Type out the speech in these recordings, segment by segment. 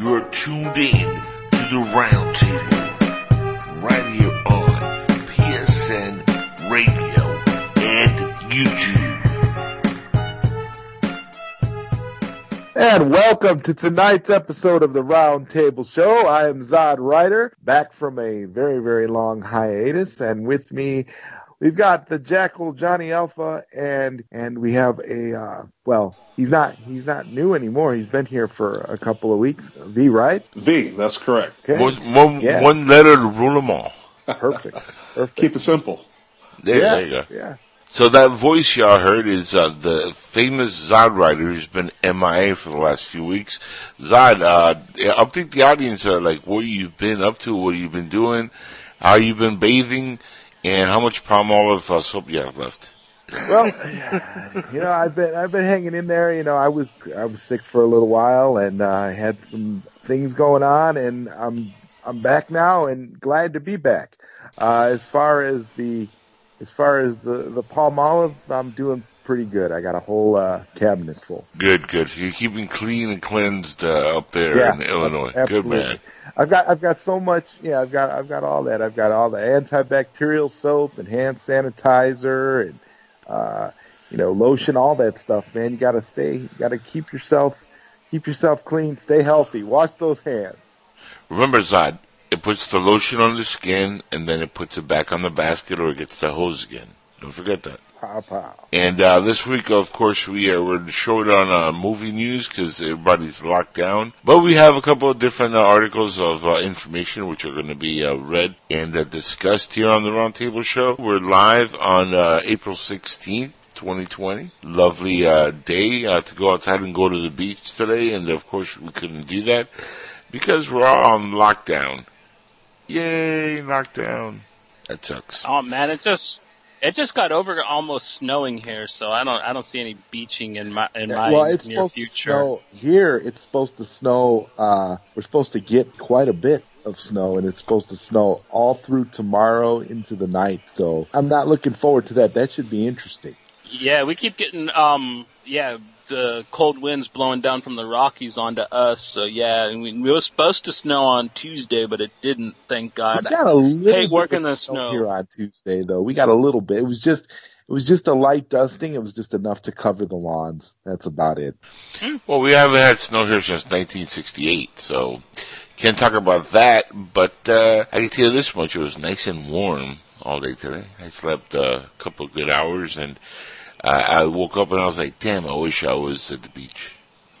You are tuned in to the Roundtable right here on PSN Radio and YouTube. And welcome to tonight's episode of the Round Table Show. I am Zod Ryder, back from a very, very long hiatus, and with me we've got the Jackal Johnny Alpha, and and we have a uh, well, he's not he's not new anymore. He's been here for a couple of weeks. V, right? V, that's correct. Okay. One, one, Yeah. one letter to rule them all. Perfect. Perfect. Keep it simple. There, yeah, there you go. yeah. So that voice y'all heard is uh, the famous Zod Ryder who's been MIA for the last few weeks. Zod, uh, I think the audience are like, what you've been up to, what you've been doing, how you've been bathing, and how much Palmolive uh, soap you have left. Well, you know, I've been I've been hanging in there. You know, I was I was sick for a little while, and uh, I had some things going on, and I'm I'm back now, and glad to be back. Uh, as far as the as far as the the Palmolive, I'm doing pretty good. I got a whole uh, cabinet full. Good, good. You're keeping clean and cleansed uh, up there Yeah, in Illinois. absolutely. Good man. I've got I've got so much. Yeah, I've got I've got all that. I've got all the antibacterial soap and hand sanitizer and uh, you know lotion, all that stuff. Man, you got to stay. You got to keep yourself keep yourself clean. Stay healthy. Wash those hands. Remember, Zod, it puts the lotion on the skin, and then it puts it back on the basket, or it gets the hose again. Don't forget that. Pow pow. And uh, this week, of course, we are we're short on uh, movie news because everybody's locked down. But we have a couple of different uh, articles of uh, information which are going to be uh, read and uh, discussed here on the Roundtable Show. We're live on uh, April 16th. 2020. Lovely uh, day uh, to go outside and go to the beach today, and of course we couldn't do that because we're all on lockdown. Yay, lockdown! That sucks. Oh man, it just it just got over almost snowing here, so I don't I don't see any beaching in my in my well, it's near supposed future. to snow here. It's supposed to snow. Uh, we're supposed to get quite a bit of snow, and it's supposed to snow all through tomorrow into the night. So I'm not looking forward to that. That should be interesting. Yeah, we keep getting um yeah the cold winds blowing down from the Rockies onto us. So yeah, and we, we was supposed to snow on Tuesday, but it didn't. Thank God. We got a little Hey, bit work in the snow. here on Tuesday, though. We got a little bit. It was just, it was just a light dusting. It was just enough to cover the lawns. That's about it. Well, we haven't had snow here since 1968, so can't talk about that. But uh, I can tell you this much: it was nice and warm all day today. I slept uh, a couple of good hours, and uh, I woke up and I was like, "Damn, I wish I was at the beach."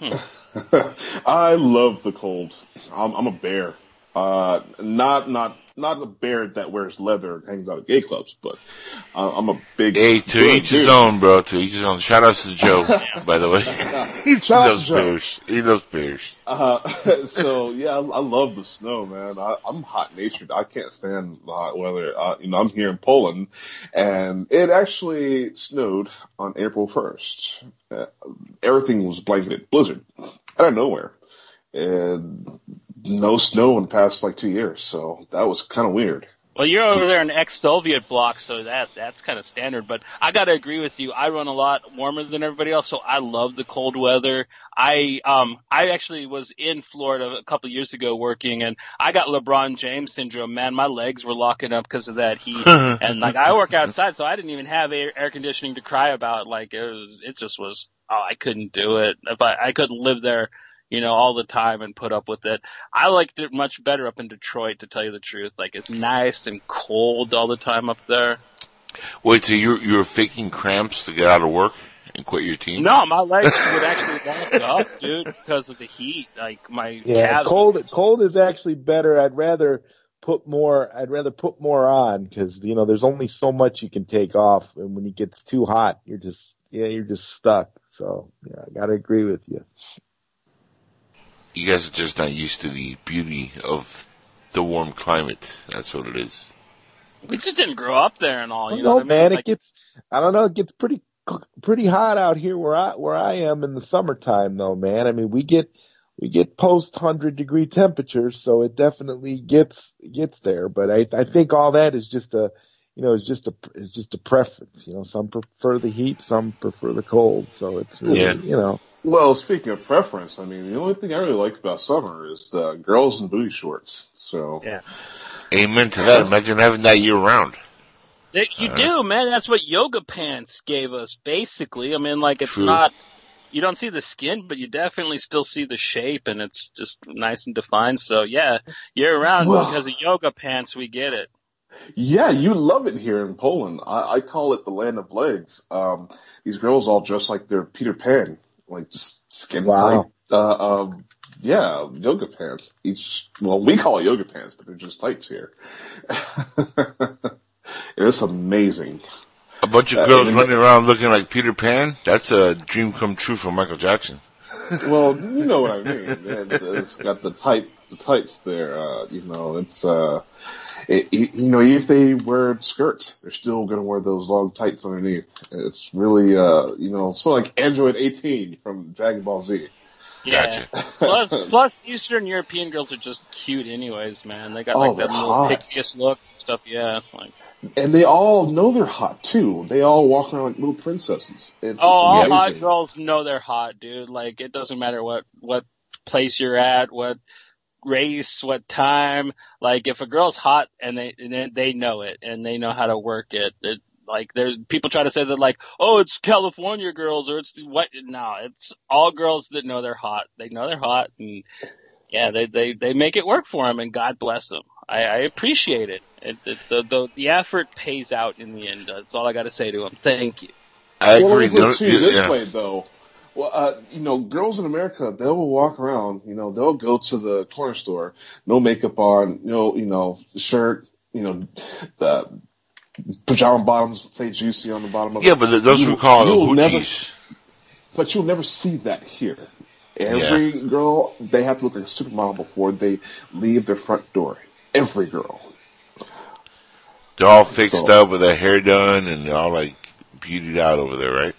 I love the cold. I'm, I'm a bear. Uh, not not not a bear that wears leather and hangs out at gay clubs, but uh, I'm a big. Hey, to each his own, bro. To each his own. Shout outs to Joe, by the way. he Shout out loves bears. He loves bears. Uh, so yeah, I, I love the snow, man. I, I'm hot natured. I can't stand the hot weather. Uh, you know, I'm here in Poland, and it actually snowed on April 1st. Uh, everything was blanketed blizzard out of nowhere, and no snow in the past like two years. So that was kind of weird. Well, you're over there in ex-Soviet block, so that that's kind of standard. But I got to agree with you. I run a lot warmer than everybody else, so I love the cold weather. I um I actually was in Florida a couple of years ago working, and I got LeBron James syndrome. Man, my legs were locking up because of that heat. and like I work outside, so I didn't even have air, air conditioning to cry about. Like it, was, it just was. Oh, I couldn't do it. If I I couldn't live there you know, all the time and put up with it. I liked it much better up in Detroit, to tell you the truth. Like it's nice and cold all the time up there. Wait, so you're you're faking cramps to get out of work and quit your team? No, my legs would actually lock up, dude, because of the heat. Like my Yeah, calves. cold, cold is actually better. I'd rather put more, I'd rather put more on because, you know, there's only so much you can take off. And when it gets too hot, you're just, yeah, you're just stuck. So, yeah, I gotta agree with you. You guys are just not used to the beauty of the warm climate. That's what it is. We just didn't grow up there and all. You know know, what I mean? man. Like, it gets, I don't know, it gets pretty, pretty hot out here where I, where I am in the summertime though, man. I mean, we get, we get post hundred degree temperatures, so it definitely gets, gets there. But I, I think all that is just a, you know, is just a, is just a preference. You know, some prefer the heat, some prefer the cold. So it's really, Yeah. you know, Well, speaking of preference, I mean, the only thing I really like about summer is uh, girls in booty shorts. So Yeah. Amen to that. Imagine having that year round. They, you Uh, do, man. That's what yoga pants gave us, basically. I mean, like it's True. not. You don't see the skin, but you definitely still see the shape, and it's just nice and defined. So yeah, year round Well- because of yoga pants, we get it. Yeah, you love it here in Poland. I, I call it the land of legs. Um, these girls all dress like they're Peter Pan, like just skin Wow. tight. Uh, um, yeah, yoga pants. Each, well, we call it yoga pants, but they're just tights here. it's amazing. A bunch of Uh, girls and- running around looking like Peter Pan. That's a dream come true for Michael Jackson. Well, you know what I mean. It, it's got the tight, the tights there. Uh, you know, it's uh, it, it- you know, even if they wear skirts, they're still going to wear those long tights underneath. It's really, uh, you know, sort of like Android 18 from Dragon Ball Z. Yeah. Gotcha. plus, plus, Eastern European girls are just cute, anyways, man. They got Oh, like they're that little hot. pixie look and stuff. Yeah. Like, And they all know they're hot too. They all walk around like little princesses. It's, oh, all hot girls know they're hot, dude. Like it doesn't matter what what place you're at, what race, what time. Like if a girl's hot and they and they- they know it and they know how to work it. it like there's people try to say that like, oh, it's California girls or it's the what? No, it's all girls that know they're hot. They know they're hot and yeah, they they they make it work for them and God bless them. I, I appreciate it. it, it the, the the effort pays out in the end. That's all I got to say to them. Thank you. I well, agree. let me put No- it to you this yeah. way, though. Well, uh, you know, girls in America, they will walk around. You know, they'll go to the corner store, no makeup on, no, you know, shirt, you know, the pajama bottoms say juicy on the bottom of Yeah, but th- those You- we call you'll never- hoochies. But you'll never see that here. Every girl, they have to look like a supermodel before they leave their front door. Every girl. They're all fixed So- up with their hair done and all like beautied out over there, right?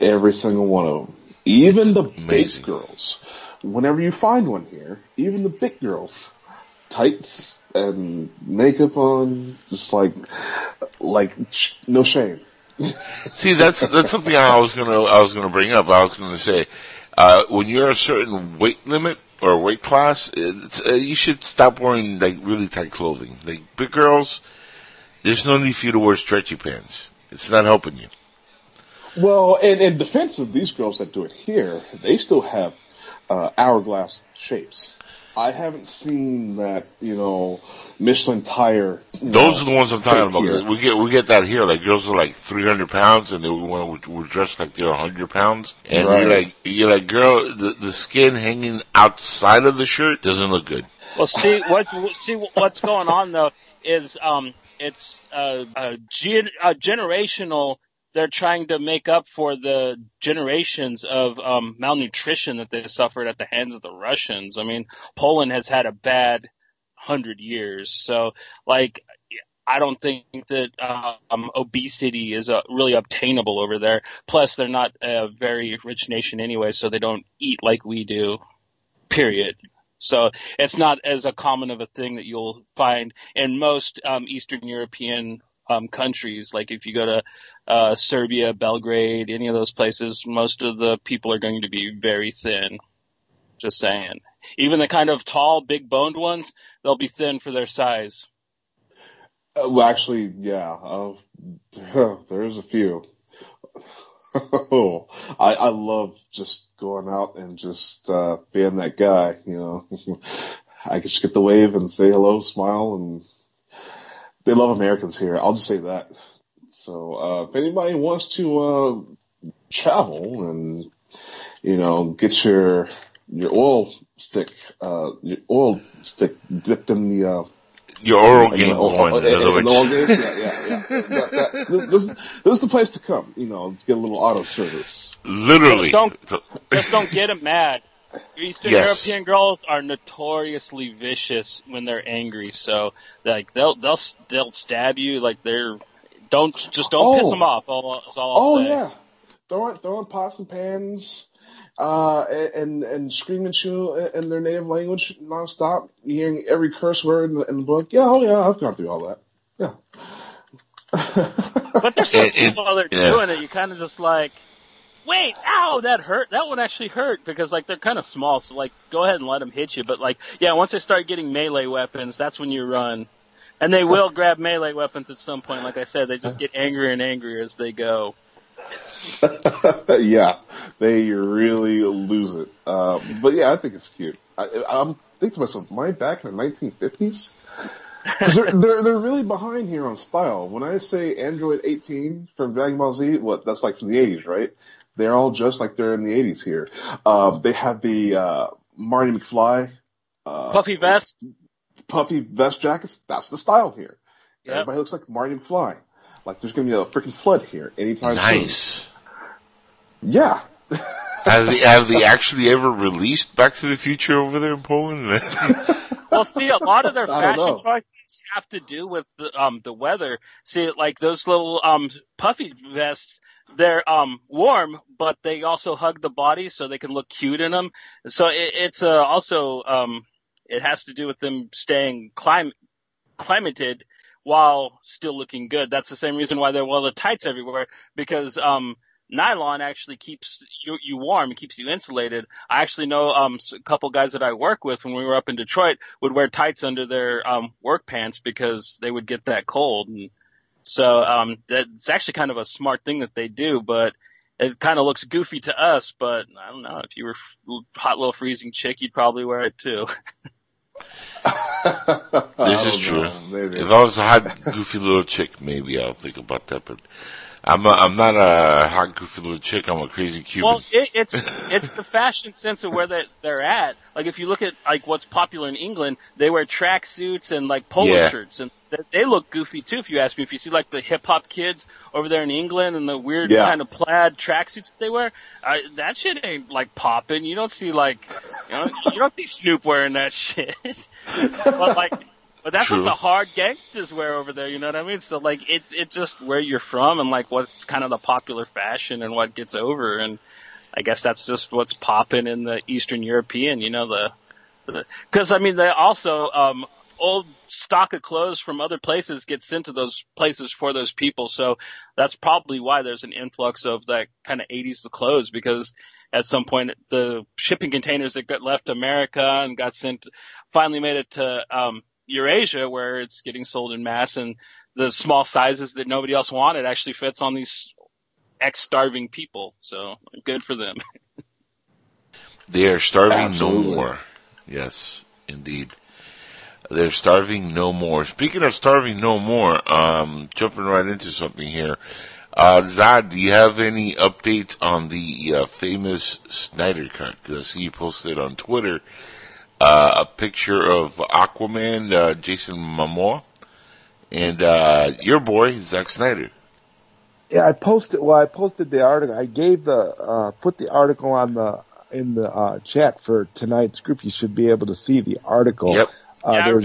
Every single one of them. Even the amazing. big girls. Whenever you find one here, even the big girls, tights and makeup on, just like, like sh- no shame. See, that's that's something I was gonna I was gonna bring up. I was gonna say, uh, when you're a certain weight limit or weight class, it's, uh, you should stop wearing like really tight clothing. Like big girls, there's no need for you to wear stretchy pants. It's not helping you. Well, and in defense of these girls that do it here, they still have uh, hourglass shapes. I haven't seen that, you know, Michelin tire. Those know, are the ones I'm talking about. here. We get we get that here. Like girls are like 300 pounds, and they want we're dressed like they're 100 pounds, and Right. you're like you're like girl, the the skin hanging outside of the shirt doesn't look good. Well, see what see what's going on though is um it's uh, a, gen, a generational. They're trying to make up for the generations of um, malnutrition that they suffered at the hands of the Russians. I mean, Poland has had a bad hundred years, so like. I don't think that um, obesity is uh, really obtainable over there. Plus, they're not a very rich nation anyway, so they don't eat like we do. Period. So it's not as a common of a thing that you'll find in most um, Eastern European um, countries. Like if you go to uh, Serbia, Belgrade, any of those places, most of the people are going to be very thin. Just saying. Even the kind of tall, big boned ones, they'll be thin for their size. Uh, well, actually, yeah, uh, there's a few. I, I love just going out and just uh, being that guy. You know, I just get the wave and say hello, smile, and they love Americans here. I'll just say that. So, uh, if anybody wants to uh, travel and you know get your your oil stick, uh, your oil stick dipped in the uh, Your oral game going, in and- other and words. all? Yeah, yeah, yeah. That- that- this, this is the place to come, you know, to get a little auto service. Literally. Don't- Just don't get them mad. Eastern Yes. European girls are notoriously vicious when they're angry. So like they'll they'll they'll stab you. Like they're don't just don't piss Oh. them off. All, that's all I'll Oh say. yeah, throwing throwing pots and pans, uh, and and screaming at you in their native language nonstop. You hearing every curse word in the, in the book. Yeah, oh yeah, I've gone through all that. Yeah. But there's some It- it- people that are yeah. doing it. You kind of just like, wait, ow, that hurt. That one actually hurt because like they're kind of small, so like go ahead and let them hit you. But like, yeah, once they start getting melee weapons, that's when you run. And they will grab melee weapons at some point. Like I said, they just get angrier and angrier as they go. yeah, they really lose it. Um, but yeah, I think it's cute. I, I'm thinking to myself, am I back in the 1950s? Because they're, they're, they're really behind here on style. When I say Android 18 from Dragon Ball Z, what that's like from the 80s, right? They're all just like they're in the 80s here. Um, they have the uh, Marty McFly uh, puffy vest, puffy vest jackets. That's the style here. Yep. Everybody looks like Marty McFly. Like there's gonna be a freaking flood here anytime Nice. soon. Yeah. have they have they actually ever released Back to the Future over there in Poland? Well, see, a lot of their fashion know. choices have to do with the um the weather. See, like those little um puffy vests, they're um warm, but they also hug the body so they can look cute in them. So it, it's uh, also um it has to do with them staying clim climated while still looking good. That's the same reason why they're well the tights everywhere because um nylon actually keeps you, you warm, it keeps you insulated. I actually know um a couple guys that I work with when we were up in Detroit would wear tights under their um work pants because they would get that cold and so um that's actually kind of a smart thing that they do, but it kind of looks goofy to us, but I don't know. If you were f- hot little freezing chick, you'd probably wear it too. This is true. If I was a hot, goofy little chick, maybe I'll think about that. But I'm a, I'm not a hot, goofy little chick. I'm a crazy Cuban. Well, it, it's it's the fashion sense of where they they're at. Like if you look at like what's popular in England, they wear track suits and like polo Yeah. shirts, and th- they look goofy too. If you ask me, if you see like the hip hop kids over there in England and the weird Yeah. kind of plaid tracksuits that they wear, uh, that shit ain't like popping. You don't see like you know you don't see Snoop wearing that shit. but like. But that's True. what the hard gangsters wear over there, you know what I mean? So like it's it's just where you're from and like what's kind of the popular fashion and what gets over and I guess that's just what's popping in the Eastern European, you know, the, because I mean, they also, um, old stock of clothes from other places gets sent to those places for those people. So that's probably why there's an influx of that kind of 80s clothes because at some point the shipping containers that got left America and got sent finally made it to, um, Eurasia where it's getting sold in mass and the small sizes that nobody else wanted actually fits on these ex-starving people. So good for them. They are starving Absolutely. no more. Yes, indeed. They're starving no more. Speaking of starving no more, um, jumping right into something here. Uh, Zod, do you have any updates on the uh, famous Snyder Cut? Because I see you posted on Twitter uh, a picture of Aquaman, uh, Jason Momoa, and uh, your boy Zack Snyder. Yeah, I posted. Well, I posted the article. I gave the uh, put the article on the in the uh, chat for tonight's group. You should be able to see the article. Yep. Uh, Yeah, there's.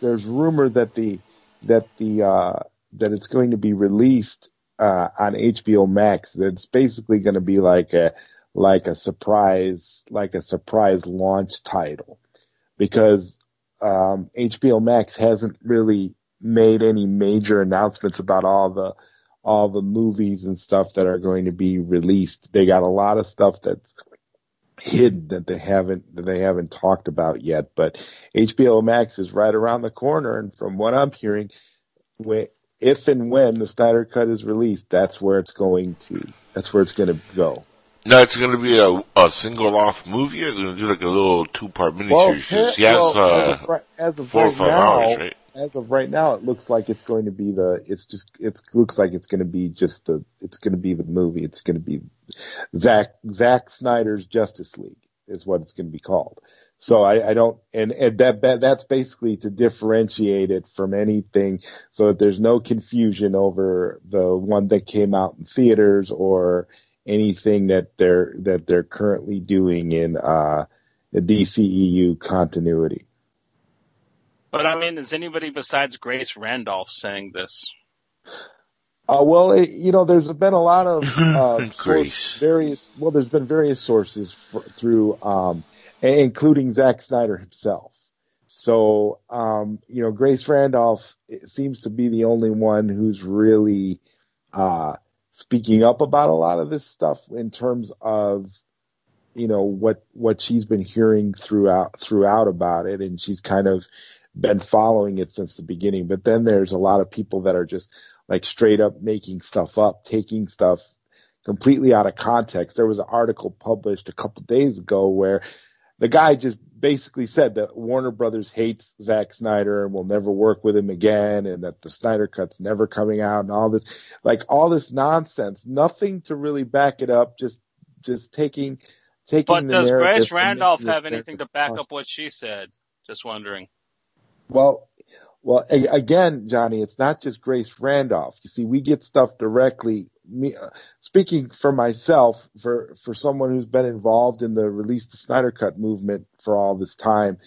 There's rumor that the that the uh, that it's going to be released uh, on HBO Max. It's basically going to be like a like a surprise like a surprise launch title because um, HBO Max hasn't really made any major announcements about all the all the movies and stuff that are going to be released. They got a lot of stuff that's hidden that they haven't that they haven't talked about yet. But HBO Max is right around the corner, and from what I'm hearing, when, if and when the Snyder Cut is released, that's where it's going to. That's where it's going to go. No, it's going to be a, a single off movie. Or they're going to do like a little two part miniseries. he has well, as uh, of right, as of four or five now, hours, right? As of right now, it looks like it's going to be the. It's just. It looks like it's going to be just the. It's going to be the movie. It's going to be Zack Zack Snyder's Justice League is what it's going to be called. So I, I don't, and, and that, that that's basically to differentiate it from anything, so that there's no confusion over the one that came out in theaters or anything that they're that they're currently doing in uh, the DCEU continuity. But I mean, is anybody besides Grace Randolph saying this? Uh, well, it, you know, there's been a lot of uh, source, Grace. various. Well, there's been various sources f- through, um, including Zack Snyder himself. So, um, you know, Grace Randolph seems to be the only one who's really uh, speaking up about a lot of this stuff in terms of you know what what she's been hearing throughout throughout about it and she's kind of been following it since the beginning but then there's a lot of people that are just like straight up making stuff up taking stuff completely out of context there was an article published a couple days ago where the guy just basically said that Warner Brothers hates Zack Snyder and will never work with him again and that the Snyder cut's never coming out and all this like all this nonsense nothing to really back it up just just taking taking But does Grace Randolph have anything to back up what she said? Just wondering. Well, well, again, Johnny, it's not just Grace Randolph. You see, we get stuff directly. Me, uh, speaking for myself, for for someone who's been involved in the release the Snyder Cut movement for all this time,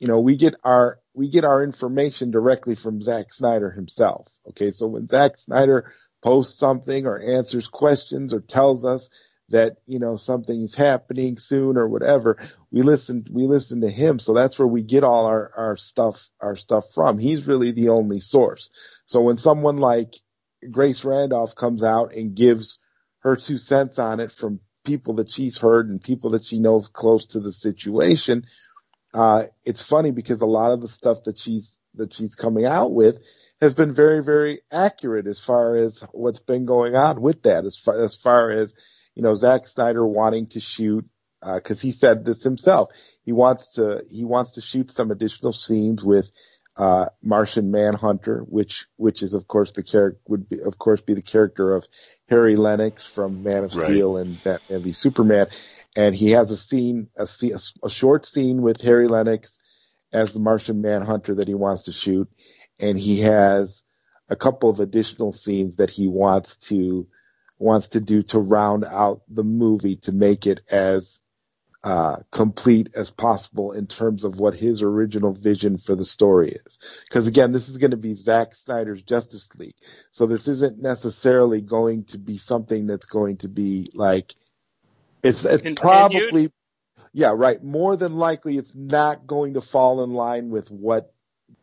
you know, we get our we get our information directly from Zack Snyder himself. Okay, so when Zack Snyder posts something or answers questions or tells us that you know something is happening soon or whatever, we listen we listen to him. So that's where we get all our our stuff our stuff from. He's really the only source. So when someone like Grace Randolph comes out and gives her two cents on it from people that she's heard and people that she knows close to the situation, uh, it's funny because a lot of the stuff that she's that she's coming out with has been very, very accurate as far as what's been going on with that. As far as far as you know, Zack Snyder wanting to shoot because he said this himself. He wants to he wants to shoot some additional scenes with uh, Martian Manhunter, which which is of course the character would be of course be the character of Harry Lennix from Man of Right. Steel and Batman v Superman, and he has a scene a, scene, a short scene with Harry Lennix as the Martian Manhunter that he wants to shoot, and he has a couple of additional scenes that he wants to wants to do to round out the movie to make it as uh, complete as possible in terms of what his original vision for the story is. Because again, this is going to be Zack Snyder's Justice League, so this isn't necessarily going to be something that's going to be like it's, it's probably yeah right. More than likely, it's not going to fall in line with what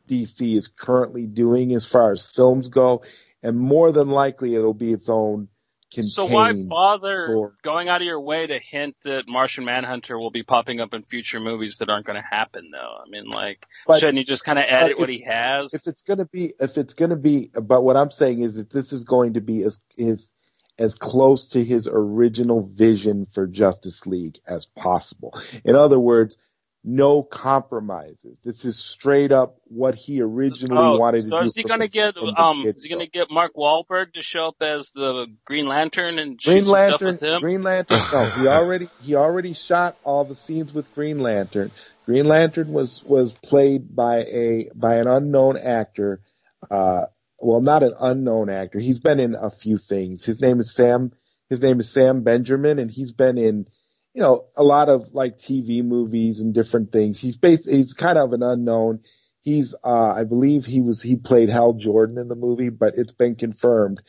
DC is currently doing as far as films go, and more than likely, it'll be its own. So why bother story. going out of your way to hint that Martian Manhunter will be popping up in future movies that aren't going to happen though? I mean, like, But- shouldn't he just kind of edit what he has? if it's gonna be if it's gonna be but what I'm saying is that this is going to be as is as close to his original vision for Justice League as possible. In other words, no compromises. This is straight up what he originally Oh, wanted to so do. is he going to get um? Is he going to get Mark Wahlberg to show up as the Green Lantern and Green shoot some stuff Lantern, with him? Green Lantern. No, he already he already shot all the scenes with Green Lantern. Green Lantern was was played by a by an unknown actor. Uh, well, not an unknown actor. He's been in a few things. His name is Sam. His name is Sam Benjamin, and he's been in, you know, a lot of like TV movies and different things. He's based. He's kind of an unknown. He's, uh, I believe he was he played Hal Jordan in the movie, but it's been confirmed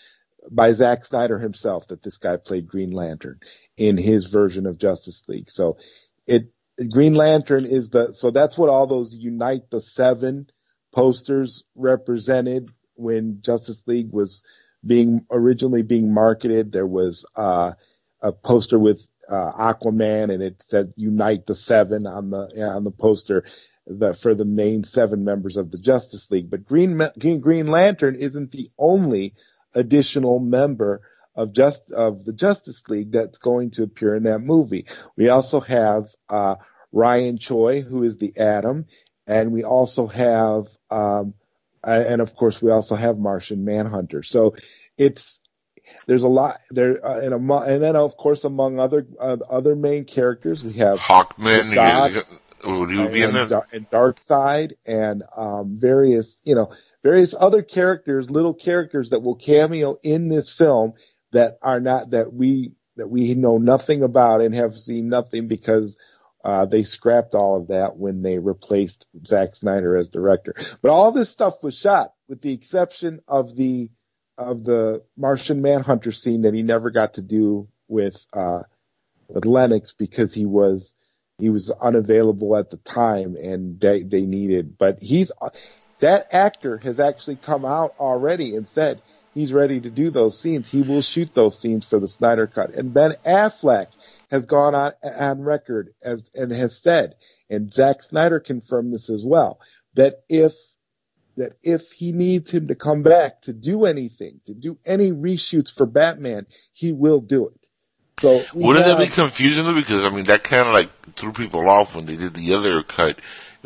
by Zack Snyder himself that this guy played Green Lantern in his version of Justice League. So it Green Lantern is the so that's what all those Unite the Seven posters represented when Justice League was being originally being marketed. There was uh, a poster with uh, Aquaman and it said Unite the Seven on the on the poster for the main seven members of the Justice League. But Green Green, Green Lantern isn't the only additional member of just of the Justice League that's going to appear in that movie. We also have uh, Ryan Choi, who is the Atom, and we also have, um, and of course, we also have Martian Manhunter. So it's there's a lot there, uh, and, among, and then of course among other uh, other main characters we have Hawkman, would you be in and, that? And Darkseid and um, various, you know, various other characters, little characters that will cameo in this film that are not that we that we know nothing about and have seen nothing because uh, they scrapped all of that when they replaced Zack Snyder as director. But all this stuff was shot, with the exception of the of the Martian Manhunter scene that he never got to do with uh, with Lennix because he was he was unavailable at the time and they they needed but he's that actor has actually come out already and said he's ready to do those scenes, he will shoot those scenes for the Snyder Cut. And Ben Affleck has gone on on record as and has said, and Zack Snyder confirmed this as well, that if that if he needs him to come back to do anything, to do any reshoots for Batman, he will do it. So wouldn't have, that be confusing though? Because I mean, that kind of like threw people off when they did the other cut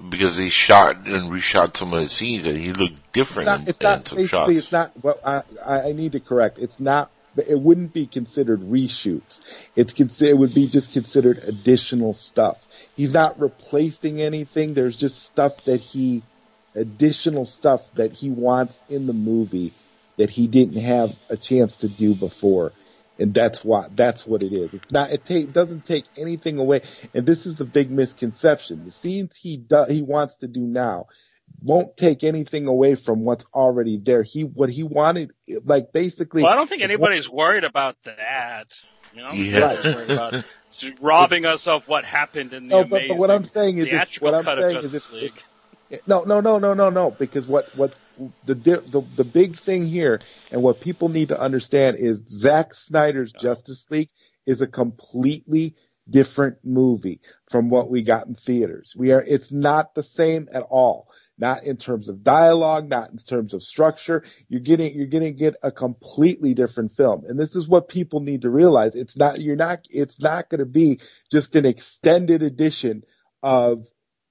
because they shot and reshot some of the scenes and he looked different. It's not, it's in, not in basically. It's not. Well, I I need to correct. It's not. It wouldn't be considered reshoots. It's consider. It would be just considered additional stuff. He's not replacing anything. There's just stuff that he, additional stuff that he wants in the movie that he didn't have a chance to do before and that's why that's what it is. It's not it take, doesn't take anything away. And this is the big misconception. The scenes he does he wants to do now won't take anything away from what's already there. He what he wanted like basically. Well, I don't think anybody's worried about that. You know, yeah. about robbing us of what happened in the no, but, but what I'm saying is what I'm saying is if, if, no no no no no no because what what the, the the big thing here and what people need to understand is Zack Snyder's Justice League is a completely different movie from what we got in theaters. We are it's not the same at all. Not in terms of dialogue, not in terms of structure. You're getting you're going to get a completely different film. And this is what people need to realize. It's not you're not it's not going to be just an extended edition of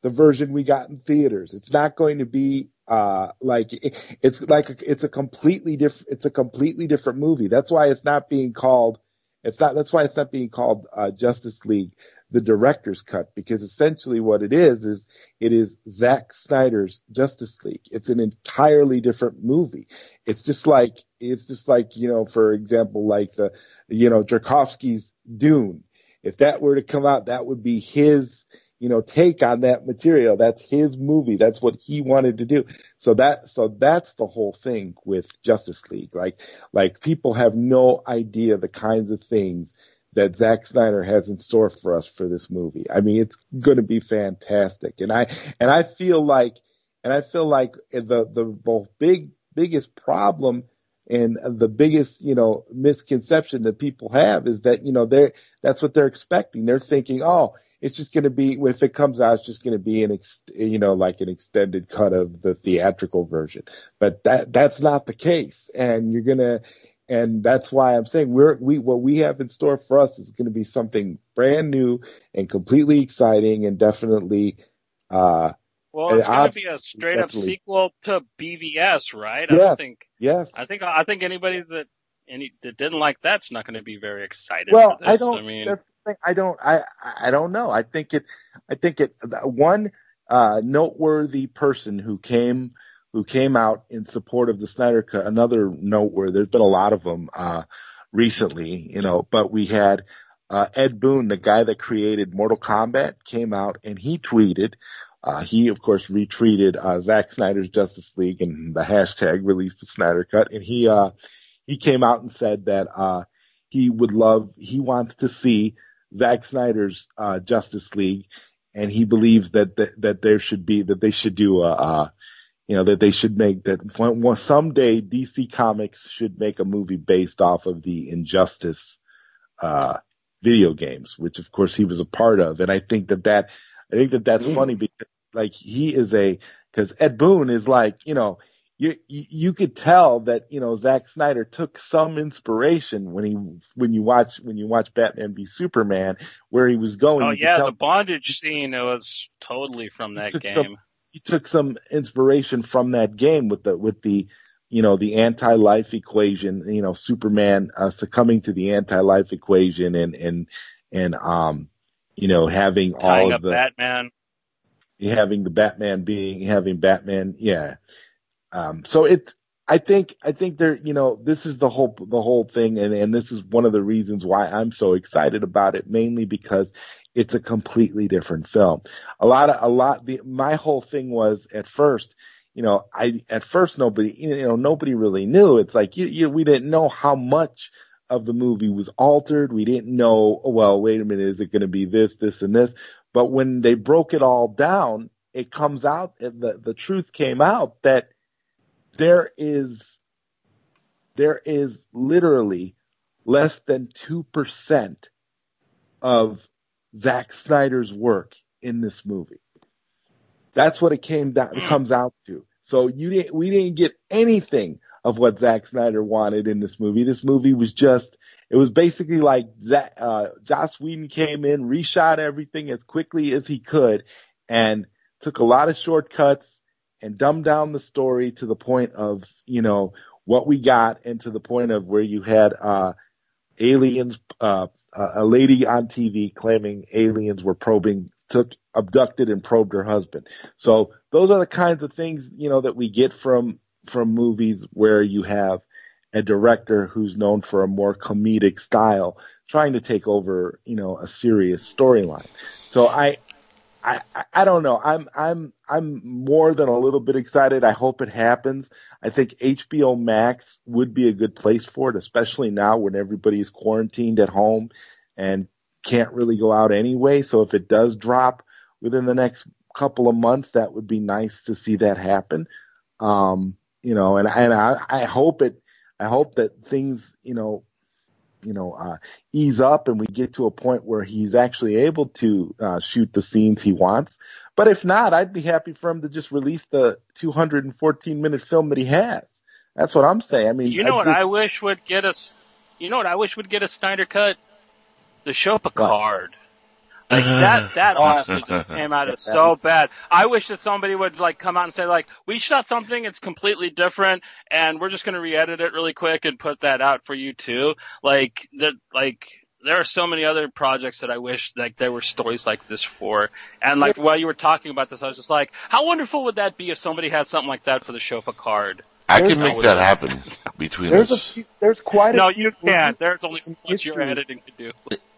the version we got in theaters. It's not going to be uh, like it, it's like a, it's a completely different it's a completely different movie. That's why it's not being called it's not that's why it's not being called uh, Justice League the director's cut because essentially what it is is it is Zack Snyder's Justice League. It's an entirely different movie. It's just like it's just like you know for example like the you know Tarkovsky's Dune. If that were to come out, that would be his you know, take on that material. That's his movie. That's what he wanted to do. So that, so that's the whole thing with Justice League. Like, like people have no idea the kinds of things that Zack Snyder has in store for us for this movie. I mean, it's going to be fantastic. And I, and I feel like, and I feel like the, the, the big, biggest problem and the biggest, you know, misconception that people have is that, you know, they're, that's what they're expecting. They're thinking, oh, it's just going to be if it comes out, it's just going to be an ex, you know like an extended cut of the theatrical version. But that that's not the case, and you're gonna, and that's why I'm saying we're we what we have in store for us is going to be something brand new and completely exciting, and definitely. uh well, it's going to be a straight up sequel to BVS, right? Yes, I don't think. Yes. I think I think anybody that any that didn't like that's not going to be very excited. Well, I don't. I mean, I don't I I don't know. I think it I think it one uh, noteworthy person who came who came out in support of the Snyder Cut. Another noteworthy. There's been a lot of them uh, recently, you know. But we had uh, Ed Boon, the guy that created Mortal Kombat, came out and he tweeted. Uh, he of course retweeted uh, Zack Snyder's Justice League and the hashtag released the Snyder Cut, and he uh, he came out and said that uh, he would love he wants to see Zack Snyder's uh, Justice League, and he believes that, that that there should be that they should do a, uh, you know, that they should make that one, someday DC Comics should make a movie based off of the Injustice uh, video games, which of course he was a part of, and I think that that I think that that's mm. funny because like he is a because Ed Boon is like you know you you could tell that you know Zack Snyder took some inspiration when he when you watch when you watch Batman v Superman where he was going. Oh yeah, the bondage scene was totally from that game. Some, he took some inspiration from that game with the with the you know the anti-life equation. You know Superman uh, succumbing to the anti-life equation and and and um you know having Tying all of the Batman having the Batman being having Batman yeah um, so it, I think, I think there, you know, this is the whole, the whole thing. And, and this is one of the reasons why I'm so excited about it, mainly because it's a completely different film. A lot of, a lot, the, my whole thing was at first, you know, I, at first nobody, you know, nobody really knew. It's like, you, you, we didn't know how much of the movie was altered. We didn't know, oh, well, wait a minute, is it going to be this, this, and this? But when they broke it all down, it comes out, the, the truth came out that there is there is literally less than 2% of Zack Snyder's work in this movie. That's what it came down, it comes out to. So you didn't, we didn't get anything of what Zack Snyder wanted in this movie. This movie was just, it was basically like Zack, uh, Joss Whedon came in, reshot everything as quickly as he could and took a lot of shortcuts and dumb down the story to the point of, you know, what we got and to the point of where you had, uh, aliens, uh, a lady on TV claiming aliens were probing, took, abducted and probed her husband. So those are the kinds of things, you know, that we get from, from movies where you have a director who's known for a more comedic style trying to take over, you know, a serious storyline. So I, I, I don't know. I'm I'm I'm more than a little bit excited. I hope it happens. I think HBO Max would be a good place for it, especially now when everybody's quarantined at home and can't really go out anyway. So if it does drop within the next couple of months, that would be nice to see that happen. Um, you know, and and I, I hope it. I hope that things, you know, you know, uh, ease up and we get to a point where he's actually able to uh, shoot the scenes he wants. But if not, I'd be happy for him to just release the 214 minute film that he has. That's what I'm saying. I mean, you know I what just, I wish would get us. You know what I wish would get a Snyder cut? The show Picard. Like uh. that, that honestly just came out as so bad. I wish that somebody would like come out and say like, we shot something, it's completely different, and we're just gonna re-edit it really quick and put that out for you too. Like that, like there are so many other projects that I wish like there were stories like this for. And like while you were talking about this, I was just like, how wonderful would that be if somebody had something like that for the show Picard? I can make that happen between there's a us. few, there's quite a No, few you can't. movies There's only so in much your history. editing can do.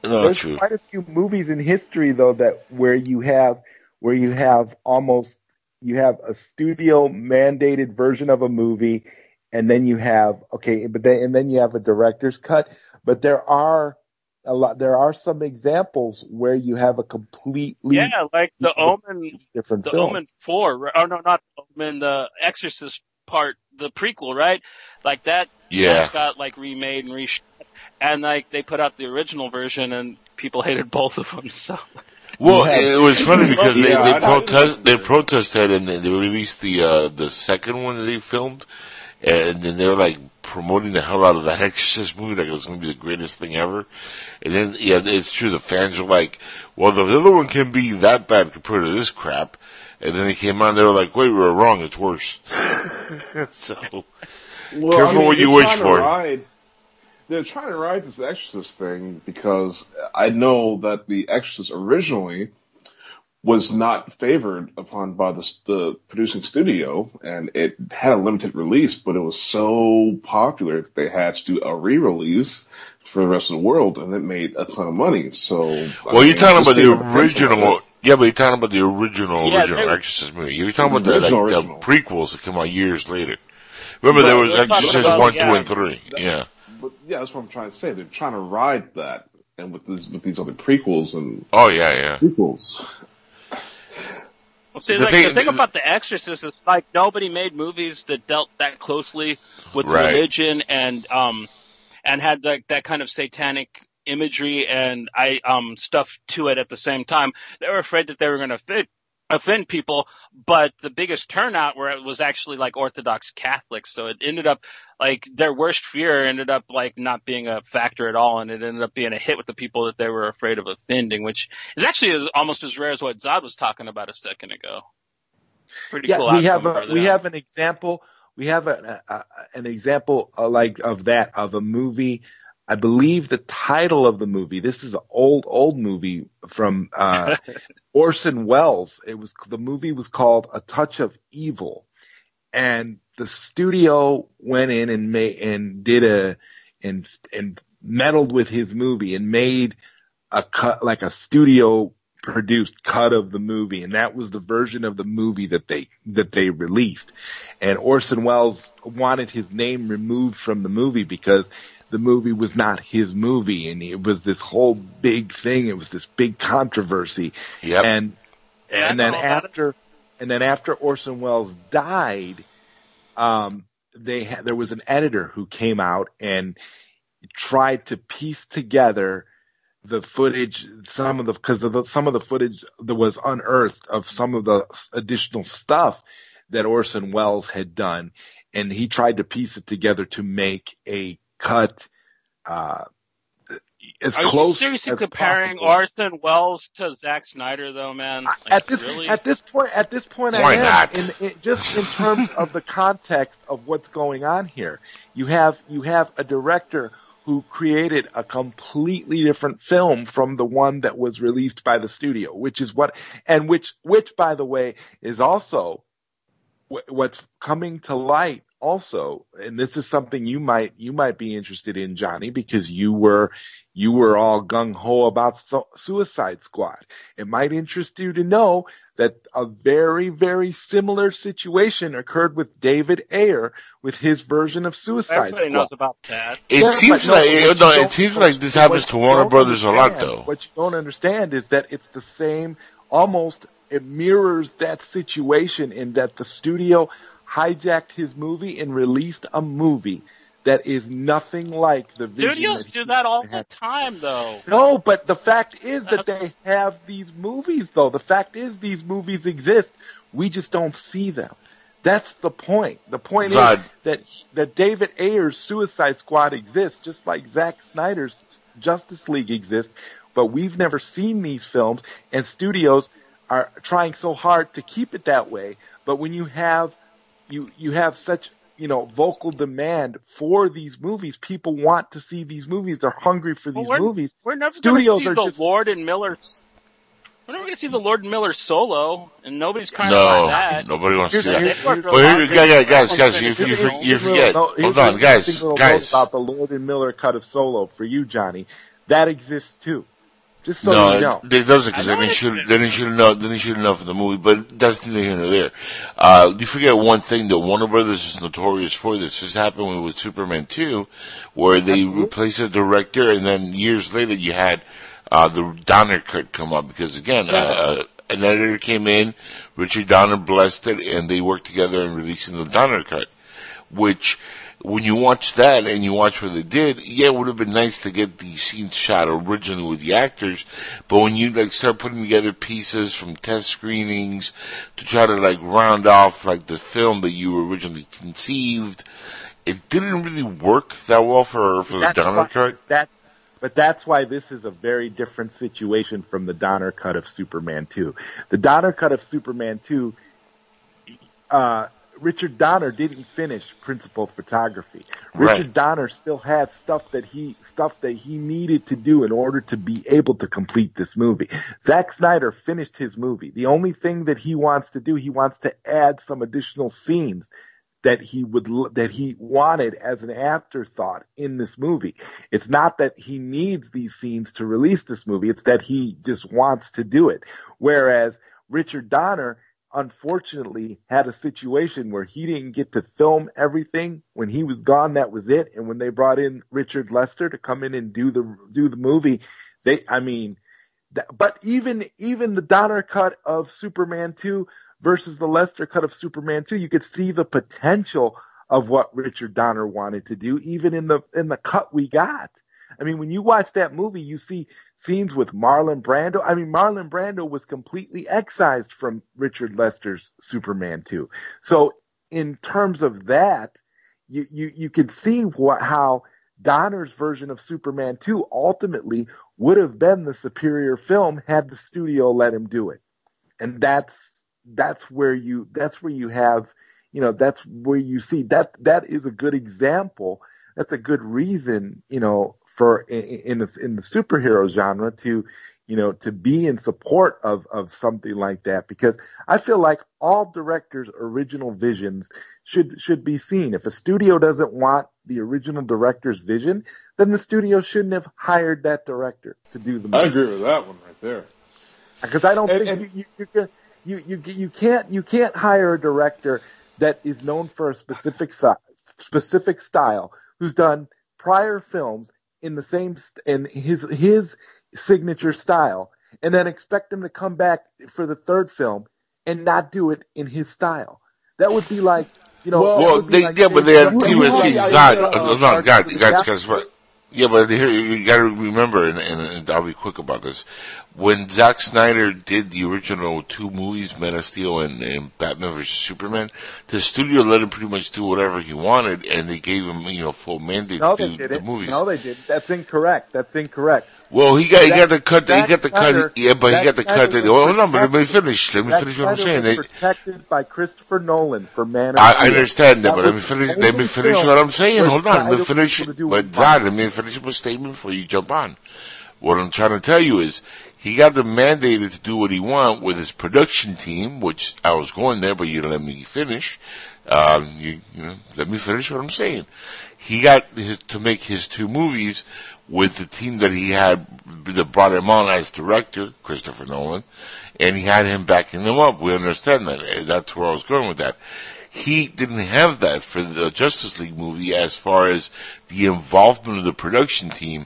no, There's true. quite a few movies in history though that where you have where you have almost you have a studio mandated version of a movie and then you have okay but then and then you have a director's cut but there are a lot there are some examples where you have a completely Yeah, like the Omen different the film. Omen four, right? oh no, not Omen, the Exorcist part, the prequel, right? Like that, Yeah. that got like remade and reshot, and like they put out the original version, and people hated both of them. So Well, You have- it was funny because they, Yeah, they I- I protest they remember. protested and they they released the uh the second one that they filmed, and then they were like promoting the hell out of that Exorcist movie like it was going to be the greatest thing ever. And then yeah, it's true. The fans are like, well, the other one can be that bad compared to this crap. And then they came on, they were like, wait, we were wrong. It's worse. so Well, Careful what you they're wish trying to for. Ride, they're trying to ride this Exorcist thing because I know that the Exorcist originally was not favored upon by the, the producing studio, and it had a limited release, but it was so popular that they had to do a re-release for the rest of the world, and it made a ton of money. So, I Well, you're mean, talking about the original. Had- Yeah, but you're talking about the original, Yeah, original Exorcist movie. You're talking about the, Original, like, original. the prequels that come out years later. Remember, there was they're Exorcist about- one, two, and three. Yeah. But yeah, that's what I'm trying to say. They're trying to ride that, and with these with these other prequels and Oh yeah, yeah. sequels. Well, see, The like, thing- the thing about The Exorcist is like nobody made movies that dealt that closely with Right. religion and um and had like that kind of satanic imagery and I um stuff to it at the same time. They were afraid that they were going to offend offend people, but the biggest turnout where it was actually like Orthodox Catholics. So it ended up like their worst fear ended up like not being a factor at all, and it ended up being a hit with the people that they were afraid of offending, which is actually almost as rare as what Zod was talking about a second ago. Pretty yeah, cool. we have a we have an example. We have a, a, a- an example uh, like of that of a movie. I believe the title of the movie. This is an old old movie from uh, Orson Welles. It was the movie was called A Touch of Evil, and the studio went in and made and did a and and meddled with his movie and made a cut like a studio produced cut of the movie and that was the version of the movie that they that they released and Orson Welles wanted his name removed from the movie because the movie was not his movie and it was this whole big thing it was this big controversy Yep. and and I then know about it. after and then after Orson Welles died um they had, there was an editor who came out and tried to piece together the footage, some of the because of the, some of the footage that was unearthed of some of the additional stuff that Orson Welles had done, and he tried to piece it together to make a cut uh, as Are close you seriously as comparing possible. Orson Welles to Zack Snyder, though, man? Like, at this really? at this point at this point Why I am not? In, in, just in terms of the context of what's going on here. You have you have a director who created a completely different film from the one that was released by the studio, which is what and which which by the way is also wh- what's coming to light also and this is something you might you might be interested in Johnny because you were you were all gung ho about Su- Suicide Squad it might interest you to know that a very very similar situation occurred with David Ayer with his version of Suicide Everybody Squad knows about that. It yeah, seems but no, like what no, it seems like this happens to Warner Brothers a lot, though. What you don't understand is that it's the same, almost it mirrors that situation in that the studio hijacked his movie and released a movie that is nothing like the vision. Studios that do that all the time, though. No, but the fact is that uh-huh. they have these movies, though. The fact is these movies exist. We just don't see them. That's the point. The point Zod. is that that David Ayer's Suicide Squad exists, just like Zack Snyder's Justice League exists. But we've never seen these films, and studios are trying so hard to keep it that way. But when you have you you have such you know vocal demand for these movies, people want to see these movies. They're hungry for Well, these we're, movies. we're never Studios going are to see the just- Lord and Miller. We're never going to see the Lord and Miller solo, and nobody's crying about No, that. nobody wants to see that. here's- here's- Well, here, guys, guys, guys, you, you, you, you here's a little- forget. no, Hold on, guys, guys. about the Lord and Miller cut of Solo for you, Johnny. That exists too. Just so no, you know. it, it doesn't because I then know he it should didn't. then he should know then he should know for the movie. But that's neither here nor there. Uh, you forget one thing that Warner Brothers is notorious for. This just happened with Superman two, where they Absolutely. replaced the director, and then years later you had uh, the Donner cut come up because again, uh, an editor came in, Richard Donner blessed it, and they worked together in releasing the Donner cut, which when you watch that and you watch what they did, yeah, it would have been nice to get the scenes shot originally with the actors, but when you like start putting together pieces from test screenings to try to like round off like the film that you originally conceived, it didn't really work that well for for the Donner why- cut. That's but that's why this is a very different situation from the Donner cut of Superman 2. The Donner cut of Superman 2 uh Richard Donner didn't finish principal photography. Richard Right. Donner still had stuff that he stuff that he needed to do in order to be able to complete this movie. Zack Snyder finished his movie. The only thing that he wants to do, he wants to add some additional scenes that he would that he wanted as an afterthought in this movie. It's not that he needs these scenes to release this movie, it's that he just wants to do it. Whereas Richard Donner unfortunately had a situation where he didn't get to film everything when he was gone. That was it. And when they brought in Richard Lester to come in and do the do the movie they I mean but even even the Donner cut of Superman 2 versus the Lester cut of Superman 2 you could see the potential of what Richard Donner wanted to do even in the in the cut we got I mean, when you watch that movie, you see scenes with Marlon Brando. I mean, Marlon Brando was completely excised from Richard Lester's Superman 2. So in terms of that, you, you, you can see what, how Donner's version of Superman 2 ultimately would have been the superior film had the studio let him do it. And that's, that's where you, that's where you have, you know, that's where you see that, that is a good example. That's a good reason, you know, for in, in the in the superhero genre to, you know, to be in support of of something like that because I feel like all directors' original visions should should be seen. If a studio doesn't want the original director's vision, then the studio shouldn't have hired that director to do the I agree with that one right there. Because I don't And- think and- you, you, you, you, you, you can't you can't hire a director that is known for a specific si- specific style who's done prior films in the same st- in his his signature style and then expect him to come back for the third film and not do it in his style. That would be like You know, Well, they, like yeah, but they had you- Team you SC like- Zod. Uh, Guardians God, guys, guys, but yeah, but here you got to remember, and, and, and I'll be quick about this. When Zack Snyder did the original two movies, Man of Steel and, and Batman vs Superman, the studio let him pretty much do whatever he wanted, and they gave him, you know, full mandate No, to do the movies. No, they didn't. That's incorrect. That's incorrect. Well, he got he got the cut. He got the cut. Yeah, but he got the cut. That, was well, hold on, but let me finish. Let me finish what I'm saying. was protected by Christopher Nolan for Man of I. I understand that, but let me finish. Let me finish what I'm saying. Hold on, let me finish. was able to do But Zod, let me finish my statement before you jump on. What I'm trying to tell you is, he got the mandated to do what he want with his production team, which I was going there, but you let me finish. Um, you, you know, let me finish what I'm saying. He got his, to make his two movies with the team that he had that brought him on as director, Christopher Nolan, and he had him backing him up. We understand that. Eh, that's where I was going with that. He didn't have that for the Justice League movie as far as the involvement of the production team.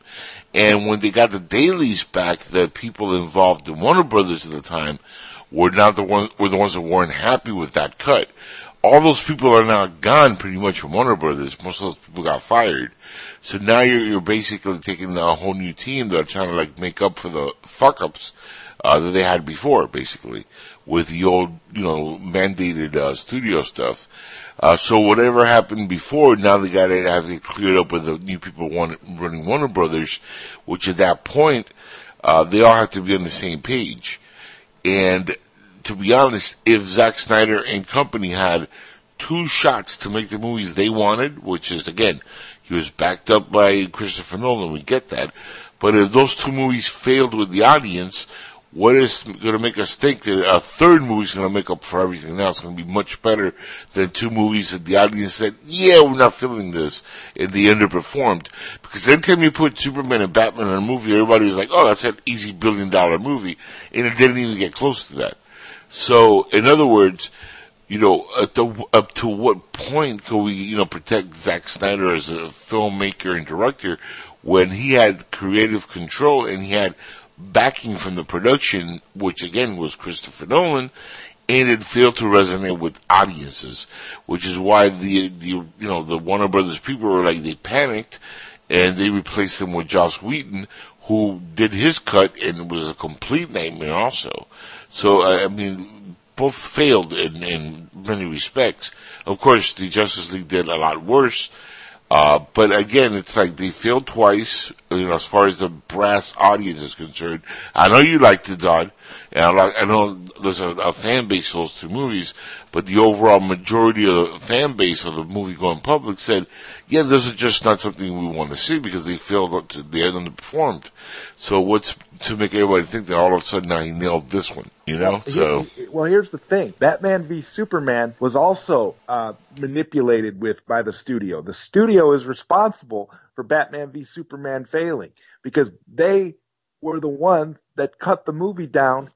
And when they got the dailies back, the people involved in Warner Brothers at the time were not the one were the ones that weren't happy with that cut. All those people are now gone pretty much from Warner Brothers. Most of those people got fired. So now you're, you're basically taking a whole new team that are trying to like make up for the fuck ups, uh, that they had before, basically, with the old, you know, mandated, uh, studio stuff. Uh, so whatever happened before, now they got to have it cleared up with the new people running Warner Brothers, which at that point, uh, they all have to be on the same page. And to be honest, if Zack Snyder and company had two shots to make the movies they wanted, which is again, he was backed up by Christopher Nolan, we get that. But if those two movies failed with the audience, what is going to make us think that a third movie is going to make up for everything now? It's going to be much better than two movies that the audience said, yeah, we're not feeling this, and they underperformed. Because anytime you put Superman and Batman in a movie, everybody was like, oh, that's an easy billion dollar movie, and it didn't even get close to that. So, in other words, you know, to, up to what point can we, you know, protect Zack Snyder as a filmmaker and director when he had creative control and he had backing from the production, which again was Christopher Nolan, and it failed to resonate with audiences, which is why the, the, you know, the Warner Brothers people were like, they panicked and they replaced him with Joss Whedon, who did his cut and it was a complete nightmare also. So, I mean, both failed in, in many respects. Of course, the Justice League did a lot worse. Uh, but again, it's like they failed twice, you know, as far as the brass audience is concerned. I know you liked it, Don, and I, like, I know there's a, a fan base for those two movies, but the overall majority of the fan base of the movie going public said, yeah, this is just not something we want to see because they failed, to, they had underperformed. So what's to make everybody think that all of a sudden now he nailed this one, you know? Well, so. here- well, here's the thing: Batman v Superman was also uh, manipulated with by the studio. The studio is responsible for Batman v Superman failing because they were the ones that cut the movie down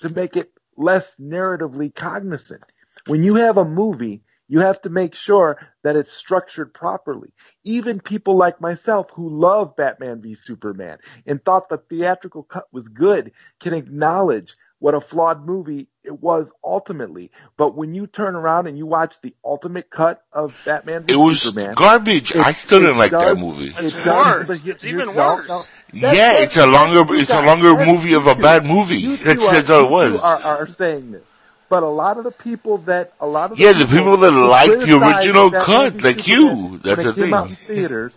to make it less narratively cognizant. When you have a movie, you have to make sure that it's structured properly. Even people like myself who love Batman v Superman and thought the theatrical cut was good can acknowledge what a flawed movie it was ultimately. But when you turn around and you watch the ultimate cut of Batman It was Superman, garbage. I still didn't like that movie. it It's does, worse. but here- It's even here- no, worse. no. Yeah, it's a longer, that's it's a longer movie of a You bad movie. That's, are- that's all it you was. Are, are saying this, but a lot of the people that a lot of Yeah, the people that liked the original cut, like Superman you. That's when the it came out thing. in theaters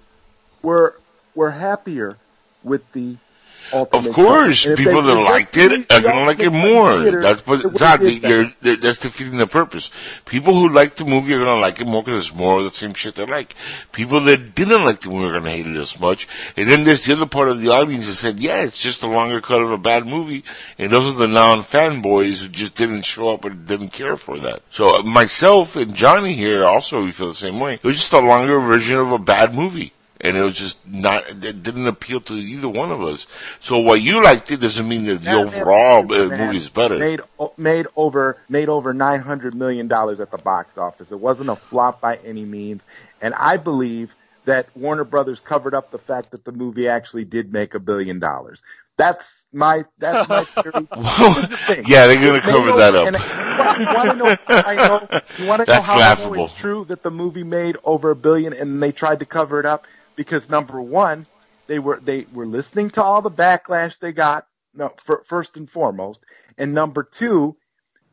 were were happier with the ultimate. Of course, cut. And if people they- that liked it are gonna like it ultimate cut in more. theaters, That's what would've Zod, did better. you're, that's defeating the purpose. People who like the movie are gonna like it more because it's more of the same shit they like. People that didn't like the movie are gonna hate it as much. And then there's the other part of the audience that said, yeah, it's just a longer cut of a bad movie. And those are the non-fanboys who just didn't show up and didn't care for that. So uh, myself and Johnny here also, we feel the same way. It was just a longer version of a bad movie. And it was just not, it didn't appeal to either one of us. So what you liked it doesn't mean that the Batman overall uh, movie is better. Made made over made over nine hundred million dollars at the box office. It wasn't a flop by any means, and I believe that Warner Brothers covered up the fact that the movie actually did make a billion dollars. That's my that's my theory. the yeah, they're going to cover know, that up. And you want to know how I know? You want to know That's how I know laughable. it's true that the movie made over a billion and they tried to cover it up because number one, they were they were listening to all the backlash they got. No, for, first and foremost, and number two,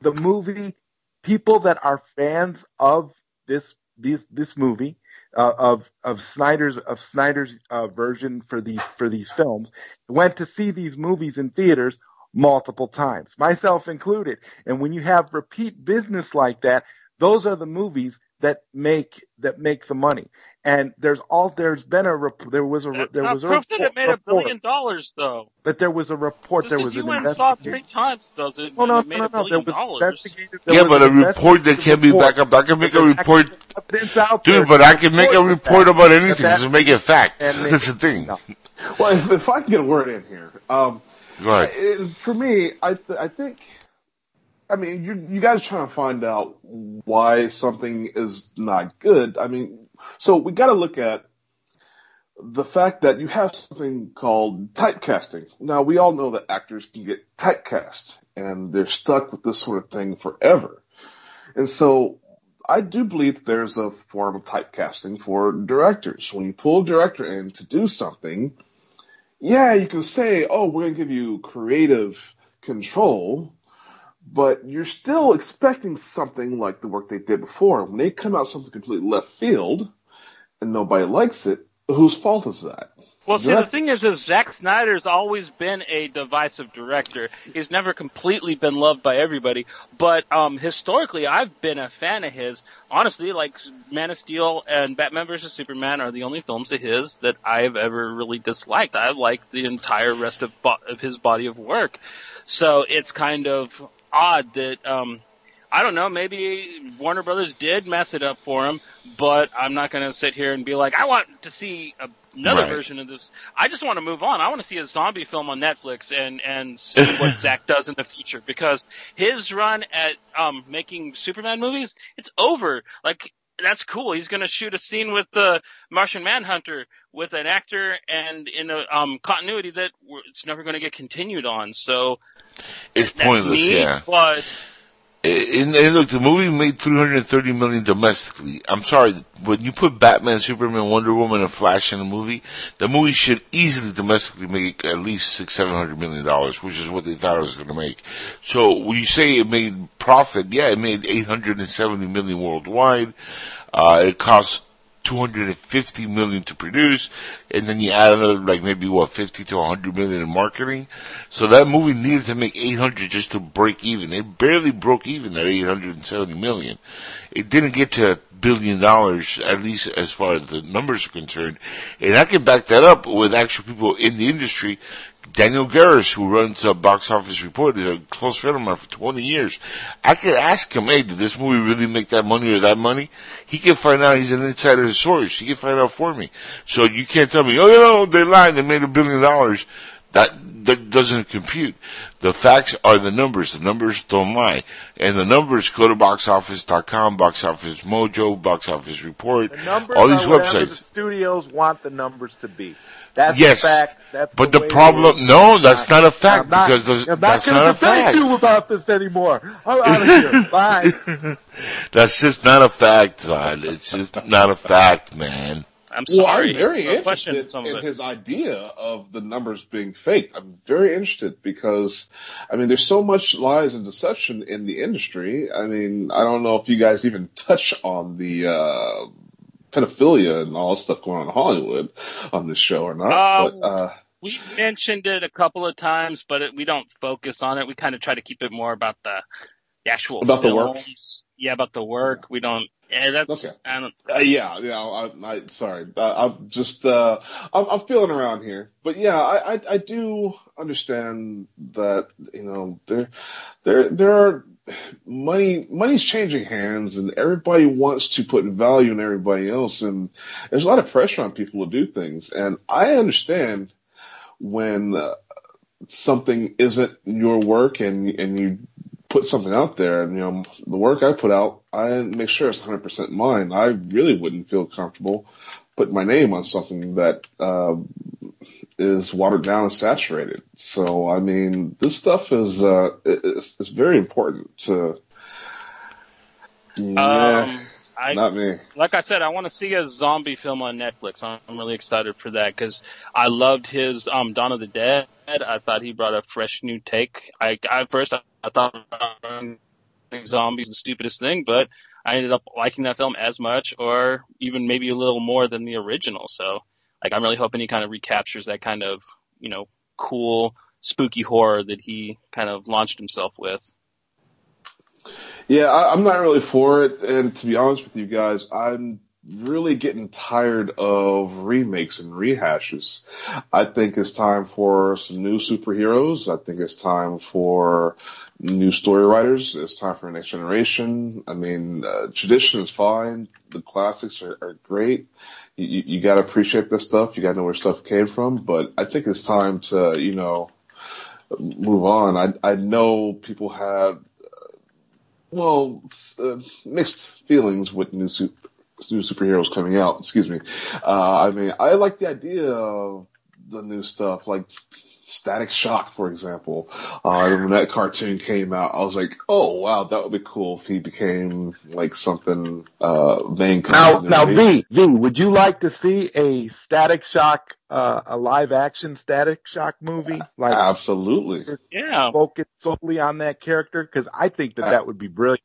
the movie people that are fans of this these this movie uh, of of Snyder's of Snyder's uh, version for the for these films went to see these movies in theaters multiple times, myself included. And when you have repeat business like that, those are the movies that make that make the money. And there's all there's been a rep- there was a That's there not was a proof that it made a billion dollars, though. but there was a report. Just there because was you an went and saw three times doesn't Oh mean no, it made no, no, no. There billion was there yeah, was but a report that investigative can be backed up. I can make a report, actually out there dude. But I can make a report that. about anything that- to make it fact. That's the thing. No. Well, if, if I can get a word in here, um, Go ahead. for me, I th- I think, I mean, you you guys trying to find out why something is not good. I mean, so we got to look at the fact that you have something called typecasting. Now, we all know that actors can get typecast, and they're stuck with this sort of thing forever. And so, I do believe that there's a form of typecasting for directors. When you pull a director in to do something, yeah, you can say, oh, we're going to give you creative control, but you're still expecting something like the work they did before. When they come out something completely left field and nobody likes it, whose fault is that? Well, see, the thing is, is Zack Snyder's always been a divisive director. He's never completely been loved by everybody, but um, historically, I've been a fan of his. Honestly, like Man of Steel and Batman vs Superman are the only films of his that I've ever really disliked. I like the entire rest of, bo- of his body of work. So it's kind of odd that um, I don't know. Maybe Warner Brothers did mess it up for him, but I'm not going to sit here and be like, I want to see a, another Right. version of this. I just want to move on. I want to see a zombie film on Netflix and and see what Zack does in the future because his run at um making Superman movies, it's over. Like that's cool. He's going to shoot a scene with the Martian Manhunter with an actor and in a um continuity that it's never going to get continued on. So It's pointless. Yeah. but And, and look, the movie made 330 million domestically. I'm sorry, when you put Batman, Superman, Wonder Woman, and Flash in a movie, the movie should easily domestically make at least six, seven hundred million dollars, which is what they thought it was going to make. So when you say it made profit, yeah, it made 870 million worldwide. Uh, it cost 250 million to produce, and then you add another like maybe what 50 to 100 million in marketing. So that movie needed to make 800 just to break even. It barely broke even at 870 million. It didn't get to a billion dollars, at least as far as the numbers are concerned. And I can back that up with actual people in the industry. Daniel Garris, who runs a box office report, is a close friend of mine for 20 years. I could ask him, hey, did this movie really make that money or that money? He can find out he's an insider source. He can find out for me. So you can't tell me, oh, you know, they lied, they made a billion dollars. That, that doesn't compute. The facts are the numbers. The numbers don't lie. And the numbers go to boxoffice.com, box office mojo, box office report, all these whatever The websites. studios want the numbers to be. That's Yes, a fact. That's but the, the problem- no, that's not a fact, I'm not, because those- I'm not that's gonna not a fact. you about this anymore. I'm out of here. Bye. That's just not a fact, son. It's just not a fact, man. I'm Well, sorry. I'm very for questioning interested some of in his idea of the numbers being faked. I'm very interested because, I mean, there's so much lies and deception in the industry. I mean, I don't know if you guys even touch on the uh, pedophilia and all stuff going on in Hollywood on this show or not. But uh, We mentioned it a couple of times, but it, we don't focus on it. We kind of try to keep it more about the, the actual About the work? Yeah, about the work. We don't. Yeah, that's. Okay. I don't. Uh, yeah, yeah. I, I sorry. Uh, I'm just uh, I'm, I'm feeling around here, but yeah, I, I I do understand that you know there there there are money money's changing hands, and everybody wants to put value in everybody else, and there's a lot of pressure on people to do things, and I understand when uh, something isn't your work and and you put something out there and you know the work I put out I make sure it's 100% mine. I really wouldn't feel comfortable putting my name on something that uh, is watered down and saturated. So I mean, this stuff is uh, it's, it's very important to. Um, I, not me. Like I said, I want to see a zombie film on Netflix. I'm really excited for that because I loved his um, Dawn of the Dead. I thought he brought a fresh new take. I, I first I, I thought zombies the stupidest thing, but I ended up liking that film as much, or even maybe a little more than the original. So, like, I'm really hoping he kind of recaptures that kind of you know cool spooky horror that he kind of launched himself with. Yeah, I, I'm not really for it, and to be honest with you guys, I'm really getting tired of remakes and rehashes. I think it's time for some new superheroes. I think it's time for new story writers. It's time for a next generation. I mean, uh, tradition is fine. The classics are, are great. You, you got to appreciate this stuff. You got to know where stuff came from. But I think it's time to, you know, move on. I I know people have, uh, well, uh, mixed feelings with new new superheroes coming out. Excuse me. Uh, I mean, I like the idea of the new stuff, like Static Shock, for example. Uh, when that cartoon came out, I was like, "Oh wow, that would be cool if he became like something uh, main." Now, now, V, V, would you like to see a Static Shock, uh, a live action Static Shock movie? Like, absolutely, yeah, focus solely on that character because I think that that would be brilliant.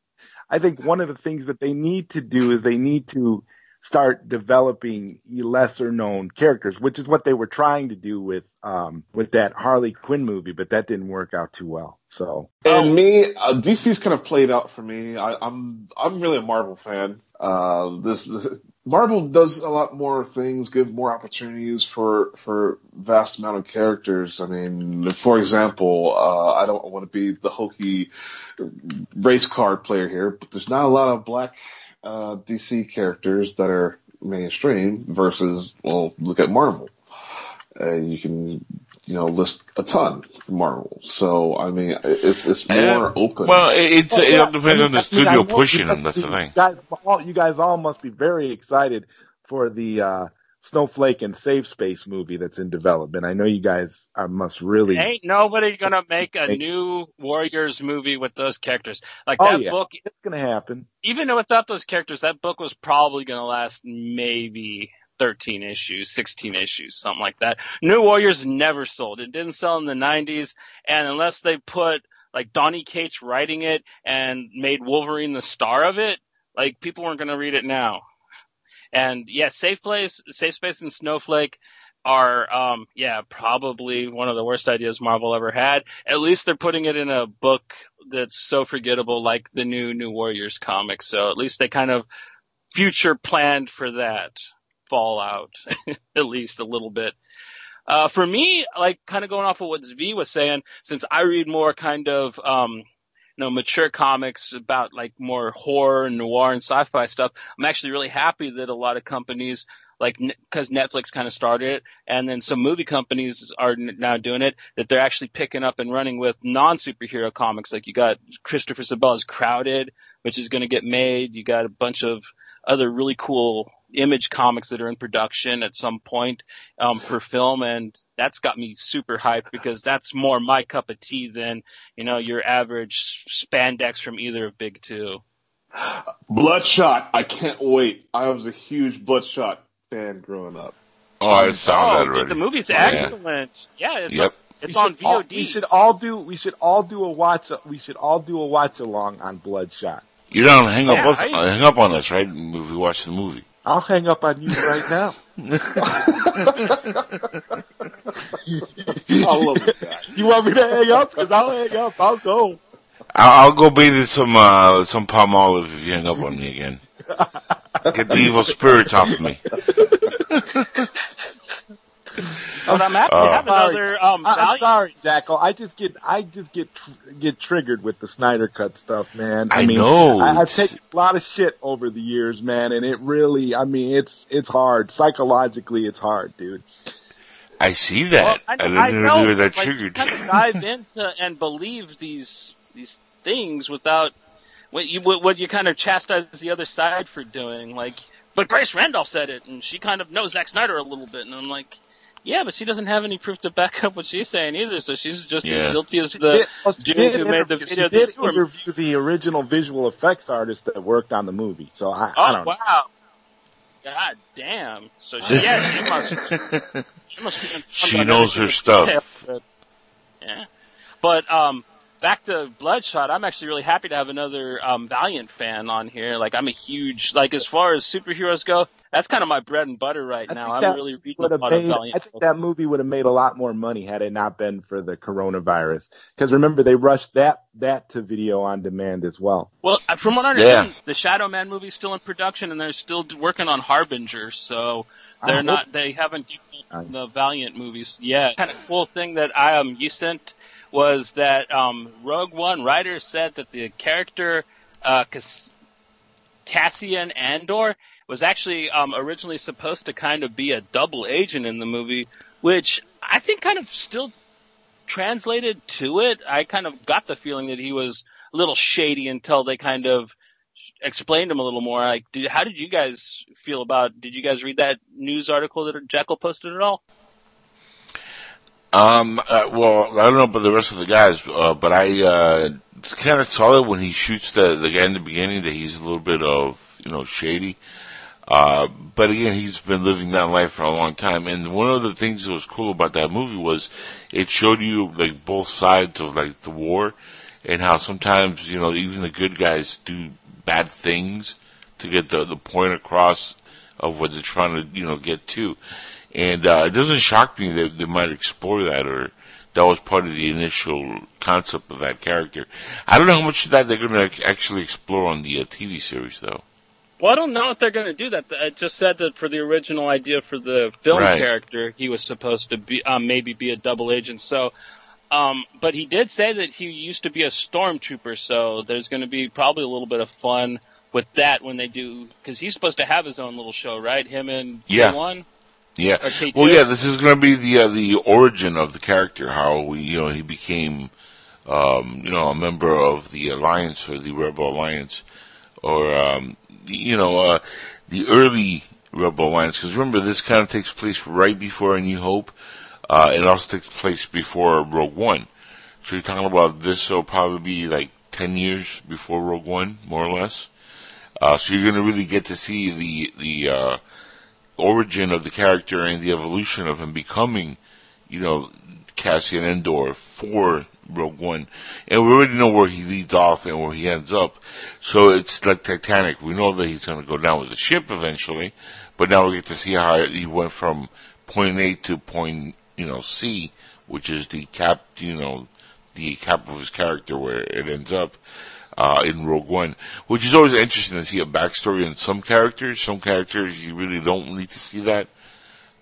I think one of the things that they need to do is they need to start developing lesser known characters, which is what they were trying to do with um, with that Harley Quinn movie, but that didn't work out too well. So and me, uh, DC's kind of played out for me. I, I'm I'm really a Marvel fan. Uh, this, this Marvel does a lot more things, give more opportunities for for vast amount of characters. I mean, for example, uh, I don't want to be the hokey race card player here, but there's not a lot of black uh, DC characters that are mainstream versus, well, look at Marvel. Uh, you can, you know, list a ton from Marvel. So, I mean, it's, it's more open. Well, it, it, it all depends I mean, on the studio mean, pushing them. That's the thing. Guys, all, you guys all must be very excited for the, uh, Snowflake and Safe Space movie that's in development. I know you guys are, must really. Ain't nobody gonna make a new Warriors movie with those characters. Like oh, that yeah. book, it's gonna happen. Even without those characters, that book was probably gonna last maybe 13 issues, 16 issues, something like that. New Warriors never sold. It didn't sell in the 90s, and unless they put like Donny Cates writing it and made Wolverine the star of it, like people weren't gonna read it now. And yeah, Safe Place, Safe Space and Snowflake are, um, yeah, probably one of the worst ideas Marvel ever had. At least they're putting it in a book that's so forgettable like the new New Warriors comic. So at least they kind of future planned for that fallout, at least a little bit. Uh, for me, like kind of going off of what V was saying, since I read more kind of, um, know, mature comics about like more horror and noir and sci-fi stuff, I'm actually really happy that a lot of companies like because Netflix kind of started it, and then some movie companies are now doing it. That they're actually picking up and running with non-superhero comics. Like you got Christopher Sebela's Crowded, which is going to get made. You got a bunch of other really cool image comics that are in production at some point um, for film, and that's got me super hyped because that's more my cup of tea than you know your average spandex from either of Big Two. Bloodshot, I can't wait. I was a huge Bloodshot fan growing up. Oh, I saw oh, that already. The movie's excellent. Yeah, yeah it's, yep. a, it's on VOD. All, we should all do. We should all do a watch. We should all do a watch along on Bloodshot. You don't hang up, Yeah, us, I- hang up on us, right? If we watch the movie. I'll hang up on you right now. I love this guy. You want me to hang up? Because I'll hang up. I'll go. I'll, I'll go bathe in some uh, some Palmolive if you hang up on me again. Get the evil spirits off of me. But I'm happy Uh, to have Sorry. another um, I, I'm sorry, Jackal. I just get I just get tr- get triggered with the Snyder cut stuff, man. I mean, know, I, I've taken a lot of shit over the years, man, and it really, I mean, it's it's hard psychologically. It's hard, dude. I see that. Well, I, I, didn't know, know you that like, triggered. You kind of dive into and believe these these things without what you what what you kind of chastise the other side for doing. Like, but Grace Randolph said it, and she kind of knows Zack Snyder a little bit, and I'm like, Yeah, but she doesn't have any proof to back up what she's saying either, so she's just Yeah. as guilty as the did- well, she dude did who made the interview- video She did that you were- interview the original visual effects artist that worked on the movie, so I, I Oh don't know. wow. God damn. So she, yeah, she must she must be She knows her stuff. Yeah. But um back to Bloodshot, I'm actually really happy to have another um Valiant fan on here. Like I'm a huge like as far as superheroes go, that's kind of my bread and butter right I now. I'm really reading Would a have lot of made, Valiant. I think that movie would have made a lot more money had it not been for the coronavirus. Because remember, they rushed that that to video on demand as well. Well, uh, from what I understand, the Shadow Man movie is still in production, and they're still working on Harbinger. So they're hope- not. They haven't Nice. done the Valiant movies yet. Kind of cool thing that I um you sent was that um Rogue One writer said that the character uh Cass- Cassian Andor was actually um originally supposed to kind of be a double agent in the movie, which I think kind of still translated to it. I kind of got the feeling that he was a little shady until they kind of explained him a little more. Like, did, how did you guys feel about? Did you guys read that news article that Jekyll posted at all? Um, uh, well, I don't know about the rest of the guys, uh, but I, uh, kind of saw it when he shoots the, the guy in the beginning that he's a little bit of, you know, shady. Uh, but again, he's been living that life for a long time. And one of the things that was cool about that movie was it showed you like both sides of like the war and how sometimes, you know, even the good guys do bad things to get the, the point across of what they're trying to, you know, get to. And, uh, it doesn't shock me that they might explore that or that was part of the initial concept of that character. I don't know how much of that they're going to actually explore on the uh, TV series though. Well, I don't know if they're going to do that. I just said that for the original idea for the film Right. character, he was supposed to be um, maybe be a double agent. So, um, but he did say that he used to be a stormtrooper. So there's going to be probably a little bit of fun with that when they do because he's supposed to have his own little show, right? Him and Yeah. K1 Yeah. Well, yeah, this is going to be the uh, the origin of the character, how we, you know, he became, um, you know, a member of the alliance or the Rebel Alliance, or um, you know, uh, the early Rebel Alliance. Because remember, this kind of takes place right before A New Hope. Uh, it also takes place before Rogue One. So you're talking about this will probably be like ten years before Rogue One, more or less. Uh, so you're going to really get to see the the uh, origin of the character and the evolution of him becoming, you know, Cassian Andor for Rogue One. And we already know where he leads off and where he ends up. So it's like Titanic. We know that he's going to go down with the ship eventually, but now we get to see how he went from point A to point, you know, C, which is the cap, you know, the cap of his character where it ends up uh, in Rogue One, which is always interesting to see a backstory in some characters. Some characters you really don't need to see that.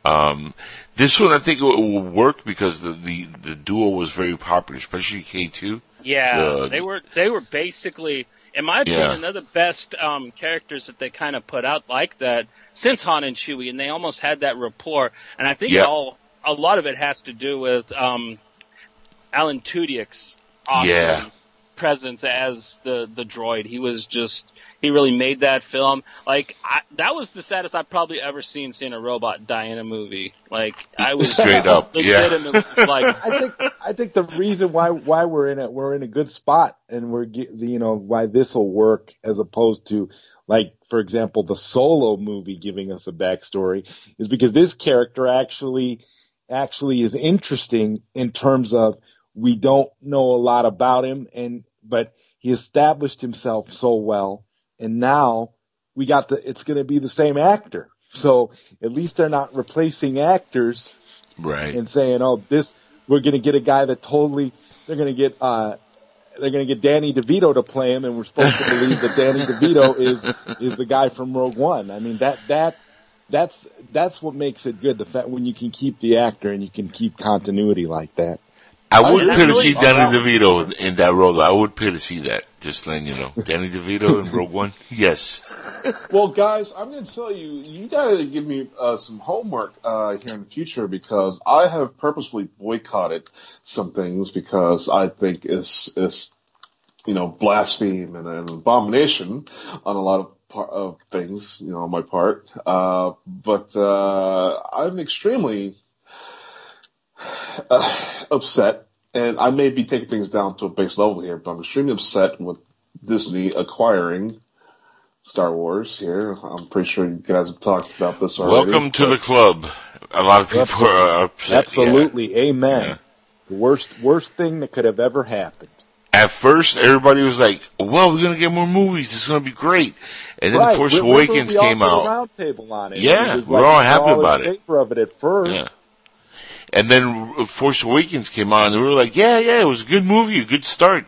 Um, this one I think it will work because the, the, the duo was very popular, especially K two. Yeah, Uh, they were they were basically, in my opinion, Yeah. they're the best um, characters that they kind of put out like that since Han and Chewie, and they almost had that rapport. And I think Yeah. all a lot of it has to do with um, Alan Tudyk's awesome Yeah. presence as the the droid. He was just he really made that film. Like I, that was the saddest I've probably ever seen seeing a robot die in a movie. Like I was Straight up, yeah. like I think I think the reason why why we're in it we're in a good spot and we're ge- you know why this will work as opposed to like for example the solo movie giving us a backstory is because this character actually actually is interesting in terms of we don't know a lot about him and but he established himself so well and now we got the it's going to be the same actor so at least they're not replacing actors Right. and saying, "Oh, this we're going to get a guy that totally they're going to get uh they're going to get Danny DeVito to play him, and we're supposed to believe that Danny DeVito is is the guy from Rogue One. I mean that that that's that's what makes it good. The fact when you can keep the actor and you can keep continuity like that. I would pay to really- see Danny DeVito in, in that role. I would pay to see that. Just letting you know, Danny DeVito in Rogue One. Yes. Well, guys, I'm going to tell you, you got to give me uh, some homework uh, here in the future because I have purposefully boycotted some things because I think it's it's you know blaspheme and an abomination on a lot of par- of things, you know, on my part. Uh, but uh, I'm extremely uh, upset, and I may be taking things down to a base level here, but I'm extremely upset with Disney acquiring Star Wars here. I'm pretty sure you guys have talked about this already. Welcome to the club. A lot of people Absolutely. are upset. Absolutely, amen. Yeah. The worst worst thing that could have ever happened. At first, everybody was like, "Well, we're gonna get more movies. It's gonna be great." And then right. Force we- we- Awakens we all came out. Round table on it. Yeah, It was we're like all we happy all about it. favor of it at first. And then Force Awakens came on, and we were like, "Yeah, yeah, it was a good movie, a good start."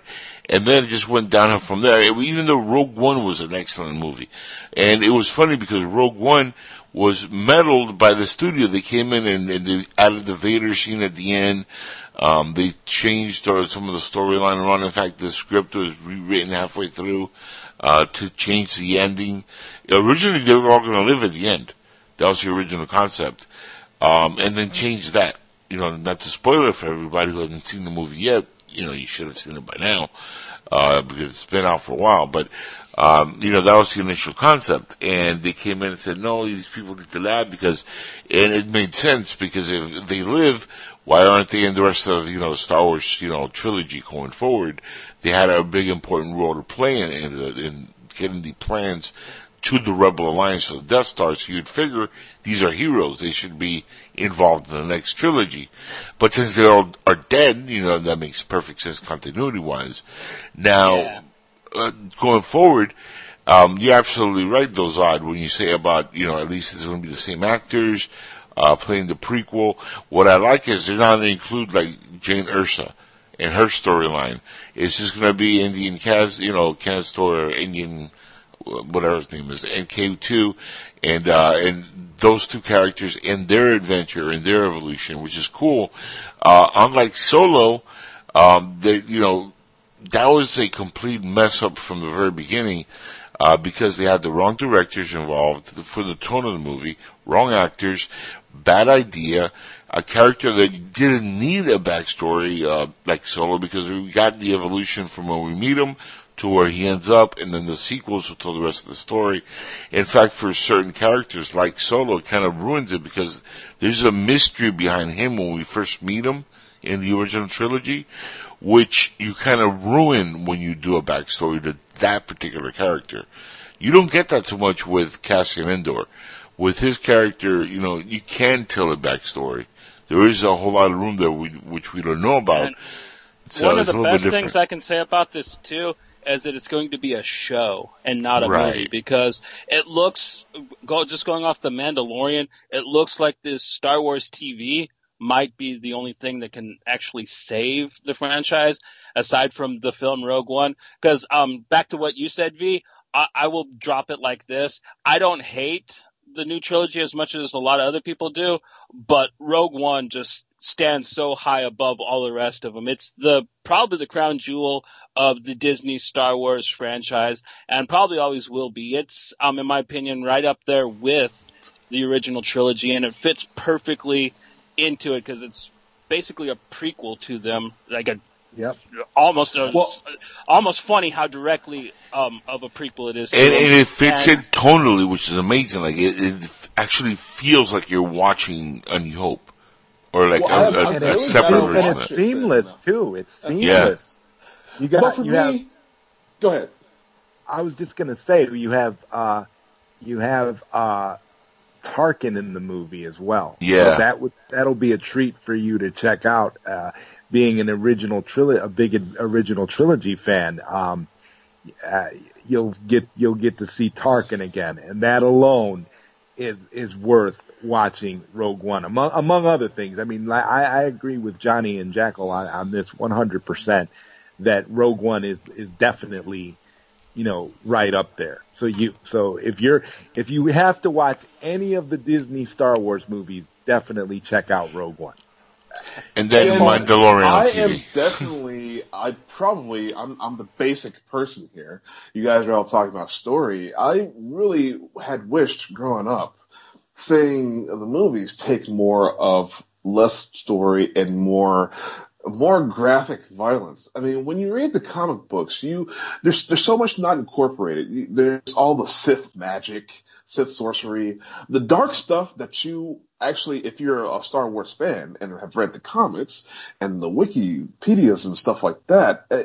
And then it just went downhill from there. Even though Rogue One was an excellent movie, and it was funny because Rogue One was meddled by the studio. They came in and, and they added the Vader scene at the end. Um, they changed uh, some of the storyline around. In fact, the script was rewritten halfway through uh, to change the ending. Originally, they were all going to live at the end. That was the original concept, um, and then changed that. You know, not to spoil it for everybody who hasn't seen the movie yet. You know, you should have seen it by now uh, because it's been out for a while. But um, you know, that was the initial concept, and they came in and said, "No, these people need to lab because," and it made sense because if they live, why aren't they in the rest of you know Star Wars you know trilogy going forward? They had a big important role to play in in, in getting the plans to the Rebel Alliance for the Death Star. So you'd figure these are heroes; they should be involved in the next trilogy. But since they all are dead, you know that makes perfect sense continuity wise. Now Yeah. uh, going forward, um, you're absolutely right, though, Zod, when you say about, you know, at least it's going to be the same actors, uh, playing the prequel. What I like is they're not going to include, like, Jane Ursa in her storyline. It's just going to be Indian Cas, you know, Castor, Indian, whatever his name is, NK2, and, uh, and those two characters and their adventure and their evolution, which is cool. Uh, unlike Solo, um, they, you know, that was a complete mess up from the very beginning uh, because they had the wrong directors involved for the tone of the movie, wrong actors, bad idea, a character that didn't need a backstory uh, like Solo because we got the evolution from when we meet him to where he ends up, and then the sequels will tell the rest of the story. In fact, for certain characters like Solo, it kind of ruins it because there's a mystery behind him when we first meet him in the original trilogy, which you kind of ruin when you do a backstory to that particular character. You don't get that so much with Cassian Andor. With his character, you know, you can tell a backstory. There is a whole lot of room there we, which we don't know about. So One of a the little bit best things I can say about this too is that it's going to be a show and not a Right. movie because it looks go just going off the Mandalorian, it looks like this Star Wars TV might be the only thing that can actually save the franchise aside from the film Rogue One. Because um, back to what you said, V, I, I will drop it like this: I don't hate the new trilogy as much as a lot of other people do, but Rogue One just stands so high above all the rest of them. It's the probably the crown jewel of the Disney Star Wars franchise, and probably always will be. It's, um, in my opinion, right up there with the original trilogy, and it fits perfectly into it because it's basically a prequel to them, like a Yep. almost a, Well- almost funny how directly um, of a prequel it is. and, and it fits And- in tonally, which is amazing. Like it, it actually feels like you're watching A New Hope, or like Well, a, I'm- a- I'm a separate glad- and it's of it. seamless too. It's Yeah. seamless. You got but for you me, have go ahead. I was just gonna say you have uh you have uh Tarkin in the movie as well. Yeah. So that would that'll be a treat for you to check out. Uh being an original trilogy a big original trilogy fan. Um uh, you'll get you'll get to see Tarkin again and that alone is is worth watching Rogue One among among other things. I mean, I I agree with Johnny and Jackal on, on this 100% that Rogue One is is definitely you know right up there. So you so if you're if you have to watch any of the Disney Star Wars movies, definitely check out Rogue One. And then And Mandalorian I am definitely, I probably, I'm, I'm the basic person here. You guys are all talking about story. I really had wished growing up seeing the movies take more of less story and more more graphic violence. I mean, when you read the comic books, you there's there's so much not incorporated. There's all the Sith magic, Sith sorcery, the dark stuff that you actually, if you're a Star Wars fan and have read the comics and the Wikipedias and stuff like that, uh,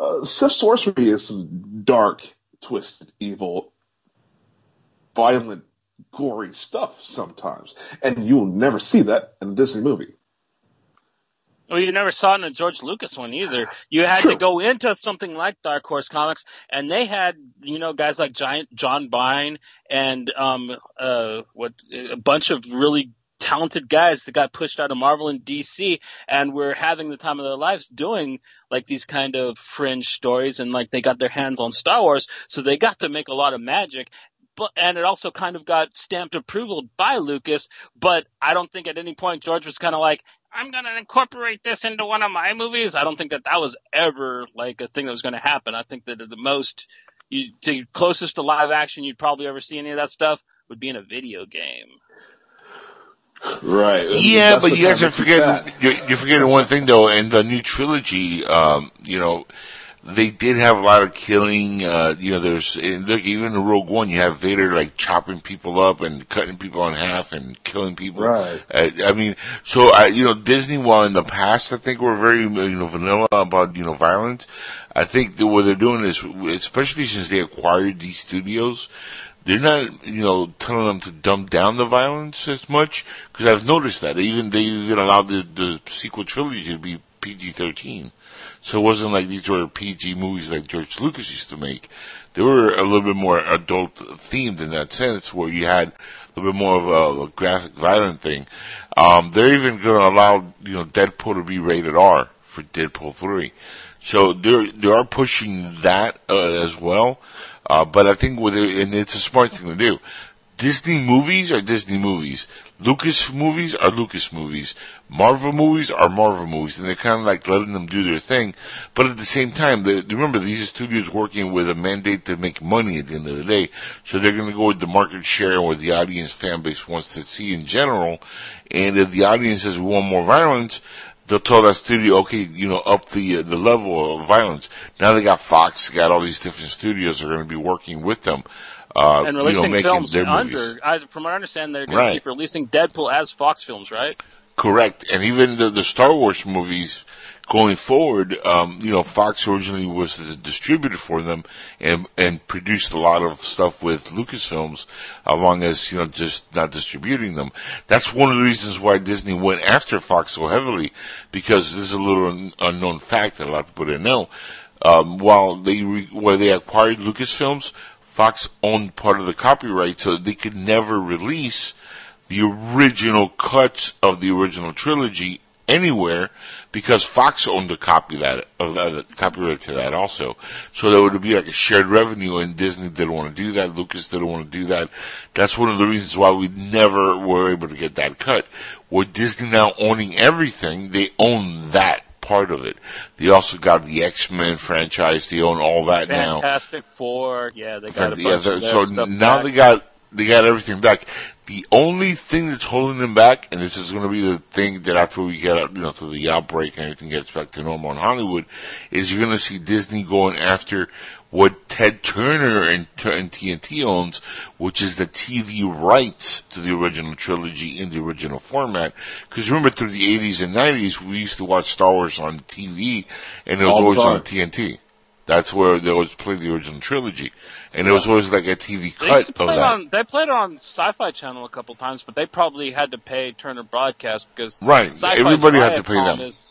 uh, Sith sorcery is some dark, twisted, evil, violent, gory stuff sometimes, and you'll never see that in a Disney movie. Well, you never saw it in a George Lucas one either. You had True. to go into something like Dark Horse Comics, and they had, you know, guys like Giant John Byrne and um, uh, what a bunch of really talented guys that got pushed out of Marvel and DC, and were having the time of their lives doing like these kind of fringe stories, and like they got their hands on Star Wars, so they got to make a lot of magic but and it also kind of got stamped approval by Lucas. But I don't think at any point George was kind of like, I'm going to incorporate this into one of my movies. I don't think that that was ever like a thing that was going to happen. I think that the most, you, the closest to live action you'd probably ever see any of that stuff would be in a video game. Right. Yeah, but you guys are forgetting, you're, you're, forgetting one thing though, in the new trilogy, um, you know, they did have a lot of killing. Uh, you know, there's look even in Rogue One, you have Vader like chopping people up and cutting people in half and killing people. Right. Uh, I mean, so I, you know, Disney, while in the past I think were very you know vanilla about you know violence, I think that what they're doing is, especially since they acquired these studios. They're not, you know, telling them to dump down the violence as much because I've noticed that even they even allowed the, the sequel trilogy to be PG-13. So it wasn't like these were PG movies like George Lucas used to make. They were a little bit more adult themed in that sense, where you had a little bit more of a, a graphic, violent thing. Um, they're even going to allow you know Deadpool to be rated R for Deadpool three. So they're they are pushing that uh, as well. Uh, but I think with it, and it's a smart thing to do. Disney movies are Disney movies. Lucas movies are Lucas movies. Marvel movies are Marvel movies, and they're kind of like letting them do their thing. But at the same time, they, remember these studios working with a mandate to make money at the end of the day, so they're going to go with the market share and what the audience fan base wants to see in general. And if the audience says we want more violence, they'll tell that studio, okay, you know, up the uh, the level of violence. Now they got Fox, got all these different studios are going to be working with them. Uh, and releasing you know, films under, I, from what I understand, they're going right. to keep releasing Deadpool as Fox films, right? Correct. And even the, the Star Wars movies going forward, um, you know, Fox originally was the distributor for them and, and produced a lot of stuff with Lucasfilms, along as, you know, just not distributing them. That's one of the reasons why Disney went after Fox so heavily, because this is a little un- unknown fact that a lot of people didn't know. Um, while they, re- while they acquired Lucasfilms, Fox owned part of the copyright, so they could never release the original cuts of the original trilogy anywhere because Fox owned a copy that of that copyright to that also. So there would be like a shared revenue, and Disney didn't want to do that. Lucas didn't want to do that. That's one of the reasons why we never were able to get that cut. With Disney now owning everything, they own that part of it. They also got the X Men franchise. They own all that Fantastic now. Fantastic Four, yeah, they got a bunch yeah, so now back. they got they got everything back. The only thing that's holding them back, and this is going to be the thing that after we get out, you know, through the outbreak and everything gets back to normal in Hollywood, is you're going to see Disney going after what Ted Turner and, and TNT owns, which is the TV rights to the original trilogy in the original format. Because remember, through the 80s and 90s, we used to watch Star Wars on TV, and it was All always the on. TNT. That's where they always played the original trilogy, and it was always like a TV They cut to of that. on. They played it on Sci-Fi Channel a couple times, but they probably had to pay Turner Broadcast because Right. Sci-Fi's Everybody had to pay them. Is,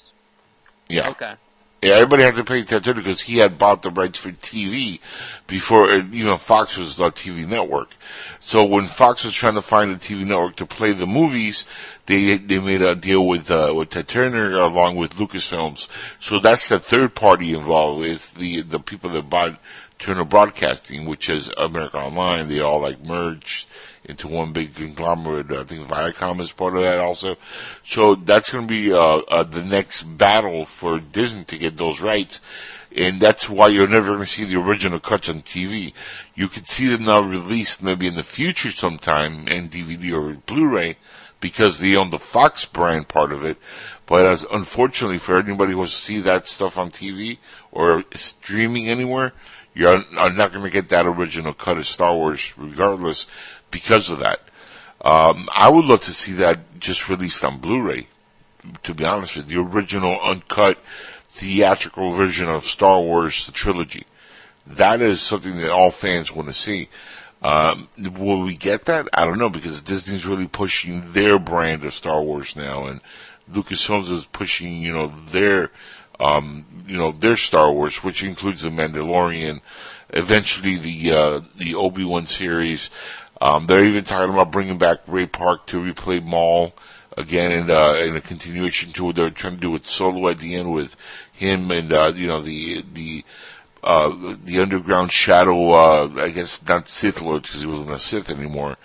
Yeah. Okay. Yeah, everybody had to pay Turner because he had bought the rights for TV before, uh, you know, Fox was the TV network. So when Fox was trying to find a TV network to play the movies, they they made a deal with uh, with Ted Turner along with Lucasfilms. So that's the third party involved is the the people that bought Turner Broadcasting, which is America Online. They all like merged into one big conglomerate. I think Viacom is part of that also. So that's going to be uh, uh, the next battle for Disney to get those rights. And that's why you're never going to see the original cuts on TV. You could see them now released maybe in the future sometime in DVD or Blu-ray because they own the Fox brand part of it. But as unfortunately for anybody who wants to see that stuff on TV or streaming anywhere, You're not going to get that original cut of Star Wars regardless because of that. Um, I would love to see that just released on Blu-ray. To be honest with you, the original uncut theatrical version of Star Wars the trilogy. That is something that all fans want to see. Um, will we get that? I don't know because Disney's really pushing their brand of Star Wars now, and Lucasfilms is pushing, you know, their, um, you know, their Star Wars, which includes the Mandalorian, eventually the uh, the Obi Wan series. Um, they're even talking about bringing back Ray Park to replay Maul again in, uh, in a continuation to what they're trying to do with Solo at the end with him and uh, you know the the uh, the underground shadow, uh, I guess not Sith Lord because he wasn't a Sith anymore.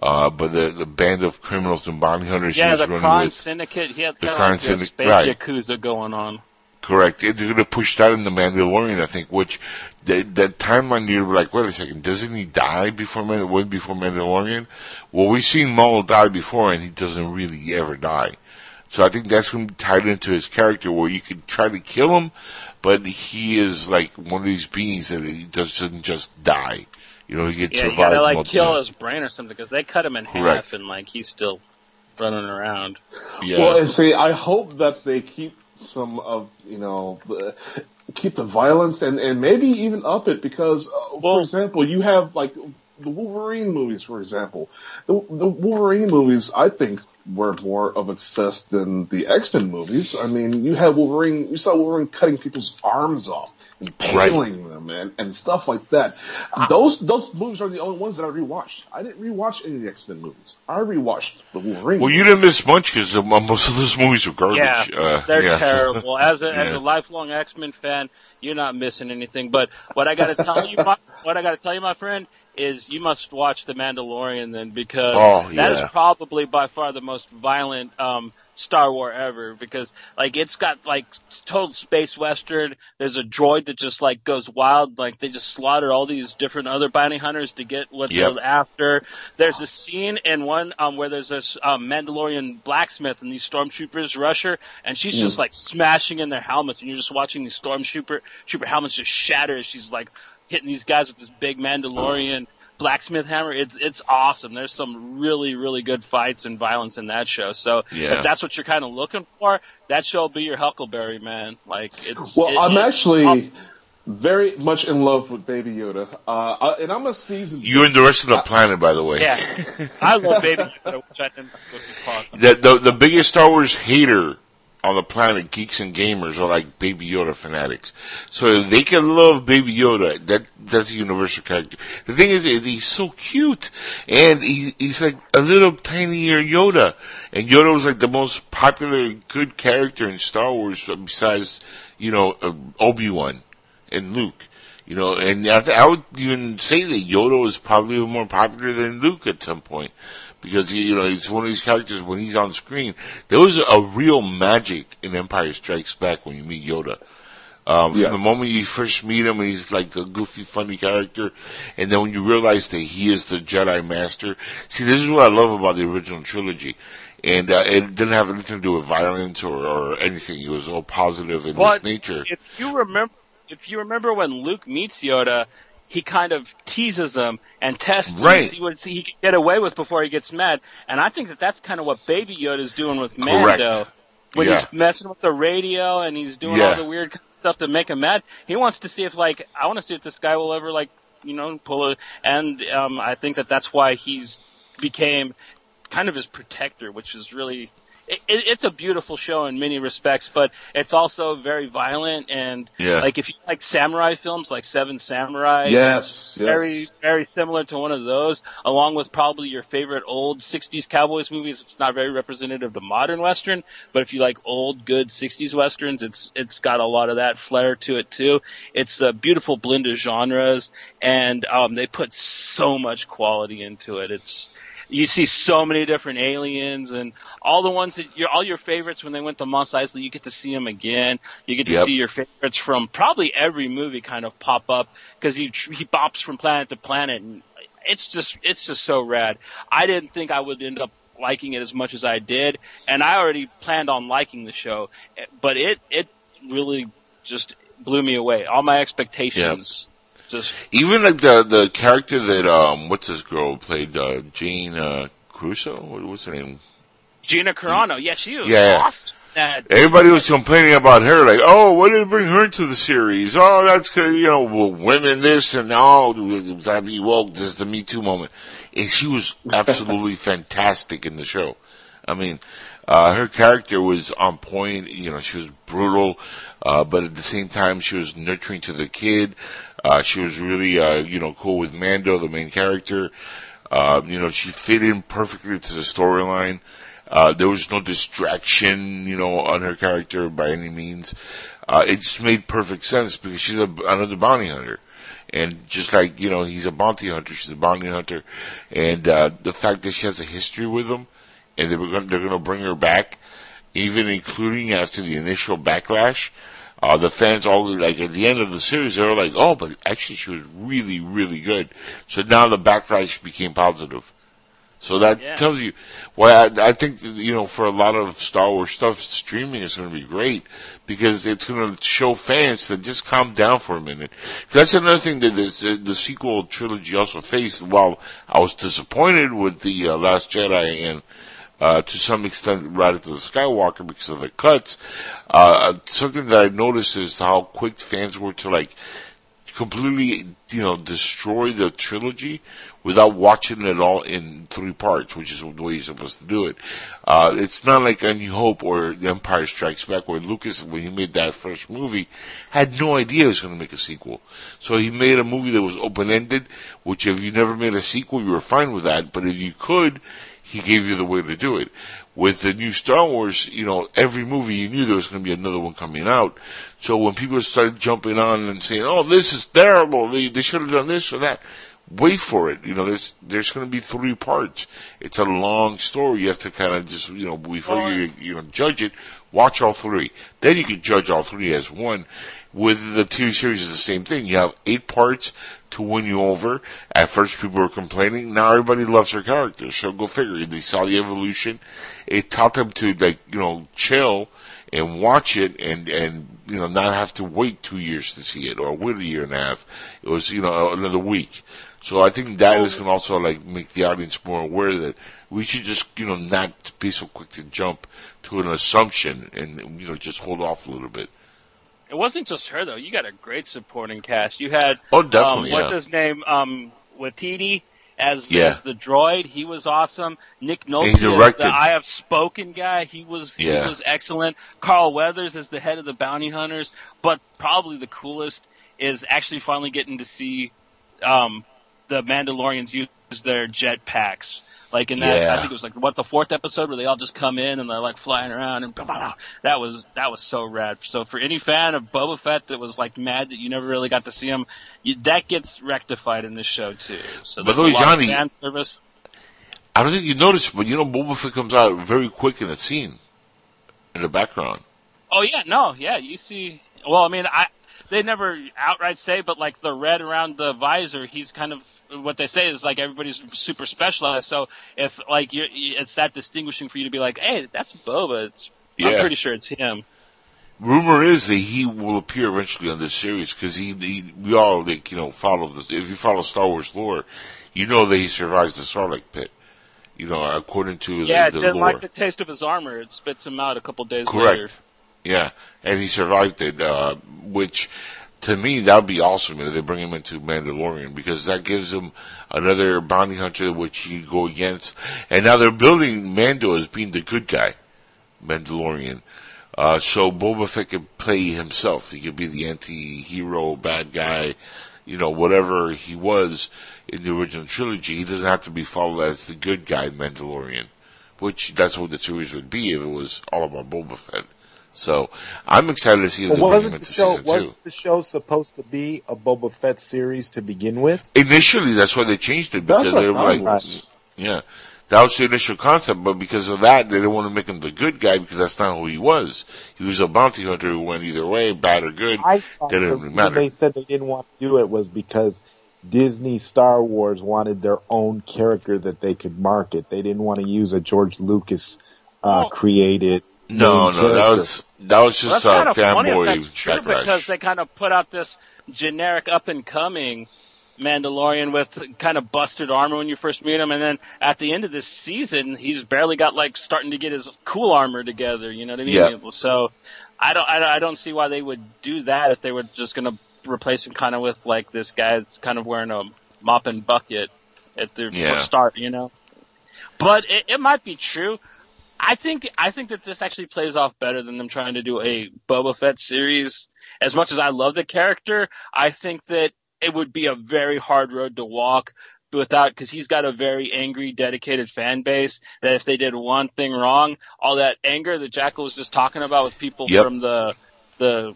Uh, but the the band of criminals and bounty hunters yeah, he was the running crime with. syndicate. He had The crime like syndic- a space right. yakuza going on. Correct. They're going to push that in the Mandalorian, I think. Which that that timeline you're like, wait a second, doesn't he die before Man- way before Mandalorian? Well, we've seen Maul die before, and he doesn't really ever die. So I think that's going to be tied into his character, where you could try to kill him, but he is like one of these beings that he doesn't just die. You know, he gets Yeah, you survive. gotta like multiple- kill his brain or something because they cut him in Correct. half and like he's still running around. Yeah. Well, and see, I hope that they keep some of you know the, keep the violence and and maybe even up it because, uh, for example, you have like the Wolverine movies, for example. The the Wolverine movies, I think, were more of a success than the X Men movies. I mean, you had Wolverine, you saw Wolverine cutting people's arms off. Impaling them and, and stuff like that. Those those movies are the only ones that I rewatched. I didn't rewatch any of the X Men movies. I rewatched the Wolverine. well, you didn't miss much because most of those movies are garbage. Yeah, uh, they're yeah. terrible. As a, as a lifelong X Men fan, you're not missing anything. But what I got to tell you, my, what I got to tell you, my friend, is you must watch The Mandalorian then because Oh, that is probably by far the most violent um, Star War ever. Because like it's got like total space western. There's a droid that just like goes wild. Like they just slaughter all these different other bounty hunters to get what Yep. they're after. There's a scene in one um, where there's this um, Mandalorian blacksmith and these stormtroopers rush her, and she's just like smashing in their helmets, and you're just watching these stormtrooper trooper helmets just shatter as she's like hitting these guys with this big Mandalorian blacksmith hammer. It's it's awesome. There's some really really good fights and violence in that show. So Yeah. if that's what you're kind of looking for, that show will be your Huckleberry man. Like it's Well, it- I'm it- actually um, very much in love with Baby Yoda, uh, uh, and I'm a season. You and the rest of the planet, by the way. yeah, I love Baby Yoda, which I didn't go. The, the the biggest Star Wars hater on the planet, geeks and gamers, are like Baby Yoda fanatics. So they can love Baby Yoda. That that's a universal character. The thing is, he's so cute, and he, he's like a little tinier Yoda. And Yoda was like the most popular good character in Star Wars, besides you know uh, Obi Wan and Luke. You know, and I, th- I would even say that Yoda was probably more popular than Luke at some point. Because, you know, he's one of these characters when he's on screen. There was a real magic in Empire Strikes Back when you meet Yoda. Um, Yes. From the moment you first meet him, he's like a goofy, funny character. And then when you realize that he is the Jedi Master. See, this is what I love about the original trilogy. And, uh, it didn't have anything to do with violence or, or anything. It was all positive in Well, its nature. If you remember, if you remember when Luke meets Yoda, he kind of teases him and tests him to see what he can get away with before he gets mad. And I think that that's kind of what Baby Yoda is doing with Correct. Mando. When Yeah. he's messing with the radio and he's doing Yeah. all the weird stuff to make him mad, he wants to see if like I want to see if this guy will ever like you know pull a. And um, I think that that's why he's became kind of his protector, which is really it, it, it's a beautiful show in many respects, but it's also very violent and Yeah. like if you like samurai films like Seven Samurai, Yes, yes. very very similar to one of those, along with probably your favorite old '60s cowboys movies. It's not very representative of the modern western, but if you like old good '60s westerns, it's it's got a lot of that flair to it too. It's a beautiful blend of genres, and um, they put so much quality into it. It's you see so many different aliens and all the ones that your all your favorites when they went to Mos Eisley, you get to see them again. You get to Yep. see your favorites from probably every movie kind of pop up because he he bops from planet to planet and it's just it's just so rad. I didn't think I would end up liking it as much as I did, and I already planned on liking the show, but it it really just blew me away. All my expectations Just Even like the the character that um what's this girl played uh, Jane uh, Crusoe? What, what's her name? Gina Carano. Yeah, she was Yeah. awesome. That Everybody was complaining about her, like, oh, what did they bring her into the series? Oh, that's 'cause, you know well, women this and all, oh, gotta be woke. This is the Me Too moment, and she was absolutely fantastic in the show. I mean, uh, her character was on point. You know, she was brutal, uh, but at the same time, she was nurturing to the kid. Uh, she was really, uh, you know, cool with Mando, the main character. Uh, you know, she fit in perfectly to the storyline. Uh, there was no distraction, you know, on her character by any means. Uh, it just made perfect sense because she's a, another bounty hunter. And just like, you know, he's a bounty hunter, she's a bounty hunter. And, uh, the fact that she has a history with him and they were going, they're to bring her back, even including after the initial backlash, uh, the fans all like at the end of the series, they were like, "Oh, but actually, she was really, really good." So now the backlash became positive. So that Yeah. tells you why I, I think you know for a lot of Star Wars stuff, streaming is going to be great because it's going to show fans that just calm down for a minute. That's another thing that this, uh, the sequel trilogy also faced. While I was disappointed with the uh, Last Jedi and uh, to some extent Rise of the Skywalker because of the cuts. Uh, something that I noticed is how quick fans were to like completely, you know, destroy the trilogy without watching it all in three parts, which is the way you're supposed to do it. Uh, it's not like A New Hope or The Empire Strikes Back where Lucas, when he made that first movie, had no idea he was going to make a sequel. So he made a movie that was open-ended, which if you never made a sequel, you were fine with that, but if you could, he gave you the way to do it. With the new Star Wars, you know, every movie you knew there was going to be another one coming out. So when people started jumping on and saying, "Oh, this is terrible. They, they should have done this or that," wait for it. You know, there's there's going to be three parts. It's a long story. You have to kind of just you know before you you know judge it, watch all three. Then you can judge all three as one. With the TV series, is the same thing. You have eight parts to win you over. At first, people were complaining. Now everybody loves her character. So go figure. They saw the evolution. It taught them to like you know chill and watch it and and you know not have to wait two years to see it or wait a year and a half. It was you know another week. So I think that is going to also like make the audience more aware that we should just you know not be so quick to jump to an assumption and you know just hold off a little bit. It wasn't just her though. You got a great supporting cast. You had Oh, definitely, um, yeah. what's his name? Um, Waititi as Yeah. as the droid. He was awesome. Nick Nolte as the I have spoken guy. He was Yeah. he was excellent. Carl Weathers as the head of the bounty hunters. But probably the coolest is actually finally getting to see um, the Mandalorians use their jetpacks. Like in that, Yeah. I think it was like what the fourth episode where they all just come in and they're like flying around and blah, blah, blah. that was that was so rad. So for any fan of Boba Fett that was like mad that you never really got to see him, you, that gets rectified in this show too. So there's the way, a lot of Johnny- fan service. I don't think you noticed, but you know Boba Fett comes out very quick in the scene in the background. Oh yeah, no, yeah, you see. Well, I mean, I they never outright say, but like the red around the visor, he's kind of what they say is like everybody's super specialized. So if like you're, it's that distinguishing for you to be like, hey, that's Boba. It's I'm pretty sure it's him. Rumor is that he will appear eventually on this series because he, he, we all like you know follow this. If you follow Star Wars lore, you know that he survives the Sarlacc pit. You know, according to Yeah, the, lore. like the taste of his armor. It spits him out a couple days Correct. later. Yeah, and he survived it, uh, which to me that would be awesome if they bring him into Mandalorian because that gives him another bounty hunter which he could go against. And now they're building Mando as being the good guy, Mandalorian. Uh, so Boba Fett could play himself. He could be the anti-hero, bad guy, you know, whatever he was in the original trilogy. He doesn't have to be followed as the good guy Mandalorian, which that's what the series would be if it was all about Boba Fett. So I'm excited to see if But they bring him wasn't the show season wasn't the show supposed to be a Boba Fett series to begin with? Initially, that's why they changed it because they were like, was. yeah, that was the initial concept. But because of that, they didn't want to make him the good guy because that's not who he was. He was a bounty hunter who went either way, bad or good. I thought Didn't the really matter. they said they didn't want to do it was because Disney Star Wars wanted their own character that they could market. They didn't want to use a George Lucas uh, Well, created. No, no, that was that was Well, just that's kind uh, of funny if that's true backlash. because they kind of put out this generic up and coming Mandalorian with kind of busted armor when you first meet him, and then at the end of this season, he's barely got like starting to get his cool armor together. You know what I mean? Yeah. So I don't, I don't, I don't see why they would do that if they were just going to replace him kind of with like this guy that's kind of wearing a mop and bucket at the Yeah. start. You know, but it, it might be true. I think I think that this actually plays off better than them trying to do a Boba Fett series. As much as I love the character, I think that it would be a very hard road to walk without because he's got a very angry, dedicated fan base. That if they did one thing wrong, all that anger that Jackal was just talking about with people Yep. from the the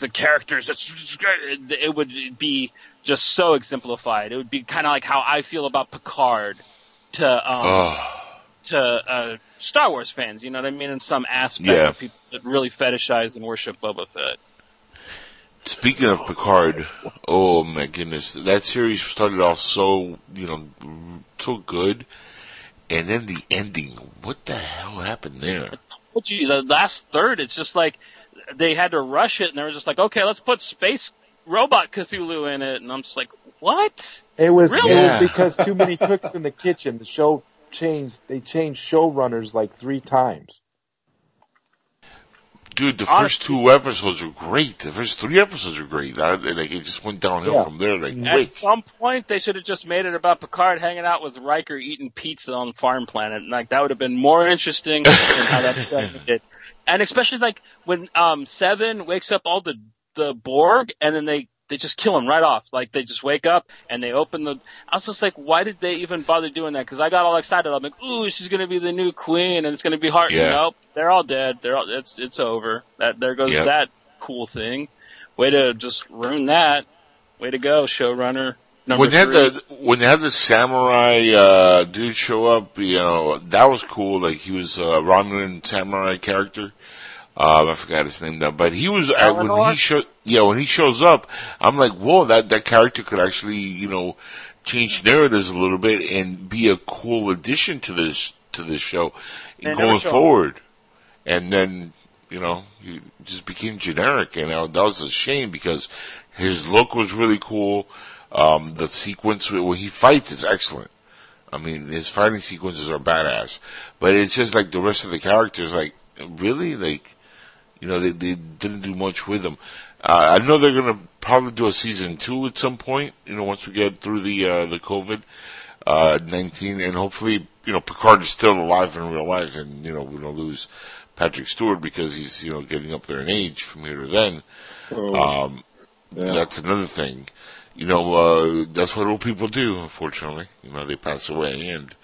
the characters, it's, it would be just so exemplified. It would be kind of like how I feel about Picard to um, Oh, to uh, Star Wars fans. You know what I mean? In some aspect, Yeah. of people that really fetishize and worship Boba Fett. Speaking of Picard, oh my goodness, that series started off so you know so good, and then the ending. What the hell happened there? But you, the last third, it's just like they had to rush it, and they were just like, okay, let's put space robot Cthulhu in it, and I'm just like, what? It was Really? it was because too many cooks in the kitchen. The show changed. They changed showrunners like three times. Dude, the Honestly- first two episodes were great. The first three episodes were great. I, like it just went downhill Yeah. from there. Like At quick. some point, they should have just made it about Picard hanging out with Riker eating pizza on Farm Planet. And, like that would have been more interesting than how that ended. And especially like when um Seven wakes up all the the Borg, and then they they just kill him right off. Like they just wake up and they open the. I was just like, why did they even bother doing that? Because I got all excited. I'm like, ooh, she's gonna be the new queen, and it's gonna be hard. Yeah. Nope, they're all dead. They're all. It's it's over. That there goes Yep. that cool thing. Way to just ruin that. Way to go, showrunner. Number when they had the when they had the samurai uh, dude show up, you know that was cool. Like he was a Romulan samurai character. Um, I forgot his name now, but he was uh, when he show yeah when he shows up, I'm like, whoa, that that character could actually you know change narratives a little bit and be a cool addition to this to this show going him. forward. And then you know he just became generic, and that was a shame because his look was really cool. Um, the sequence when he fights is excellent. I mean, his fighting sequences are badass, but it's just like the rest of the characters, like really, like you know, they they didn't do much with them. Uh, I know they're gonna probably do a season two at some point. You know, once we get through the uh, the COVID uh, nineteen, and hopefully, you know, Picard is still alive in real life, and you know, we don't lose Patrick Stewart because he's you know getting up there in age from here to then. Oh, Um, yeah. that's another thing. You know, uh, that's what old people do, unfortunately. You know, they pass away and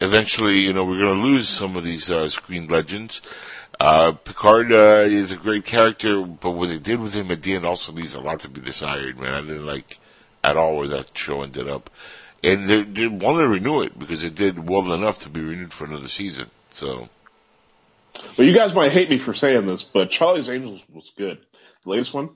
eventually, you know, we're going to lose some of these, uh, screen legends. Uh, Picard, uh, is a great character, but what they did with him at the end also leaves a lot to be desired, man. I didn't like at all where that show ended up. And they, they want to renew it because it did well enough to be renewed for another season. So, Well, you guys might hate me for saying this, but Charlie's Angels was good. The latest one.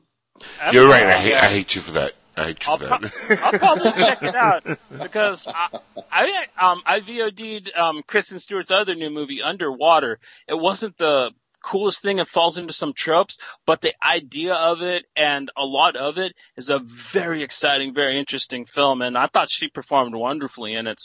That's you're right. I fine, hate. I hate you for that. I hate you I'll, for pro- probably check it out because I, I um I VOD'd um Kristen Stewart's other new movie Underwater. It wasn't the coolest thing. It falls into some tropes, but the idea of it and a lot of it is a very exciting, very interesting film. And I thought she performed wonderfully in it.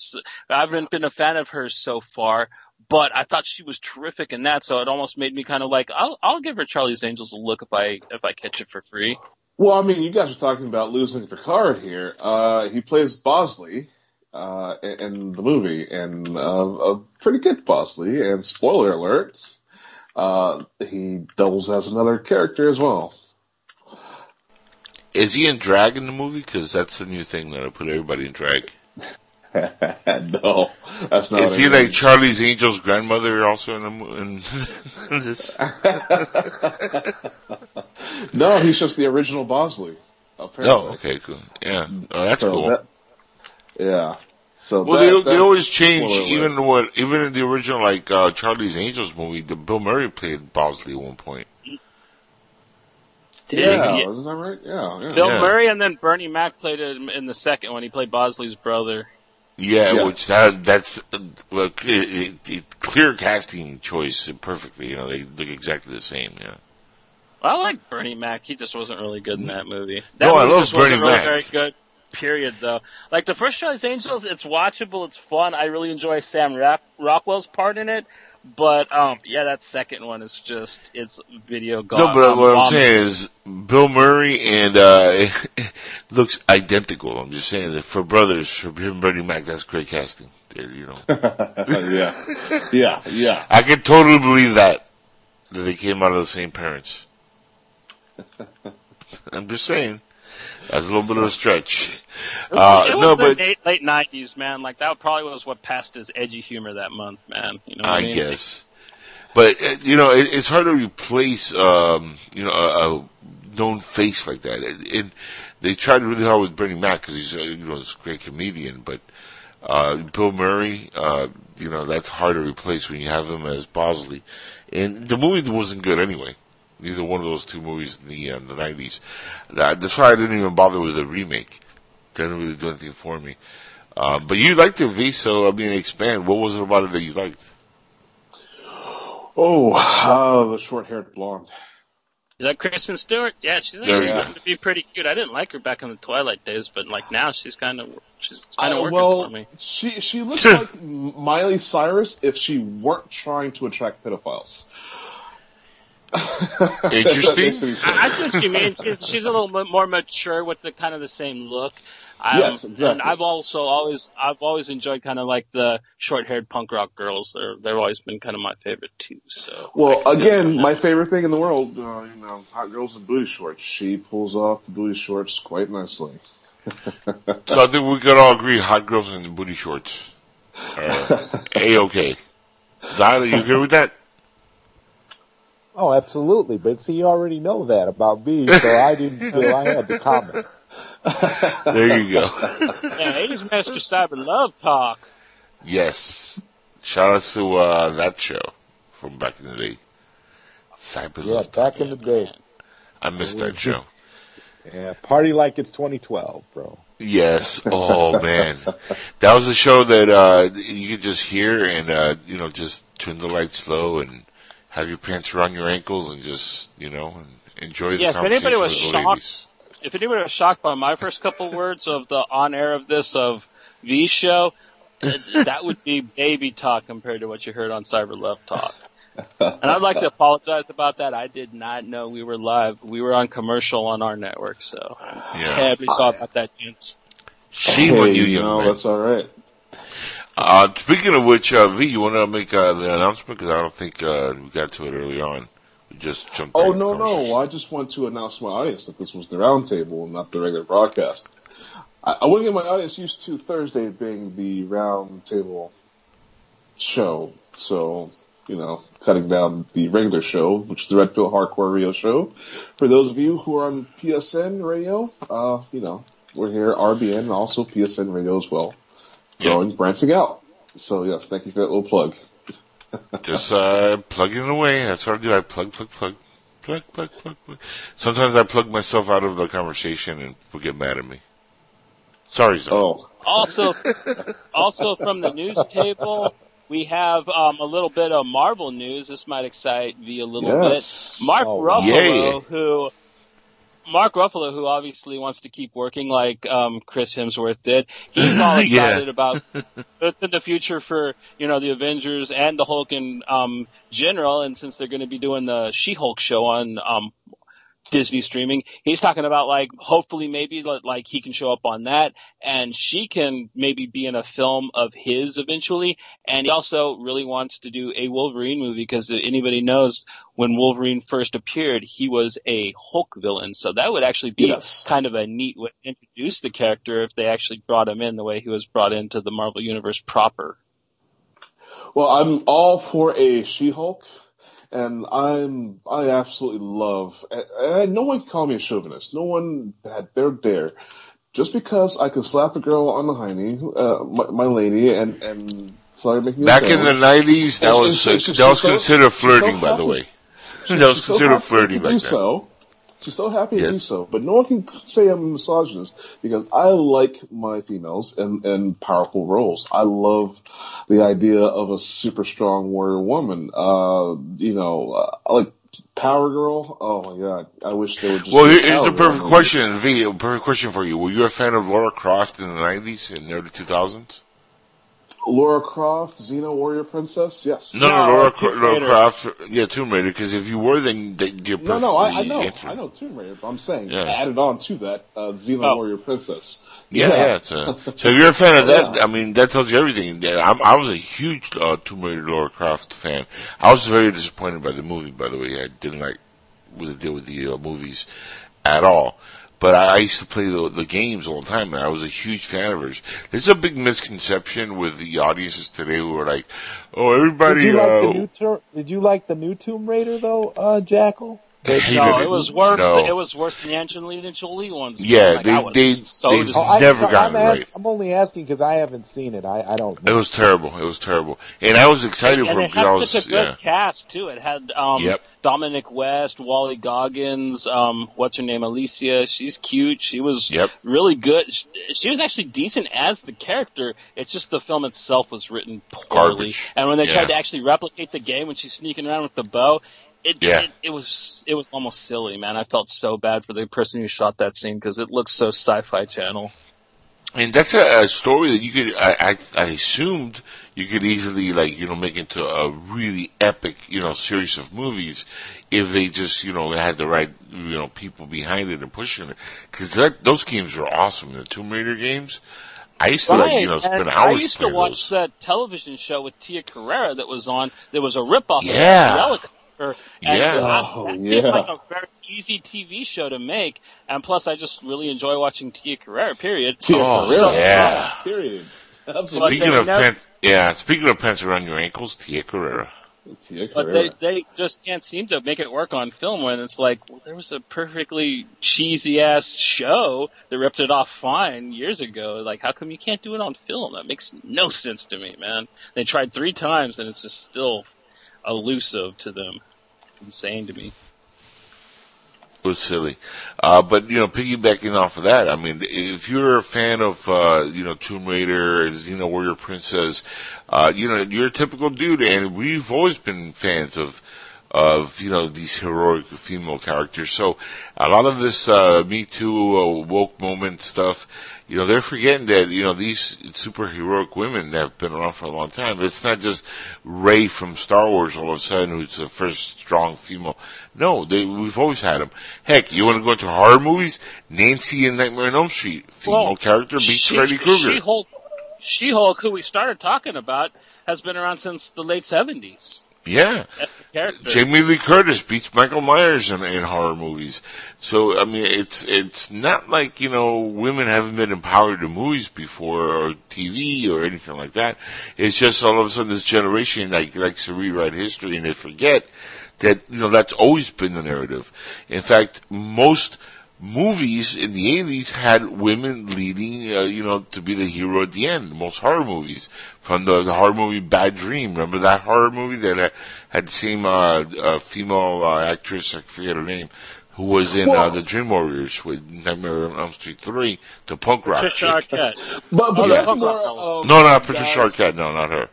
I haven't been a fan of hers so far. But I thought she was terrific in that, so it almost made me kind of like I'll I'll give her Charlie's Angels a look if I if I catch it for free. Well, I mean, you guys are talking about losing Picard here. Uh, he plays Bosley uh, in, the movie, and uh, a pretty good Bosley. And spoiler alert, uh, he doubles as another character as well. Is he in drag in the movie? Because that's the new thing that I put everybody in drag. no, that's not. Is he it. like Charlie's Angel's grandmother also in, the, mo- in, in this? no, he's just the original Bosley. Apparently. Oh, okay, cool. Yeah, oh, that's So cool. that- yeah. So well, that, they, they always change. spoiler alert. Even what, even in the original like uh, Charlie's Angels movie, the Bill Murray played Bosley at one point. Yeah, Yeah. isn't that right? Yeah, yeah. Bill Yeah. Murray and then Bernie Mac played it in the second when he played Bosley's brother. Yeah, Yes. which that that's uh, well, it, it, it, clear casting choice perfectly. You know, they look exactly the same. Yeah. I like Bernie Mac. He just wasn't really good in that movie. That No, I love just wasn't Bernie really Mac. Very good. Period, though. Like the first Charlie's Angels, it's watchable, it's fun. I really enjoy Sam Rock- Rockwell's part in it. But um, yeah, that second one is just it's video golf. No, but what I'm saying is Bill Murray and uh looks identical. I'm just saying that for brothers, for him and Bernie Mac, that's great casting. There, you know, yeah, yeah, yeah. I can totally believe that that they came out of the same parents. I'm just saying. That's a little bit of a stretch. Uh, it was no, the but late, late '90s, man. Like that probably was what passed as edgy humor that month, man. You know what I, I mean? guess. But uh, you know, it, it's hard to replace um, you know a, a known face like that. And it, they tried really hard with Bernie Mac because he's uh, you know this great comedian, but uh, Bill Murray, uh, you know, that's hard to replace when you have him as Bosley. And the movie wasn't good anyway. Neither one of those two movies in the uh, the nineties. That's why I didn't even bother with the remake. Didn't really do anything for me. Uh, but you liked the V, so I mean, expand. What was it about it that you liked? Oh, uh, the short-haired blonde. Is that Kristen Stewart? Yeah, she's There actually you go. starting to be pretty cute. I didn't like her back in the Twilight days, but like now she's kind of she's kind of Uh, working well, for me. she she looks like Miley Cyrus if she weren't trying to attract pedophiles. If that Interesting. makes any sense. I, I think you mean she's, she's a little bit more mature with the kind of the same look. Um, Yes, exactly. And I've also always I've always enjoyed kind of like the short-haired punk rock girls. They're they've always been kind of my favorite too. So Well, again, my favorite thing in the world, uh, you know, hot girls in booty shorts. She pulls off the booty shorts quite nicely. So I think we could all agree hot girls in booty shorts. Uh, A-okay. Zyla, you agree with that? Oh, absolutely. But see, you already know that about me, so I didn't feel I had to comment. There you go. yeah, 80s Master Cyber Love Talk. Yes. Shout out to uh, that show from back in the day. Cyber Yeah, Love back Talk. in the day. I missed that show. Yeah, party like it's 2012, bro. Yes. Oh man, that was a show that uh you could just hear and uh you know just turn the lights low and have your pants around your ankles and just you know enjoy the Yeah, if anybody was with the shocked- ladies. If anybody was shocked by my first couple words of the on air of this of the show, uh, that would be baby talk compared to what you heard on Cyber Love Talk. And I'd like to apologize about that. I did not know we were live. We were on commercial on our network, so I'm Yeah. terribly sorry about that, gents. Shame on you, Hey, young no, man. that's all right. Uh, speaking of which, uh, V, you want to make uh, the announcement because I don't think uh, we got to it early on. We just jumped. Oh no, no! I just want to announce to my audience that this was the roundtable not the regular broadcast. I, I want to get my audience used to Thursday being the roundtable show. So you know, cutting down the regular show, which is the Red Pill Hardcore Radio Show. For those of you who are on PSN Radio, uh, you know, we're here RBN and also PSN Radio as well, Yeah. branching out. So yes, thank you for that little plug. Just uh, plugging away. That's what I do. I plug, plug, plug, plug, plug, plug, plug. Sometimes I plug myself out of the conversation and people get mad at me. Sorry, Zon. Oh, Also, also from the news table, we have um, a little bit of Marvel news. This might excite V a little yes. bit. Mark Oh, Ruffalo, yay. who Mark Ruffalo, who obviously wants to keep working like um, Chris Hemsworth did, he's all Yeah. excited about the future for you know the Avengers and the Hulk in um, general. And since they're going to be doing the She-Hulk show on um, Disney streaming, he's talking about like hopefully maybe like he can show up on that, and she can maybe be in a film of his eventually. And he also really wants to do a Wolverine movie because anybody knows when Wolverine first appeared, he was a Hulk villain. So that would actually be Yes. kind of a neat way to introduce the character if they actually brought him in the way he was brought into the Marvel Universe proper. Well, I'm all for a She-Hulk, and I'm I absolutely love. And, no one can call me a chauvinist. No one had dare dare. Just because I can slap a girl on the hiney, uh, my, my lady, and and sorry, making Back in the nineties, that was that was considered flirting, by the way. That was considered flirting back then. so. She's so happy to do so, but no one can say I'm a misogynist because I like my females in, in powerful roles. I love the idea of a super strong warrior woman. Uh, you know, uh, I like Power Girl. Oh my god, I wish they would just. Well, here's Power the perfect movie. question, V. a Perfect question for you. Were you a fan of Laura Croft in the '90s and early 2000s? Laura Croft, Xena Warrior Princess. Yes. No, no, No, Laura, Tomb Laura Raider. Croft. Yeah, Tomb Raider. Because if you were, then th- you're perfectly No, no, I, I know, answered. I know Tomb Raider, but I'm saying Yeah. added on to that, uh, Xena Oh. Warrior Princess. Yeah, yeah. it's a, so if you're a fan of that, Yeah. I mean, that tells you everything. I'm, I was a huge uh, Tomb Raider Laura Croft fan. I was very disappointed by the movie, by the way. I didn't like what they did with the uh, movies at all. But I, I used to play the, the games all the time, and I was a huge fan of hers. There's a big misconception with the audiences today who are like, "Oh, everybody." Did you like uh, the new Tur- Did you like the new Tomb Raider though, uh, Jackal? I hated No, it. it was worse. No. It was worse than the Angelina Jolie ones. Yeah, Like, they- I was they- so they- dis- Oh, I, Never no, got I'm, it ask- right. I'm only asking because I haven't seen it. I, I don't. Know. It was terrible. It was terrible, and I was excited and for it it because I had was such a good yeah. cast too. It had um, Yep. Dominic West, Wally Goggins, um, what's her name, Alicia. She's cute. She was Yep. really good. She, she was actually decent as the character. It's just the film itself was written poorly. Garbage. And when they Yeah. tried to actually replicate the game when she's sneaking around with the bow, it, Yeah. it it was it was almost silly, man. I felt so bad for the person who shot that scene because it looks so sci-fi channel. And that's a, a story that you could, I, I, I assumed you could easily like, you know, make into a really epic, you know, series of movies if they just, you know, had the right, you know, people behind it and pushing it. Cause that, those games were awesome. The Tomb Raider games. I used to like, you know, spend and hours I used to watch those. that television show with Tia Carrera that was on. There was a ripoff Yeah. of the helicopter. And Yeah. that, Oh, that yeah. seemed like a very easy TV show to make. And plus, I just really enjoy watching Tia Carrera. Period. Tia Oh, Carrera. yeah. Period. Absolutely. Speaking they of never- pants, yeah, speaking of pants around your ankles, Tia Carrera. Tia But Carrera. they they just can't seem to make it work on film when it's like well, there was a perfectly cheesy ass show that ripped it off fine years ago. Like how come you can't do it on film? That makes no sense to me, man. They tried three times and it's just still elusive to them. Insane to me. It was silly. Uh, but, you know, piggybacking off of that, I mean, if you're a fan of, uh, you know, Tomb Raider, Xena Warrior Princess, uh, you know, you're a typical dude, and we've always been fans of, of, you know, these heroic female characters. So, a lot of this, uh, Me Too, uh, woke moment stuff, you know, they're forgetting that, you know, these super heroic women have been around for a long time. It's not just Rey from Star Wars all of a sudden who's the first strong female. No, they, we've always had them. Heck, you want to go into horror movies? Nancy in Nightmare on Elm Street, female Well, character beats She- Freddy Krueger. She-Hulk, She-Hulk, who we started talking about, has been around since the late seventies. Yeah. Jamie Lee Curtis beats Michael Myers in, in horror movies. So I mean, it's it's not like you know women haven't been empowered in movies before or TV or anything like that. It's just all of a sudden this generation like likes to rewrite history and they forget that you know that's always been the narrative. In fact, most movies in the 80s had women leading, uh, you know, to be the hero at the end. Most horror movies. From the, the horror movie Bad Dream. Remember that horror movie that had, had the same, uh, uh female, uh, actress, I forget her name, who was in, uh, Well- the Dream Warriors with Nightmare on Elm Street 3, the punk rock Patricia chick. Arquette. But, but Oh, that's more of No, not Patricia guys- Arquette, no, not her.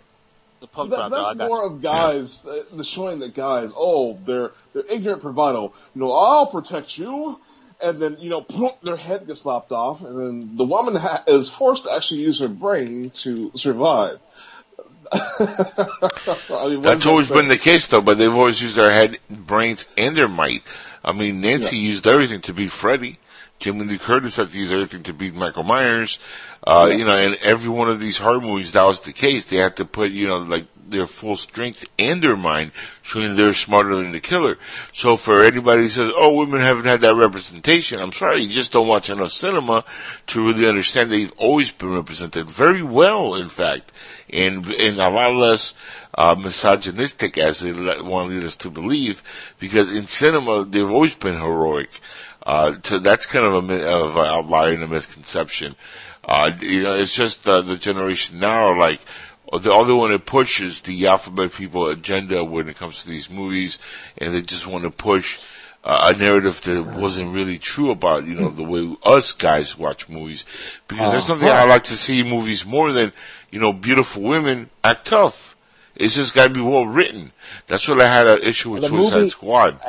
The punk That, that's dog. more of guys, uh, the showing that guys, oh, they're they're ignorant bravado. You know, I'll protect you, and then you know, their head gets lopped off, and then the woman ha- is forced to actually use her brain to survive. I mean, That's always been the case though, but they've always used their head, brains, and their might. I mean, Nancy Yes. used everything to beat Freddy. Jimmy Lee Curtis had to use everything to beat Michael Myers. Uh, Yes. you know, and every one of these horror movies, that was the case. They had to put, you know, like their full strength and their mind, showing they're smarter than the killer. So for anybody who says, oh, women haven't had that representation, I'm sorry, you just don't watch enough cinema to really understand they've always been represented very well, in fact, and, and a lot less, uh, misogynistic as they want to lead us to believe, because in cinema, they've always been heroic. Uh, so that's kind of a, of an outlier and a misconception. Uh, you know, it's just, uh, the generation now are like, the other one that pushes the alphabet people agenda when it comes to these movies, and they just want to push uh, a narrative that wasn't really true about, you know, the way us guys watch movies. Because that's something I like to see movies more than, you know, beautiful women act tough. It's just got to be well written. That's what I had an issue with The Suicide movie- Squad.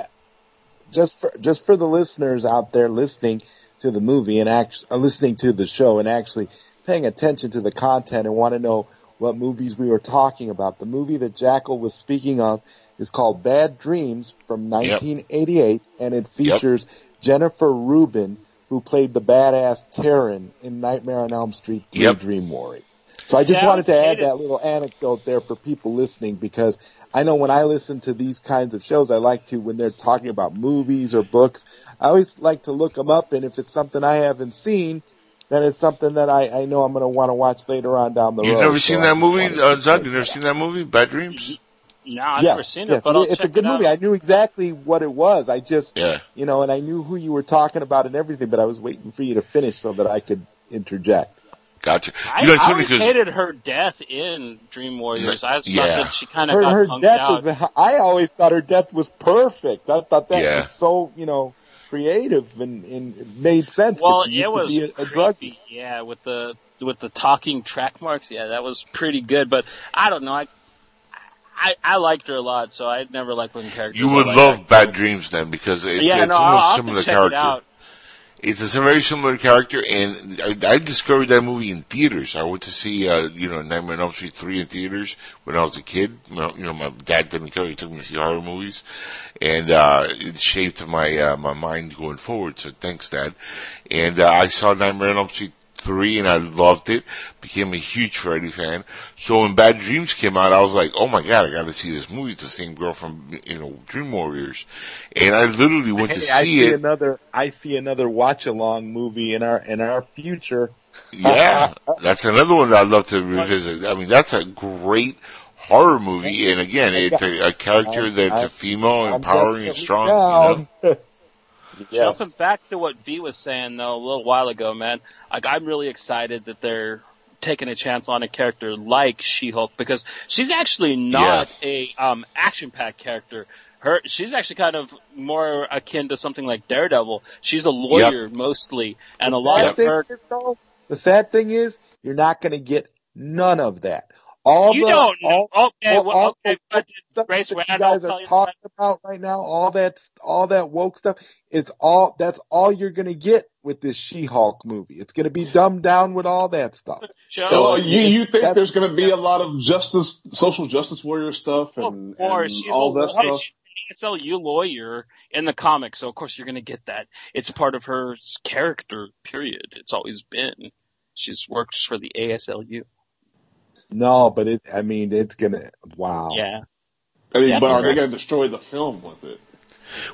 just for just for the listeners out there listening to the movie and act, uh, listening to the show and actually paying attention to the content and want to know what movies we were talking about. The movie that Jackal was speaking of is called Bad Dreams from 1988 and it features Jennifer Rubin who played the badass Taryn in Nightmare on Elm Street 3 Yep. Dream Warrior. So I just Yeah, wanted to add that little anecdote there for people listening because I know when I listen to these kinds of shows, I like to, when they're talking about movies or books, I always like to look them up and if it's something I haven't seen, then it's something that I, I know I'm going to want to watch later on down the road. You've never So seen I that movie, wanted to uh, say Zod? You never seen that movie, Bad Dreams? No, I've yes, never seen yes, it, but I'll it's a good it out. movie. I knew exactly what it was. I just, Yeah. you know, and I knew who you were talking about and everything, but I was waiting for you to finish so that I could interject. Gotcha. I, you know, it's I always hated her death in Dream Warriors. I thought Yeah. that she kind of Her, got her death out. was, I always thought her death was perfect. I thought that Yeah. was so, you know, creative and, and it made sense. well, she used it to was be a, a drug. creepy. Yeah, with the with the talking track marks. Yeah, that was pretty good. But I don't know. I I, I liked her a lot, so I never liked when characters. you would like love that. Bad Dreams then because it's, yeah, it's no, I'll, almost I'll similar to check character. it out. It's a very similar character, and I, I discovered that movie in theaters. I went to see, uh, you know, Nightmare on Elm Street 3 in theaters when I was a kid. Well, You know, my dad didn't go, he took me to see horror movies, and, uh, it shaped my, uh, my mind going forward, so thanks, Dad. And, uh, I saw Nightmare on Elm Street 3 and I loved it, became a huge Freddy fan. So when Bad Dreams came out, I was like, oh my god, I gotta see this movie. It's the same girl from, you know, Dream Warriors. And I literally went to Hey, I see see it. another, I see another watch along movie in our, in our future. Yeah, that's another one that I'd love to revisit. I mean, that's a great horror movie, and again, it's a, a character that's a female, empowering and strong. You know? down. yes. Jumping back to what V was saying though a little while ago, man. Like I'm really excited that they're taking a chance on a character like She-Hulk because she's actually not a um action-packed character. Her she's actually kind of more akin to something like Daredevil. She's a lawyer mostly, and a lot of thing her. is, though, the sad thing is, you're not going to get none of that. All You the, don't know. all, Okay, all- well, all okay, the but stuff Grace, that when you I don't guys are you talking about right now, all that, all that woke stuff, it's all, that's all you're going to get with this She-Hulk movie. It's going to be dumbed down with all that stuff. Joe, So So, you you think there's going to be a lot of justice, social justice warrior stuff, of and, course, and she's all a that stuff? She's an ACLU lawyer in the comics, so of course you're going to get that. It's part of her character. Period. It's always been. She's worked for the ACLU. No, but it, I mean, it's going to, wow. Yeah. I mean, Yeah. but are they going to destroy the film with it?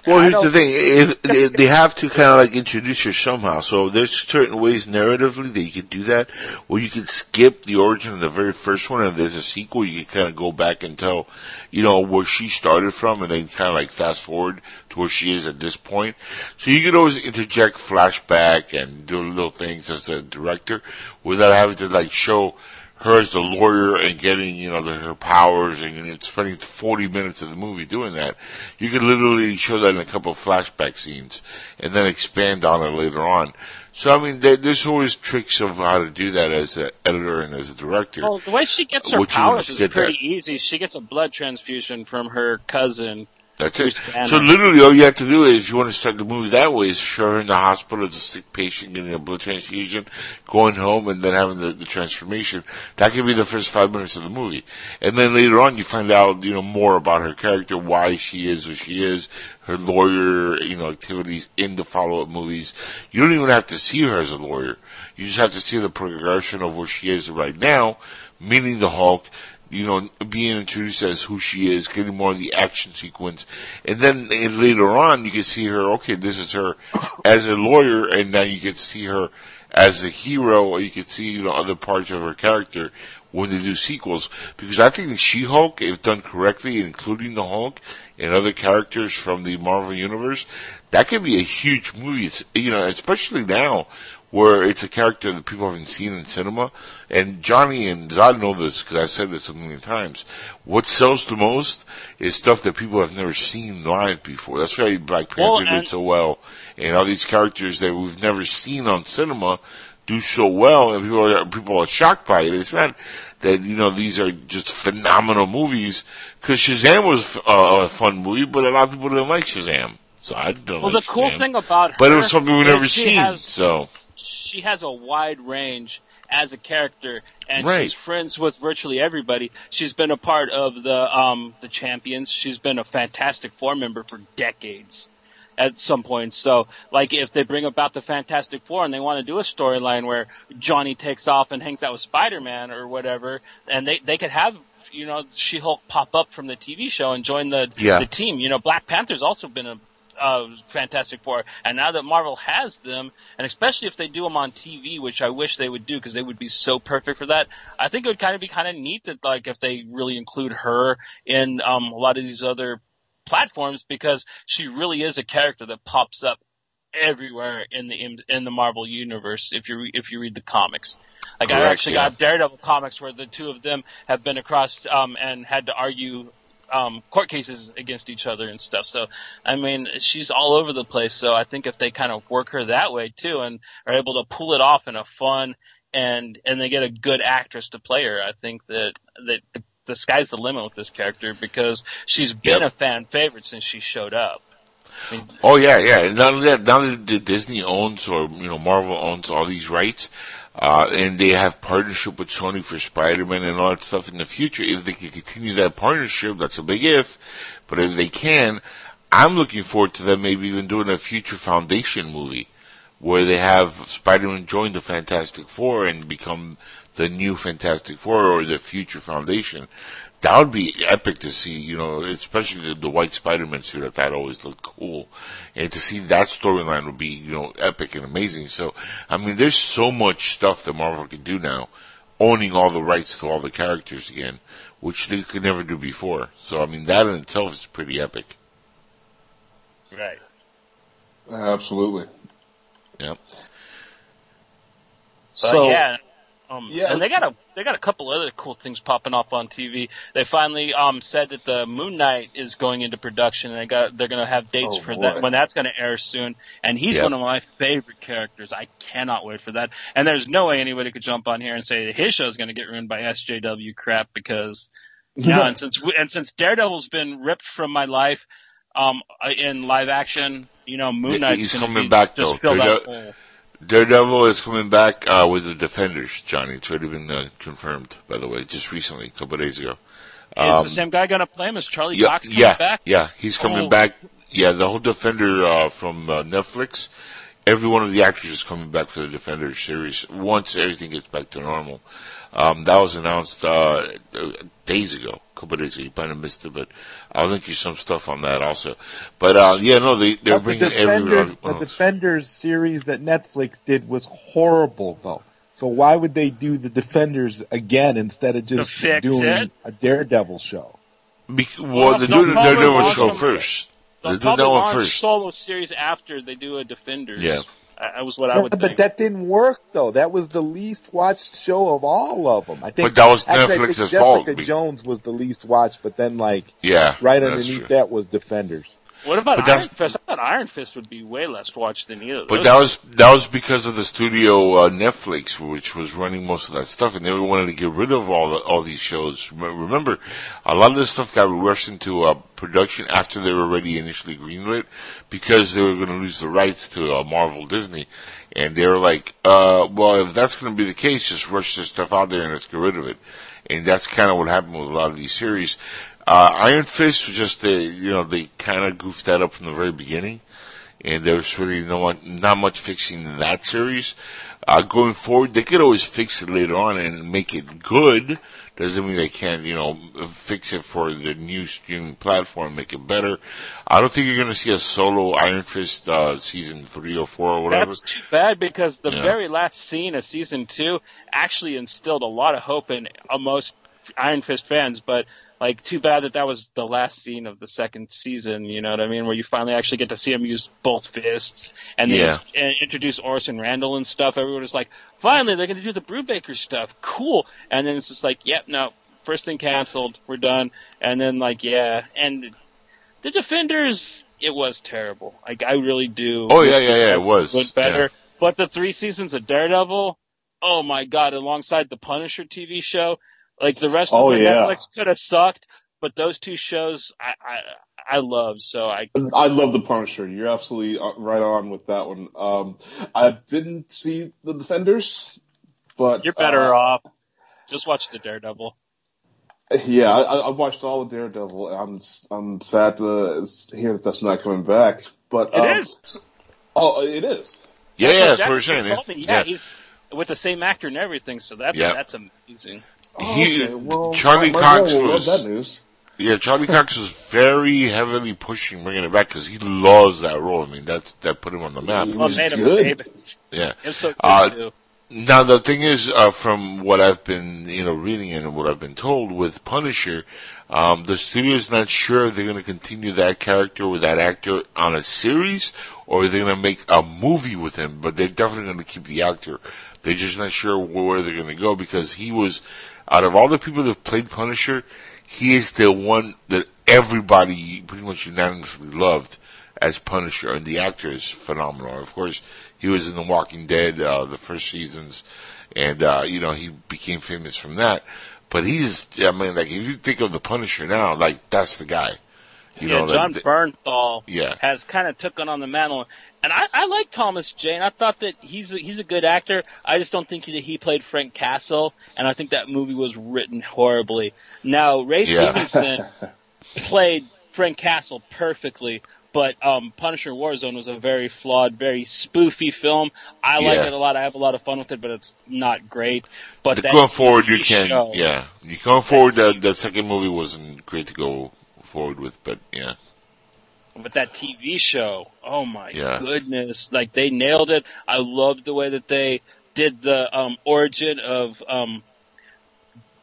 Well, here's the thing: if they, they have to kind of like introduce her somehow. So there's certain ways narratively that you could do that, or you could skip the origin of the very first one, and there's a sequel. You can kind of go back and tell, you know, where she started from, and then kind of like fast forward to where she is at this point. So you could always interject flashback and do little things as a director without having to like show her as the lawyer and getting, you know, the, her powers and, and spending 40 minutes of the movie doing that. You could literally show that in a couple of flashback scenes and then expand on it later on. So, I mean, there, there's always tricks of how to do that as an editor and as a director. Well, the way she gets her powers is pretty that? easy. She gets a blood transfusion from her cousin. That's it. So literally all you have to do is, you want to start the movie that way, is show her in the hospital as a sick patient getting a blood transfusion, going home and then having the, the transformation. That could be the first five minutes of the movie. And then later on you find out, you know, more about her character, why she is who she is, her lawyer, you know, activities in the follow-up movies. You don't even have to see her as a lawyer. You just have to see the progression of where she is right now, meaning the Hulk, you know, being introduced as who she is, getting more of the action sequence, and then eh, later on you can see her. Okay, this is her as a lawyer, and now you can see her as a hero, or you can see you know other parts of her character when they do sequels. Because I think She-Hulk, if done correctly, including the Hulk and other characters from the Marvel universe, that could be a huge movie. It's, you know, especially now where it's a character that people haven't seen in cinema. And Johnny and Zod know this because I've said this a million times. What sells the most is stuff that people have never seen live before. That's why Black Panther Well, did so well. And all these characters that we've never seen on cinema do so well, and people are people are shocked by it. It's not that you know these are just phenomenal movies because Shazam was uh, a fun movie, but a lot of people didn't like Shazam. So I don't. Well, like the cool Shazam. thing about her, but it was something we've never seen. has- so she has a wide range as a character, and Right. she's friends with virtually everybody. She's been a part of the um the champions. She's been a Fantastic Four member for decades. At some point, so like if they bring about the Fantastic Four and they want to do a storyline where Johnny takes off and hangs out with Spider Man or whatever, and they they could have you know She Hulk pop up from the TV show and join the Yeah. the team. You know, Black Panther's also been a uh, Fantastic Four, and now that Marvel has them, and especially if they do them on TV, which I wish they would do because they would be so perfect for that. I think it would kind of be kind of neat that like if they really include her in um, a lot of these other platforms because she really is a character that pops up everywhere in the in, the Marvel universe if you re- if you read the comics. Like I Correct, actually yeah. got Daredevil comics where the two of them have been across um, and had to argue um, court cases against each other and stuff. So I mean, she's all over the place. So I think if they kind of work her that way too and are able to pull it off in a fun and and they get a good actress to play her, I think that that the, the sky's the limit with this character because she's been Yep. a fan favorite since she showed up. I mean, Oh yeah, yeah. Only that, now that Disney owns or you know Marvel owns all these rights, uh, and they have partnership with Sony for Spider-Man and all that stuff in the future. If they can continue that partnership, that's a big if. But if they can, I'm looking forward to them maybe even doing a future Foundation movie where they have Spider-Man join the Fantastic Four and become the new Fantastic Four or the future Foundation. That would be epic to see, you know, especially the, the white Spider-Man suit. I thought always looked cool. And to see that storyline would be, you know, epic and amazing. So, I mean, there's so much stuff that Marvel can do now, owning all the rights to all the characters again, which they could never do before. So, I mean, that in itself is pretty epic. right. Absolutely. Yep. But so yeah. Um, Yeah. and they got a they got a couple other cool things popping up on TV. They finally um said that the Moon Knight is going into production, and they got they're gonna have dates Oh, for boy. that when that's gonna air soon. And he's Yep. one of my favorite characters. I cannot wait for that. And there's no way anybody could jump on here and say that his show's gonna get ruined by SJW crap because yeah, and since and since Daredevil's been ripped from my life, um, in live action, you know, Moon Yeah, Knight's coming be, back, though. Fill that Darede- hole. Daredevil is coming back uh, with the Defenders, Johnny. It's already been uh, confirmed, by the way, just recently, a couple of days ago. It's Um, the same guy gonna play him as Charlie yeah, Cox coming yeah, back. yeah, he's coming Oh. back. Yeah, the whole Defender uh, from uh, Netflix. Every one of the actors is coming back for the Defender series once everything gets back to normal. Um, that was announced uh, days ago, couple of days ago. You might have missed it, but I'll link you some stuff on that also. But uh, yeah, no, they they're But the bringing everyone. Defenders, the. Defenders series that Netflix did was horrible, though. So why would they do the Defenders again instead of just doing it? a Daredevil show? Bec- well, Well, they're doing the Daredevil show first. They'll They're that one launch first. solo series after they do a Defenders. Yeah. I, I was what I Yeah, would but think. that didn't work though. That was the least watched show of all of them. I think. But that was actually, I think Netflix's Jessica. Jones was the least watched, but then like Yeah, right underneath true. that was Defenders. What about but Iron Fist? I thought Iron Fist would be way less watched than either. But that was that was because of the studio uh, Netflix, which was running most of that stuff, and they wanted to get rid of all the, all these shows. Remember, a lot of this stuff got rushed into uh, production after they were already initially greenlit, because they were going to lose the rights to uh, Marvel Disney, and they were like, uh, "Well, if that's going to be the case, just rush this stuff out there and let's get rid of it." And that's kind of what happened with a lot of these series. Uh, Iron Fist was just, uh, you know, they kind of goofed that up from the very beginning and there was really no one, not much fixing in that series. Uh, going forward, they could always fix it later on and make it good. Doesn't mean they can't, you know, fix it for the new streaming platform, make it better. I don't think you're going to see a solo Iron Fist uh, season three or four or whatever. That's too bad because the Yeah. very last scene of season two actually instilled a lot of hope in uh, most Iron Fist fans. But like, too bad that that was the last scene of the second season. You know what I mean? Where you finally actually get to see him use both fists and then Yeah. introduce Orson Randall and stuff. Everyone was like, finally they're going to do the Brubaker stuff. Cool. And then it's just like, yep, no, first thing canceled. We're done. And then like, yeah, and the Defenders. It was terrible. Like I really do. Oh, yeah, yeah, yeah, it was, Went better. But the three seasons of Daredevil, oh my god! Alongside the Punisher TV show, like the rest Oh, of the yeah. Netflix could have sucked, but those two shows I I, I love. So I I love the Punisher. You're absolutely uh, right on with that one. Um, I didn't see the Defenders, but you're better uh, off. Just watch the Daredevil. Yeah, I, I I watched all of Daredevil. and I'm I'm sad to hear that that's not coming back. But It um, is. Oh, it is. Yeah, yeah, that's what we're saying. Yeah. yeah, he's with the same actor and everything. So that Yeah. that's amazing. Oh, He- okay. Well, Charlie my, my Cox girl was- that news. Yeah, Charlie Cox was very heavily pushing bringing it back because he loves that role. I mean, that's that put him on the map. He Well, was made him good. baby. Yeah. It was so good Uh, too. Now the thing is, uh, from what I've been, you know, reading and what I've been told with Punisher, um, the studio's not sure if they're going to continue that character with that actor on a series, or they're going to make a movie with him. But they're definitely going to keep the actor. They're just not sure where they're going to go because he was, out of all the people that have played Punisher, he is the one that everybody pretty much unanimously loved as Punisher, and the actor is phenomenal. Of course, he was in The Walking Dead, uh, the first seasons, and, uh, you know, he became famous from that. But he's, I mean, like, if you think of the Punisher now, like, that's the guy. You yeah, know, John like, Bernthal Yeah. has kind of taken on the mantle, and I, I like Thomas Jane. I thought that he's a, he's a good actor. I just don't think that he played Frank Castle, and I think that movie was written horribly. Now Ray Yeah. Stevenson played Frank Castle perfectly. But um, Punisher Warzone was a very flawed, very spoofy film. I like it a lot. I have a lot of fun with it, but it's not great. But that going forward, you can, show- yeah. You going forward, the, the second movie wasn't great to go forward with, but yeah. But that TV show, oh my Yeah. goodness! Like they nailed it. I loved the way that they did the um, origin of um,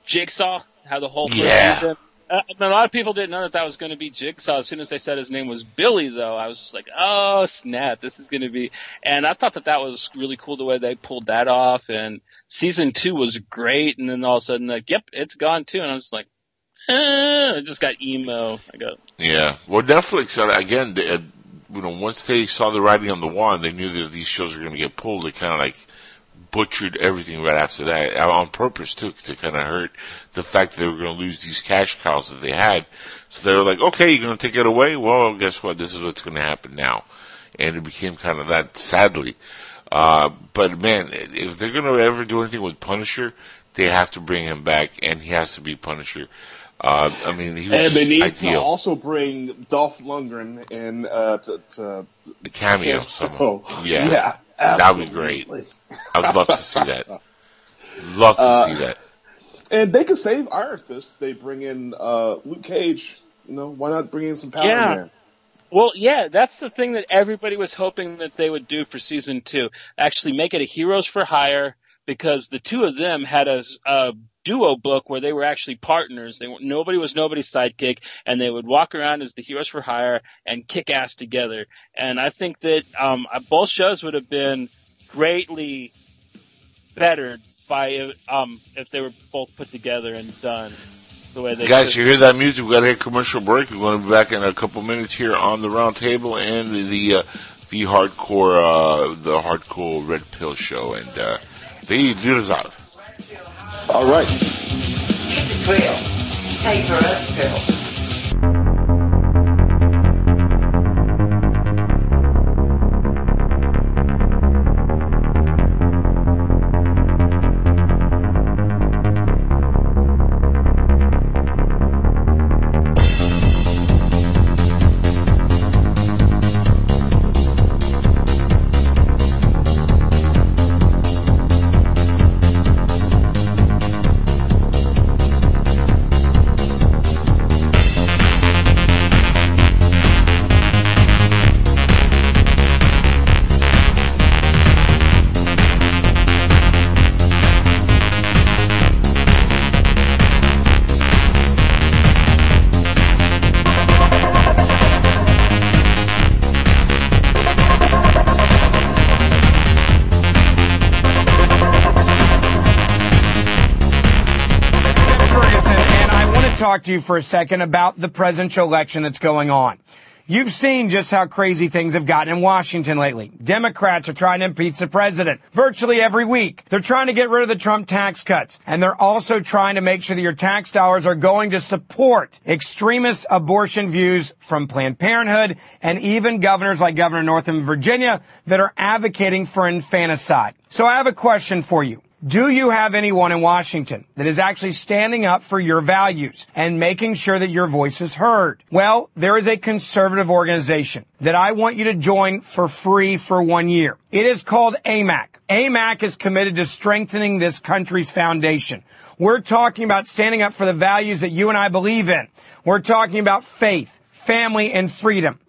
Jigsaw. How the whole Yeah. Uh, a lot of people didn't know that that was going to be Jigsaw. As soon as they said his name was Billy, though, I was just like, "Oh snap! This is going to be." And I thought that that was really cool the way they pulled that off. And season two was great. And then all of a sudden, like, "Yep, it's gone too." And I was just like, eh, I just got emo. I got Yeah. Well, Netflix, uh, again, they, uh, you know, once they saw the writing on the wall and they knew that these shows were going to get pulled, they kind of like butchered everything right after that uh, on purpose too, to kind of hurt the fact that they were going to lose these cash cows that they had. So they were like, okay, you're going to take it away? Well, guess what? This is what's going to happen now. And it became kind of that, sadly. Uh, but man, if they're going to ever do anything with Punisher, they have to bring him back and he has to be Punisher. Uh, I mean, he was And they need ideal. to also bring Dolph Lundgren in uh, to, to a cameo. somehow. Oh, Yeah. yeah, That would be great. I would love to see that. Love to Uh, see that. And they could save Iron Fist. They bring in uh, Luke Cage. You know, why not bring in some Power Yeah. Man? Well, yeah, that's the thing that everybody was hoping that they would do for season two. Actually, make it a heroes for hire because the two of them had a, a duo book where they were actually partners. They nobody was nobody's sidekick, and they would walk around as the heroes for hire and kick ass together. And I think that um, both shows would have been greatly bettered by um, if they were both put together and done the way they. Guys, could. you hear that music? We got to hit commercial break. We're going to be back in a couple minutes here on the round table and the the, uh, the hardcore uh, the hardcore red pill show and uh, the Lirzal. All right. If it's real, Paper a red to you for a second about the presidential election that's going on. You've seen just how crazy things have gotten in Washington lately. Democrats are trying to impeach the president virtually every week. They're trying to get rid of the Trump tax cuts. And they're also trying to make sure that your tax dollars are going to support extremist abortion views from Planned Parenthood and even governors like Governor Northam of Virginia that are advocating for infanticide. So I have a question for you. Do you have anyone in Washington that is actually standing up for your values and making sure that your voice is heard? Well, there is a conservative organization that I want you to join for free for one year. It is called AMAC. AMAC is committed to strengthening this country's foundation. We're talking about standing up for the values that you and I believe in. We're talking about faith, family, and freedom.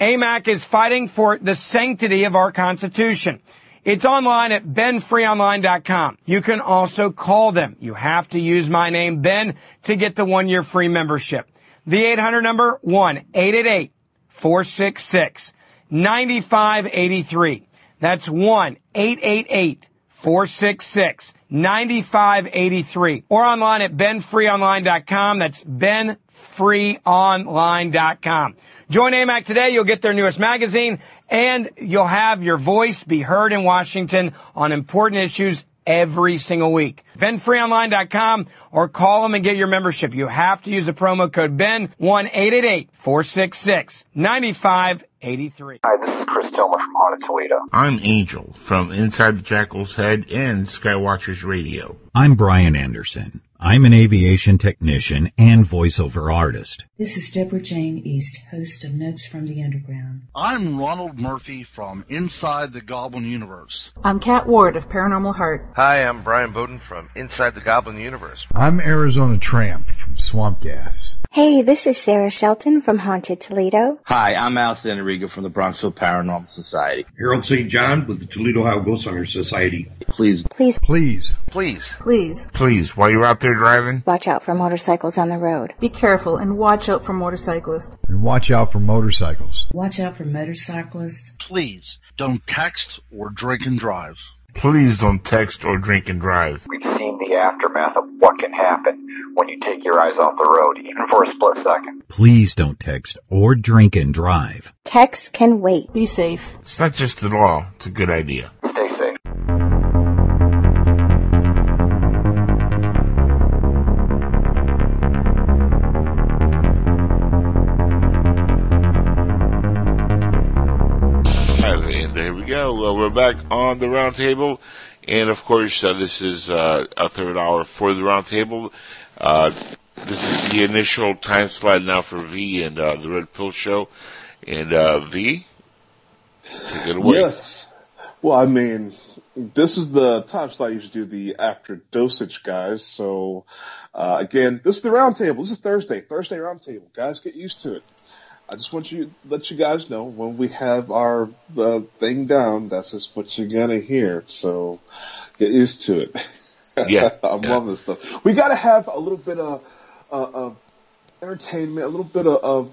AMAC is fighting for the sanctity of our Constitution. It's online at benfreeonline.com. You can also call them. You have to use my name, Ben, to get the one year free membership. The 800 number, 1-888-466-9583. That's 1-888-466-9583. Or online at benfreeonline.com. That's benfreeonline.com. Join AMAC today. You'll get their newest magazine and you'll have your voice be heard in Washington on important issues every single week. BenFreeOnline.com or call them and get your membership. You have to use the promo code BEN, 1-888-466-9583. Hi, this is Chris Tillman from Haunted Toledo. I'm Angel from Inside the Jackal's Head and Skywatchers Radio. I'm Brian Anderson. I'm an aviation technician and voiceover artist. This is Deborah Jane East, host of Notes from the Underground. I'm Ronald Murphy from Inside the Goblin Universe. I'm Kat Ward of Paranormal Heart. Hi, I'm Brian Bowden from Inside the Goblin Universe. I'm Arizona Tramp from Swamp Gas. Hey, this is Sarah Shelton from Haunted Toledo. Hi, I'm Al Santoriga from the Bronxville Paranormal Society. Harold St. John with the Toledo Ohio Ghost Hunter Society. Please. Please. Please. Please. Please. Please, while you're out there driving, watch out for motorcycles on the road. Be careful and watch out for motorcyclists. And watch out for motorcycles. Watch out for motorcyclists. Please don't text or drink and drive. Please don't text or drink and drive. We've seen the aftermath of what can happen when you take your eyes off the road, even for a split second. Please don't text or drink and drive. Text can wait. Be safe. It's not just the law, it's a good idea. Well, we're back on the roundtable. And of course, uh, this is uh, a third hour for the roundtable. Uh, this is the initial time slot now for V and uh, the Red Pill Show. And uh, V, take it away. Yes. Well, I mean, this is the time slot you usually do the after dosage, guys. So, uh, again, this is the roundtable. This is Thursday, Thursday roundtable. Guys, get used to it. I just want you let you guys know when we have our the thing down. That's just what you're gonna hear. So get used to it. Yeah, I'm yeah. loving this stuff. We got to have a little bit of, uh, of entertainment, a little bit of, of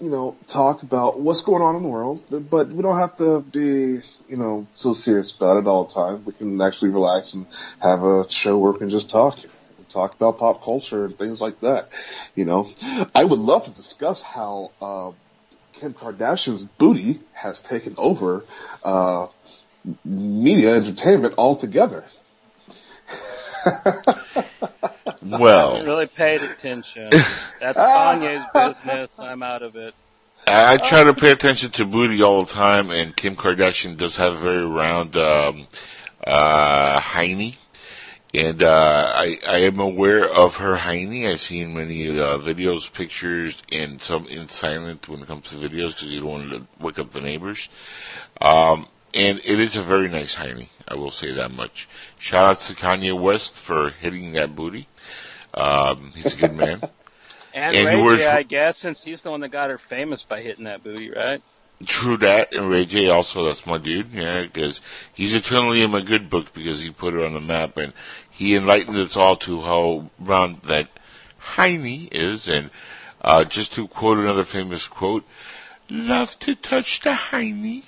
you know talk about what's going on in the world. But we don't have to be you know so serious about it all the time. We can actually relax and have a show where we can just talk talk about pop culture and things like that. You know, I would love to discuss how uh, Kim Kardashian's booty has taken over uh, media entertainment altogether. I Well, haven't really paid attention. That's Kanye's business. I'm out of it. I, I try to pay attention to booty all the time, and Kim Kardashian does have a very round um, uh, hiney. And uh, I, I am aware of her hiney. I've seen many uh, videos, pictures, and some in silent when it comes to videos because you don't want to wake up the neighbors. Um, and it is a very nice hiney. I will say that much. Shout out to Kanye West for hitting that booty. Um, he's a good man. And, And Ray he wears- J, I guess, since he's the one that got her famous by hitting that booty, right? True that, and Ray J also, that's my dude, yeah, because he's eternally in my good book because he put it on the map and he enlightened us all to how round that hiney is, and, uh, just to quote another famous quote, love to touch the hiney.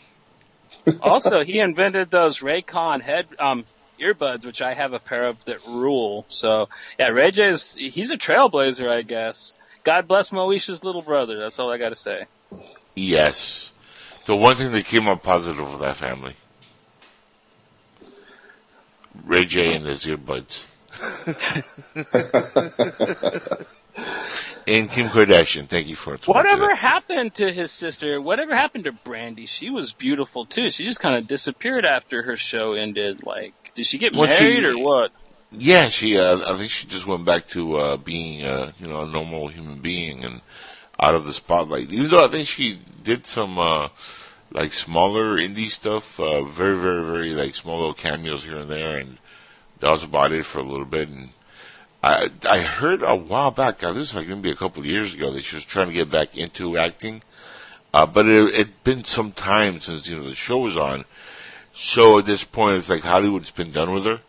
also, he invented those Raycon head um, earbuds, which I have a pair of that rule. So, yeah, Ray J's he's a trailblazer, I guess. God bless Moesha's little brother. That's all I got to say. Yes. The one thing that came up positive with that family. Ray J and his earbuds. and Kim Kardashian, thank you for it. Whatever happened to his sister? Whatever happened to Brandy? She was beautiful too. She just kind of disappeared after her show ended. Like, did she get Well, she- married or what? Yeah, she. Uh, I think she just went back to uh, being, uh, you know, a normal human being and out of the spotlight. Even though I think she did some uh, like smaller indie stuff, uh, very, very, very like small little cameos here and there, and that was about it for a little bit. And I I heard a while back, uh, this is like maybe a couple of years ago, that she was trying to get back into acting, uh, but it had been some time since you know the show was on. So at this point, it's like Hollywood's been done with her.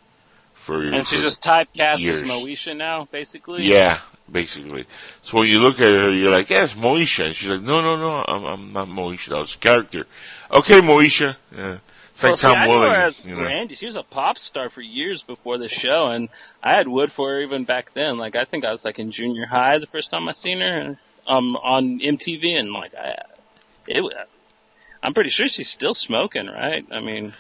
For, And she for just typecast years. as Moesha now, basically. Yeah, basically. So when you look at her, you're like, yes, Moesha. And she's like, no, no, no, I'm, I'm not Moesha. That was a character. Okay, Moesha. Yeah. It's like well, see, Tom I her as You know? Brandy. She was a pop star for years before the show, and I had wood for her even back then. Like I think I was like in junior high the first time I seen her, um, on MTV, and like I, it, I'm pretty sure she's still smoking, right? I mean,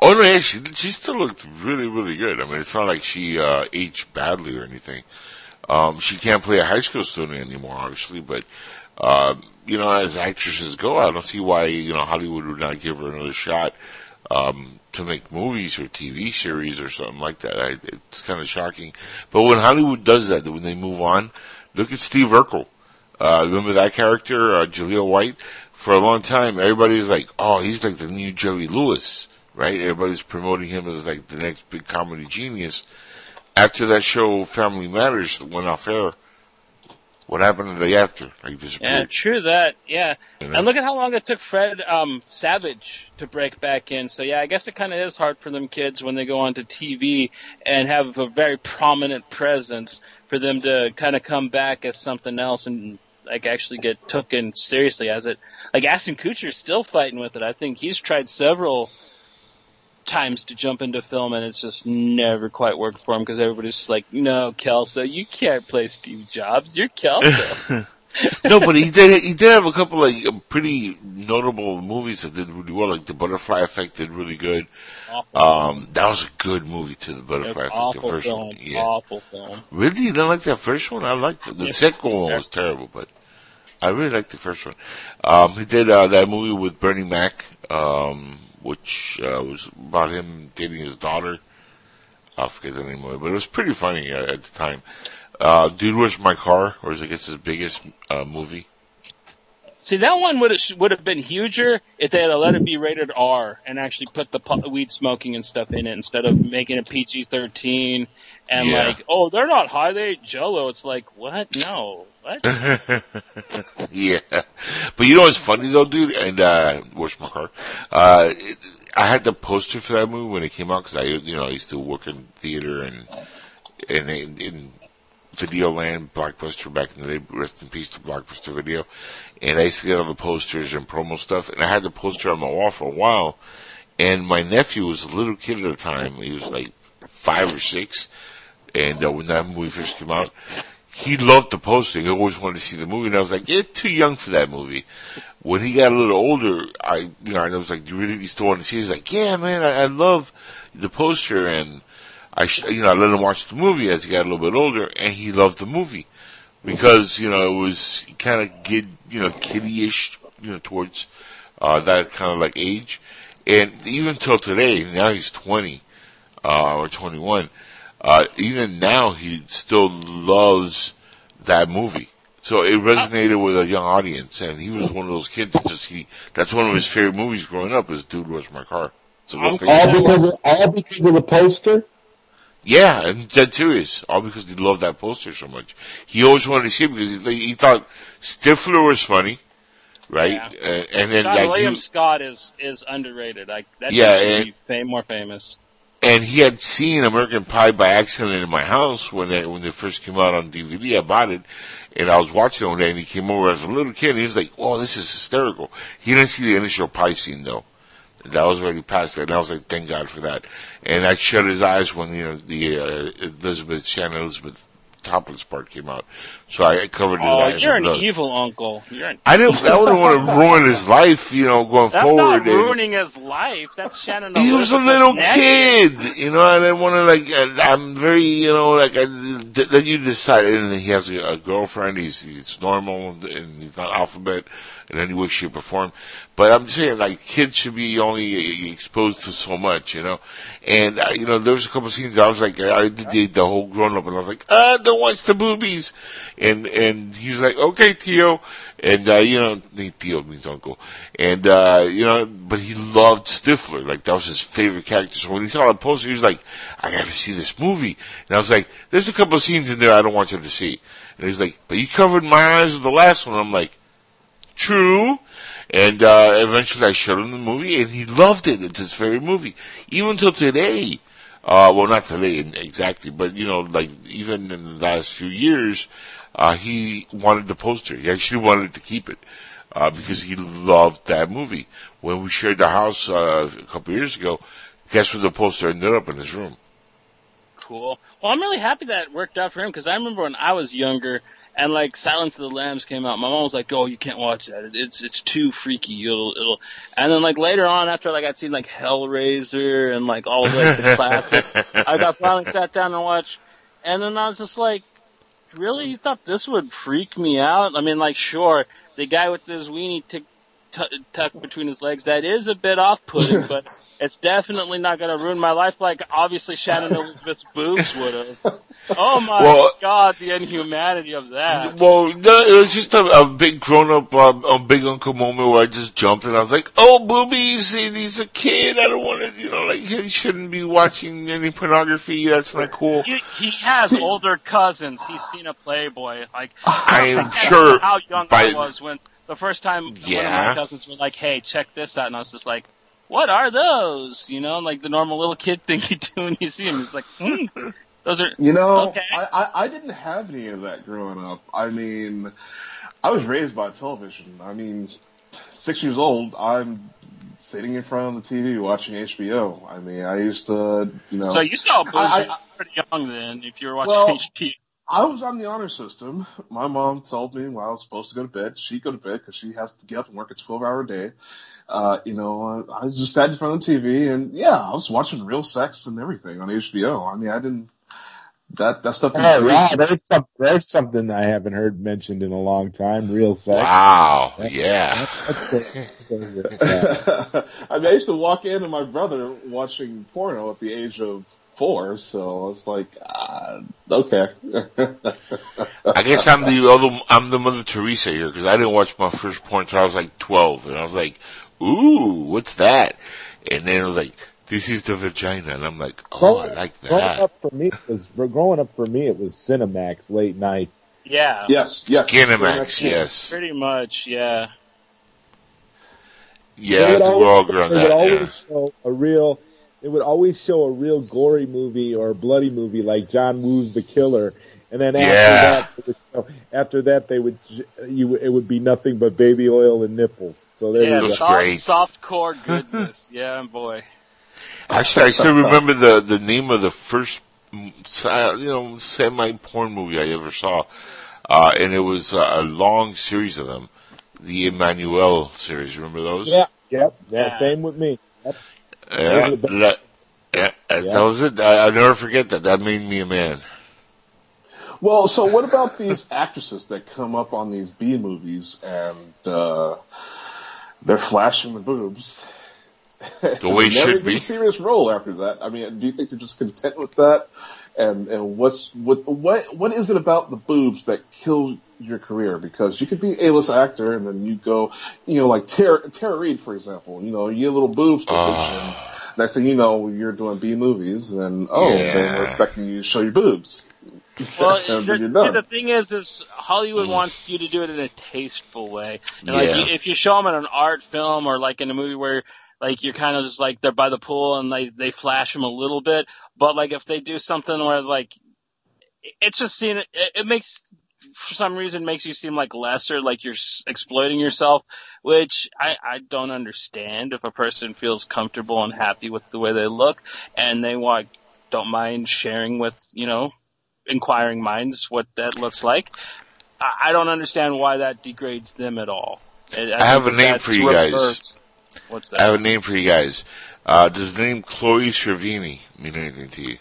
Oh no, yeah, she she still looked really, really good. I mean, it's not like she uh, aged badly or anything. Um, she can't play a high school student anymore, obviously, but uh, you know, as actresses go, I don't see why you know Hollywood would not give her another shot um, to make movies or TV series or something like that. I, it's kind of shocking. But when Hollywood does that, when they move on, look at Steve Urkel. Uh, remember that character, uh, Jaleel White? For a long time, everybody was like, "Oh, he's like the new Jerry Lewis." right? Everybody's promoting him as like the next big comedy genius. After that show, Family Matters, went off air, what happened the day after? Yeah, disappeared. true that. Yeah, You know? and look at how long it took Fred um, Savage to break back in. So yeah, I guess it kind of is hard for them kids when they go onto TV and have a very prominent presence for them to kind of come back as something else and like actually get taken seriously as it. Like Ashton Kutcher's still fighting with it. I think he's tried several times to jump into film and it's just never quite worked for him because everybody's just like, no, Kelso, you can't play Steve Jobs. You're Kelso. no, but he did. He did have a couple like uh, pretty notable movies that did really well. Like The Butterfly Effect did really good. Um, that was a good movie too. The Butterfly Effect, the first film. one. Yeah. Awful film. Really, you don't like that first one? I liked it. The Yeah. second one was terrible, but I really liked the first one. Um, he did uh, that movie with Bernie Mac, um, which uh, was about him dating his daughter. I forget the name of it, but it was pretty funny uh, at the time. Uh, Dude, Where's My Car? Or is I guess his biggest uh, movie. See, that one would have would have been huger if they had let it be rated R and actually put the weed smoking and stuff in it instead of making it PG thirteen and Yeah. like, oh, they're not high, they ate Jello. It's like, what? No, what? yeah. But you know what's funny though, dude? And, uh, where's my car? Uh, it, I had the poster for that movie when it came out because I, you know, I used to work in theater and, and in, in Video Land, Blockbuster back in the day, rest in peace to Blockbuster Video. And I used to get all the posters and promo stuff and I had the poster on my wall for a while. And my nephew was a little kid at the time. He was like five or six. And uh, when that movie first came out, he loved the poster. He always wanted to see the movie. And I was like, you're too young for that movie. When he got a little older, I, you know, I was like, do you really still want to see it? He's like, yeah, man, I, I love the poster. And I, you know, I let him watch the movie as he got a little bit older and he loved the movie. Because, you know, it was kind of kid, you know, kiddie-ish, you know, towards, uh, that kind of like age. And even till today, now he's 20, uh, or 21, uh, even now he still loves that movie. So it resonated with a young audience, and he was one of those kids that just he, that's one of his favorite movies growing up is Dude, Where's My Car? So go figure. All because of, all because of the poster. Yeah, and dead serious. All because he loved that poster so much. He always wanted to see it because he, he thought Stifler was funny, right? Uh, and then Sean like, William he, Scott is is underrated. Like that Yeah, yeah, should and- be fam- more famous. And he had seen American Pie by accident in my house when it, when it first came out on DVD. I bought it, and I was watching it one day, and he came over as a little kid, and he was like, "Oh, this is hysterical." He didn't see the initial pie scene though. That was already past that, and I was like, "Thank God for that." And I shut his eyes when you know the uh, Elizabeth Shannon Elizabeth topless part came out. So I covered his Oh, eyes. you're an evil uncle. You're an I didn't. I wouldn't want to ruin his life, you know, going That's forward. not and- ruining his life. That's Shannon. he was a little kid, you know. I didn't want to like. uh, I'm very, you know, like. I, then you decide, and he has a, a girlfriend. He's he's normal, and he's not alphabet in any way, shape, or form. But I'm saying, like, kids should be only exposed to so much, you know. And uh, you know, there was a couple scenes I was like, I did the, whole grown up, and I was like, ah, don't watch the boobies. And and he was like, okay, Tio. And, uh, you know, Tio means uncle. And, uh, you know, but he loved Stifler. Like, that was his favorite character. So when he saw the poster, he was like, I gotta see this movie. And I was like, there's a couple scenes in there I don't want you to see. And he's like, but you covered my eyes with the last one. I'm like, true. And, uh, eventually I showed him the movie and he loved it. It's his favorite movie. Even till today, uh, well, not today exactly, but you know, like even in the last few years, uh, he wanted the poster. He actually wanted to keep it, uh, because he loved that movie. When we shared the house, uh, a couple years ago, guess where the poster ended up in his room? Cool. Well, I'm really happy that worked out for him because I remember when I was younger and like Silence of the Lambs came out, my mom was like, "Oh, you can't watch that. It- It's it's too freaky. It'll it'll." And then like later on, after like I'd seen like Hellraiser and like all of like the classics, I got finally sat down and watched, and then I was just like, "Really? You thought this would freak me out?" I mean, like, sure, the guy with his weenie tick t- tucked between his legs, that is a bit off-putting, but it's definitely not going to ruin my life like obviously Shannon Elizabeth's boobs would have. Oh my Well- god, the inhumanity of that. Well, it was just a, a big grown-up, um, a big uncle moment where I just jumped and I was like, "Oh, boobies! and He's a kid. I don't want to, you know, like he shouldn't be watching any pornography. That's not cool." He, he has older cousins. He's seen a Playboy. Like I am sure how young by- I was when the first time one of my cousins were like, "Hey, check this out," and I was just like, "What are those?" You know, like the normal little kid thing you do when you see him. He's like, hmm, "Those are." You know, Okay. I, I, I didn't have any of that growing up. I mean, I was raised by television. I mean, six years old, I'm sitting in front of the TV watching HBO. I mean, I used to, you know. So you saw boobs I- when pretty young then, if you were watching Well, HP. I was on the honor system. My mom told me when I was supposed to go to bed, she'd go to bed because she has to get up and work a 12 hour day. Uh, you know, I just sat in front of the TV and yeah, I was watching real sex and everything on HBO. I mean, I didn't, that, that stuff didn't freak wow, there's, some, there's something I haven't heard mentioned in a long time. Real sex. Wow, That- yeah. that's the- yeah. I mean, I used to walk in and my brother watching porno at the age of four, so I was like, ah, okay. I guess I'm the other, I'm the Mother Teresa here because I didn't watch my first porn until I was like 12, and I was like, "Ooh, what's that?" And then it was like, "This is the vagina," and I'm like, "Oh, I like that. growing up for me it was growing up for me it was Cinemax late night. Yeah. Yes, yes. Skinemax, yes, Pretty much, yeah. yeah. They would we're all good on they would always Yeah. show a real. it would always show a real gory movie or a bloody movie like John Woo's The Killer, and then after Yeah. that, they would show, after that they would you it would be nothing but baby oil and nipples. So there Yeah, you go. was soft, soft core goodness. yeah, boy. Actually, I still remember the the name of the first, mm, you know, semi porn movie I ever saw, uh, and it was uh, a long series of them, the Emmanuelle series. Remember those? Yeah, yep, yeah, Yeah. same with me. Yep. Yeah, Yeah. that, yeah, that was it. I, I'll never forget that. That made me a man. Well, so what about these actresses that come up on these B movies and uh, they're flashing the boobs? The way should be. a serious role after that. I mean, do you think they're just content with that? And and what's what what what is it about the boobs that kill your career? Because you could be a list actor and then you go, you know, like Tara, Tara Reid, for example. You know, you get little boobs to Ah. Next thing you know, you're doing B movies, and oh, Yeah. they're expecting you to show your boobs. Well, the, the thing is, is Hollywood Mm. wants you to do it in a tasteful way. And like, Yeah. you, if you show them in an art film or like in a movie where like you're kind of just like they're by the pool and they they flash them a little bit, but like if they do something where like it's just seen it, it makes for some reason makes you seem like lesser, like you're exploiting yourself, which I, I don't understand. If a person feels comfortable and happy with the way they look, and they want don't mind sharing with you know inquiring minds what that looks like. I I don't understand why that degrades them at all. I, I have a name for you guys. What's that? I have a name for you guys. Uh, does the name Chloe Sevigny mean anything to you?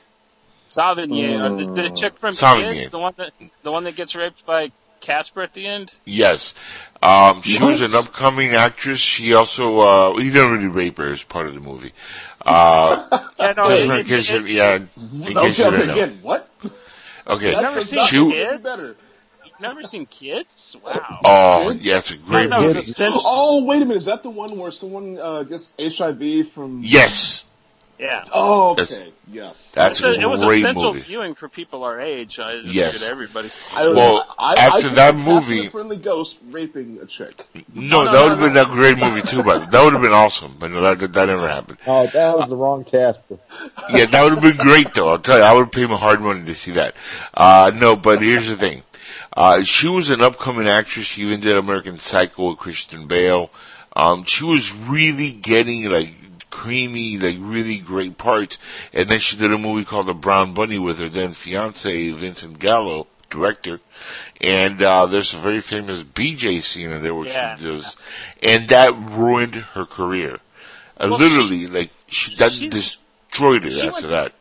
Sevigny, uh, the, the chick from Sevigny. Kids, the one that the one that gets raped by Casper at the end. Yes. Um, she was an upcoming actress. She also, uh, he didn't really rape her as part of the movie. Uh, Yeah, no, just it- in it- case it- yeah, in Okay, case okay, again, what? Okay. You've never seen She, Kids? better. You've never seen Kids? Wow. oh, yeah, it's a great No, no, movie. Oh, wait a minute. Is that the one where someone uh, gets HIV from? Yes. Yeah. Oh, That's- okay. Yes. That's It's a a, it was a essential movie. viewing for people our age. I just Yes. figured everybody's. I Well, know. I, after I that movie- Casper Friendly Ghost raping a chick. No, that would have been a great movie too, but that would have been awesome. But no, that, that, that never happened. Oh, that was the wrong Casper. Yeah, that would have been great though. I'll tell you, I would pay my hard money to see that. Uh, no, but here's the thing. Uh, she was an upcoming actress. She even did American Psycho with Christian Bale. Um, she was really getting like creamy, like really great parts. And then she did a movie called The Brown Bunny with her then fiance, Vincent Gallo, director. And, uh, there's a very famous BJ scene in there where Yeah. she does, and that ruined her career. Uh, Well, literally, like, she, that she- destroyed her she after went- that.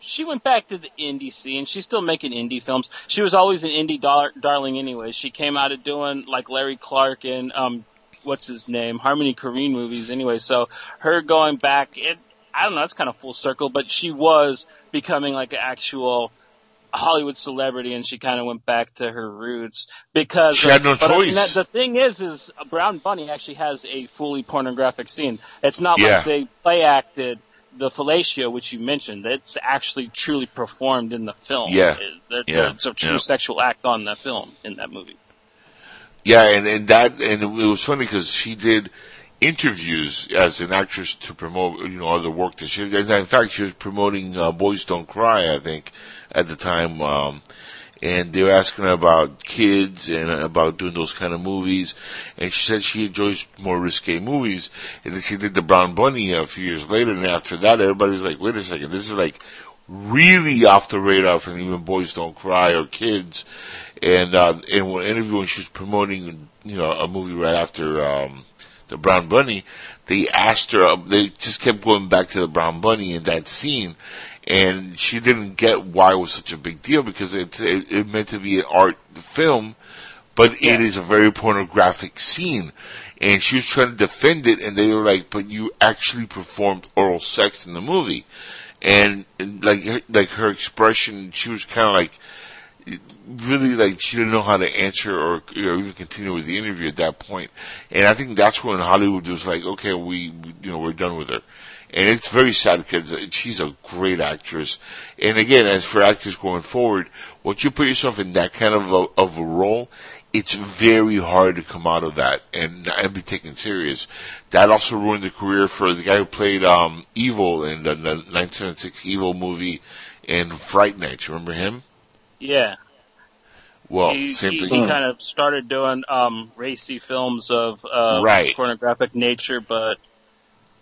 She went back to the indie scene. She's still making indie films. She was always an indie dar- darling anyway. She came out of doing like Larry Clark and um, what's his name, Harmony Korine movies anyway. So her going back, it I don't know, it's kind of full circle. But she was becoming like an actual Hollywood celebrity, and she kind of went back to her roots because She had no but I mean, choice. that- the thing is, is Brown Bunny actually has a fully pornographic scene. It's not Yeah. like they play acted the fellatio, which you mentioned. It's actually truly performed in the film. Yeah. It- Yeah. it's a true Yeah. sexual act on the film in that movie. Yeah, and, and that, and it was funny because she did interviews as an actress to promote, you know, other work that she, and in fact, she was promoting, uh, Boys Don't Cry, I think, at the time, um, and they were asking her about kids and about doing those kind of movies, and she said she enjoys more risque movies, and then she did the Brown Bunny a few years later, and after that, everybody's like, wait a second, this is like, really off the radar from even Boys Don't Cry or Kids. And, uh, interview when she was promoting, you know, a movie right after, um, the Brown Bunny, they asked her, uh, they just kept going back to the Brown Bunny in that scene. And she didn't get why it was such a big deal because it, it, it meant to be an art film, but it is a very pornographic scene. And she was trying to defend it and they were like, but you actually performed oral sex in the movie and, and like like her expression, she was kind of like really like she didn't know how to answer or you know, even continue with the interview at that point. And I think that's when Hollywood was like, okay, we, we you know we're done with her. And it's very sad because she's a great actress. And again, as for actors going forward, once you put yourself in that kind of a, of a role, it's very hard to come out of that and, and be taken serious. That also ruined the career for the guy who played, um, Evil in the, the 1976 Evil movie in Fright Night. You remember him? Yeah. Well, he, same he, thing. he kind of started doing um racy films of uh Right. pornographic nature, but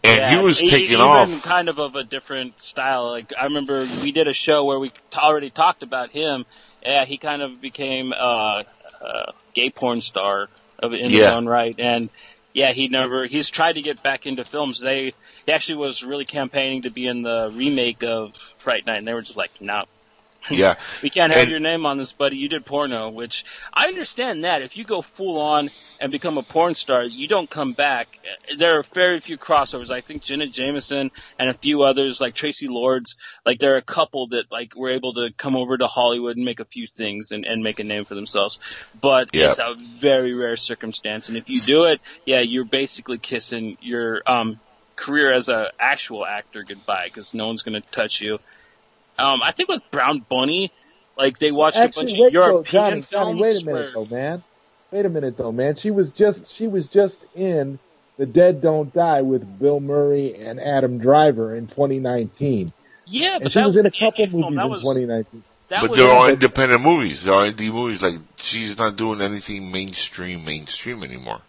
And yeah, he was e- taken even off. kind of of a different style. Like I remember we did a show where we t- already talked about him. Yeah, he kind of became uh, a gay porn star of in his own right, and yeah, he never he's tried to get back into films. They he actually was really campaigning to be in the remake of Fright Night, and they were just like, no. Yeah. We can't have And- your name on this, buddy. You did porno, which I understand that. If you go full on and become a porn star, you don't come back. There are very few crossovers. I think Jenna Jameson and a few others, like Traci Lords, like there are a couple that like were able to come over to Hollywood and make a few things and, and make a name for themselves. But Yeah. it's a very rare circumstance. And if you do it, yeah, you're basically kissing your um career as a actual actor goodbye because no one's going to touch you. Um, I think with Brown Bunny, like they watched a bunch Actually, of wait, though, European Johnny, films. Johnny, wait a minute where- though, man. Wait a minute though, man. She was just she was just in The Dead Don't Die with Bill Murray and Adam Driver in 2019, yeah, but and she that was in a couple indie film. movies That in was 2019. that but was they're all independent movies. They're all indie movies. Like she's not doing anything mainstream, mainstream anymore.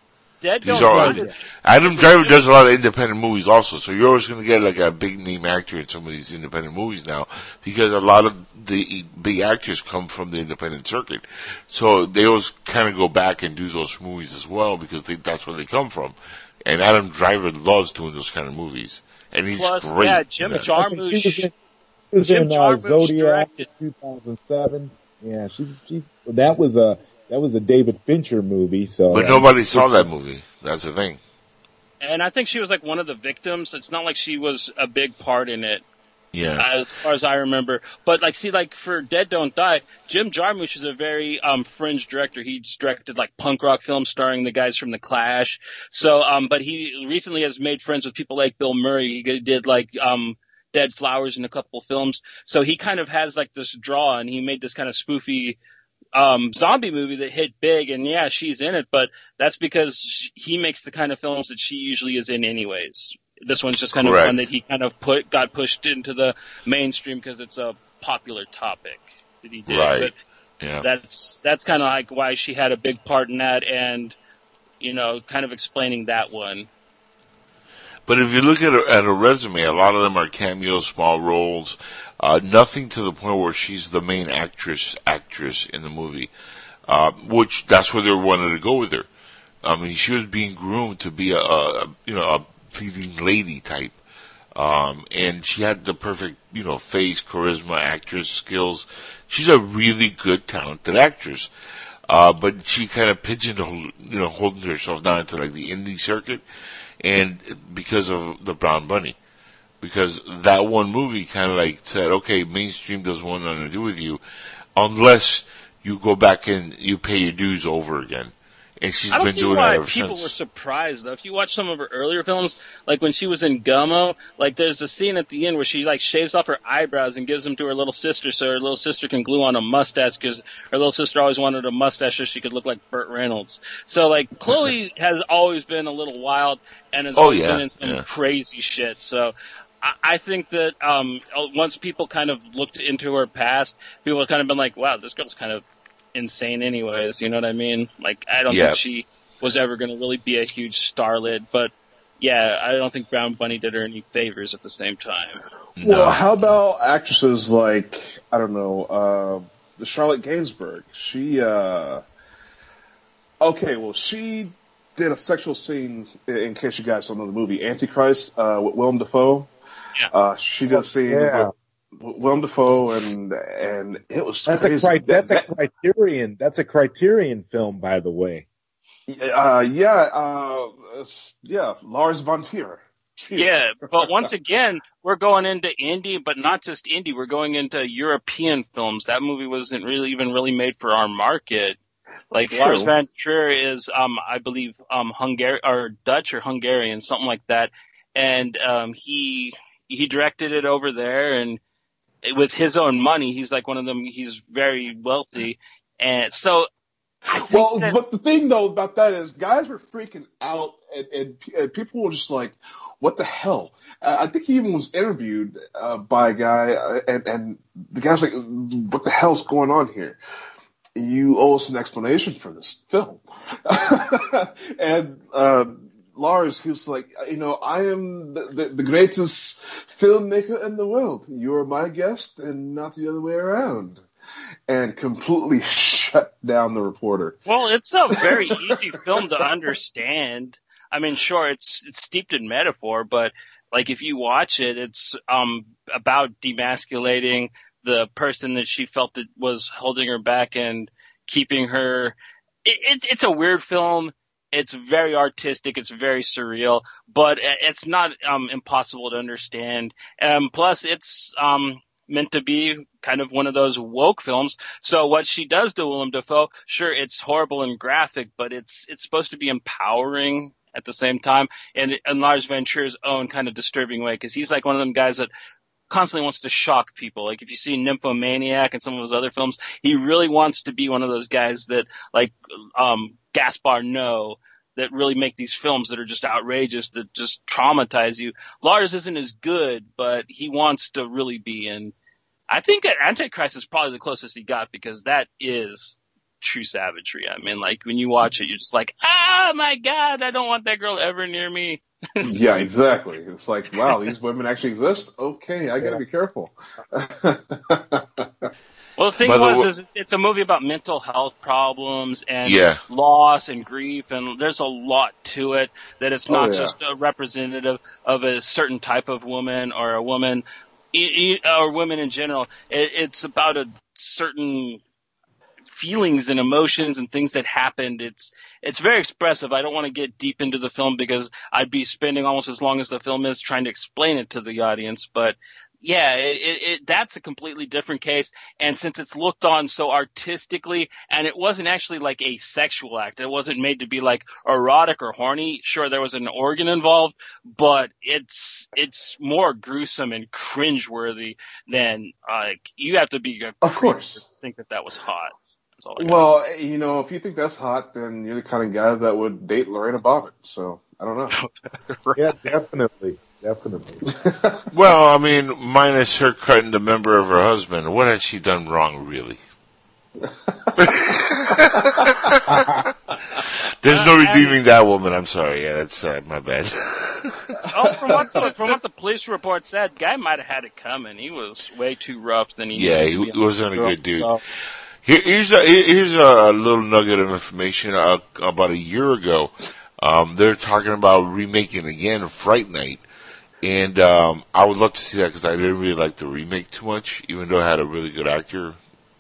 Dead These Don't are Adam Driver does a lot of independent movies also, so you're always going to get like a big name actor in some of these independent movies now because a lot of the big actors come from the independent circuit. So they always kind of go back and do those movies as well because they, that's where they come from. And Adam Driver loves doing those kind of movies, and he's Plus, great. yeah, Jim in that. Jarmusch. She in, she Jim in uh, Jarmusch Zodiac directed. 2007. Yeah, she she that was a that was a David Fincher movie. So But uh, nobody saw that movie. That's the thing. And I think she was like one of the victims. It's not like she was a big part in it. Yeah. as far as I remember. But like, see, like for Dead Don't Die, Jim Jarmusch is a very um fringe director. He's directed like punk rock films starring the guys from the Clash. So, um, but he recently has made friends with people like Bill Murray. He did like um Dead Flowers in a couple films. So he kind of has like this draw, and he made this kind of spoofy um zombie movie that hit big. And yeah, she's in it, but that's because he makes the kind of films that she usually is in, anyways. This one's just kind of one that he kind of put got pushed into the mainstream because it's a popular topic that he did. Right. But Yeah. that's that's kind of like why she had a big part in that, and you know, kind of explaining that one. But if you look at her, at her resume, a lot of them are cameos, small roles, uh, nothing to the point where she's the main actress, actress in the movie. Uh, which, that's where they wanted to go with her. I mean, she was being groomed to be a, a you know, a leading lady type. Um, and she had the perfect, you know, face, charisma, actress skills. She's a really good, talented actress. Uh, but she kind of pigeonholed, you know, holding herself down into like the indie circuit. And because of the Brown Bunny. Because that one movie kind of like said, okay, mainstream doesn't want nothing to do with you unless you go back and you pay your dues over again. And she's I don't been see doing why that people since. were surprised though. If you watch some of her earlier films, like when she was in Gummo, like there's a scene at the end where she like shaves off her eyebrows and gives them to her little sister so her little sister can glue on a mustache because her little sister always wanted a mustache so she could look like Burt Reynolds. So like Chloe has always been a little wild and has Oh, always yeah, been in some yeah. crazy shit. So I, I think that um once people kind of looked into her past, people have kind of been like, wow, this girl's kind of insane anyways. You know what I mean? Like I don't Yeah. think she was ever going to really be a huge starlet, but yeah, I don't think Brown Bunny did her any favors at the same time. Well, how about actresses like I don't know, uh, the Charlotte Gainsbourg? She, uh, okay, well, she did a sexual scene. In case you guys don't know the movie Antichrist uh, with Willem Dafoe. Yeah. Uh, she did a scene Yeah. with, with Willem Dafoe, and and it was That's crazy. a cri- That- a Criterion. That's a Criterion film, by the way. Uh, yeah, uh, yeah, Lars von Trier. Yeah, but once again, we're going into indie, but not just indie. We're going into European films. That movie wasn't really even really made for our market. Like True. Lars von Trier is, um, I believe, um, Hungary or Dutch or Hungarian, something like that, and um, he he directed it over there, and with his own money, he's like one of them. He's very wealthy, and so. Well, that- but the thing though about that is, guys were freaking out, and, and, and people were just like, "What the hell?" Uh, I think he even was interviewed uh, by a guy, uh, and and the guy was like, "What the hell's going on here?" You owe us an explanation for this film. and uh, Lars, was like, "You know, I am the, the, the greatest filmmaker in the world. You are my guest, and not the other way around." And completely shut down the reporter. Well, it's a very easy film to understand. I mean, sure, it's it's steeped in metaphor, but like if you watch it, it's um about demasculating the person that she felt that was holding her back and keeping her. It, it, it's a weird film. It's very artistic. It's very surreal, but it's not um impossible to understand. Um, plus, it's um meant to be kind of one of those woke films. So what she does to Willem Dafoe, sure, it's horrible and graphic, but it's it's supposed to be empowering at the same time, and in Lars Van own kind of disturbing way, because he's like one of them guys that constantly wants to shock people. Like if you see Nymphomaniac and some of his other films, he really wants to be one of those guys that like um Gaspar Noé that really make these films that are just outrageous, that just traumatize you. Lars isn't as good, but he wants to really be. in. I think Antichrist is probably the closest he got because that is true savagery. I mean, like when you watch it, you're just like, ah, my God, I don't want that girl ever near me. yeah, exactly. It's like, wow, these women actually exist. Okay, I gotta be careful. Well, the thing By the was, is it's a movie about mental health problems and Yeah. loss and grief, and there's a lot to it. That it's Oh, not yeah. just a representative of a certain type of woman or a woman, or women in general. It, it's about a certain feelings and emotions and things that happened. It's it's very expressive. I don't want to get deep into the film because I'd be spending almost as long as the film is trying to explain it to the audience. But yeah, it, it, it, that's a completely different case. And since it's looked on so artistically, and it wasn't actually like a sexual act, it wasn't made to be like erotic or horny. Sure, there was an organ involved, but it's it's more gruesome and cringeworthy than like you have to be a Of course. to think that that was hot. That's all I gotta Well, you know, if you think that's hot, then you're the kind of guy that would date Lorena Bobbitt. So I don't know. Yeah, definitely, definitely. Well, I mean, minus her cutting the member of her husband, what has she done wrong, really? There's no redeeming that woman. I'm sorry. Yeah, that's uh, my bad. oh, from what the from what the police report said, guy might have had it coming. He was way too rough than he. yeah, he, he wasn't a good dude. Here, here's a here's a little nugget of information. Uh, about a year ago, um, they're talking about remaking again Fright Night, and um, I would love to see that because I didn't really like the remake too much, even though it had a really good actor.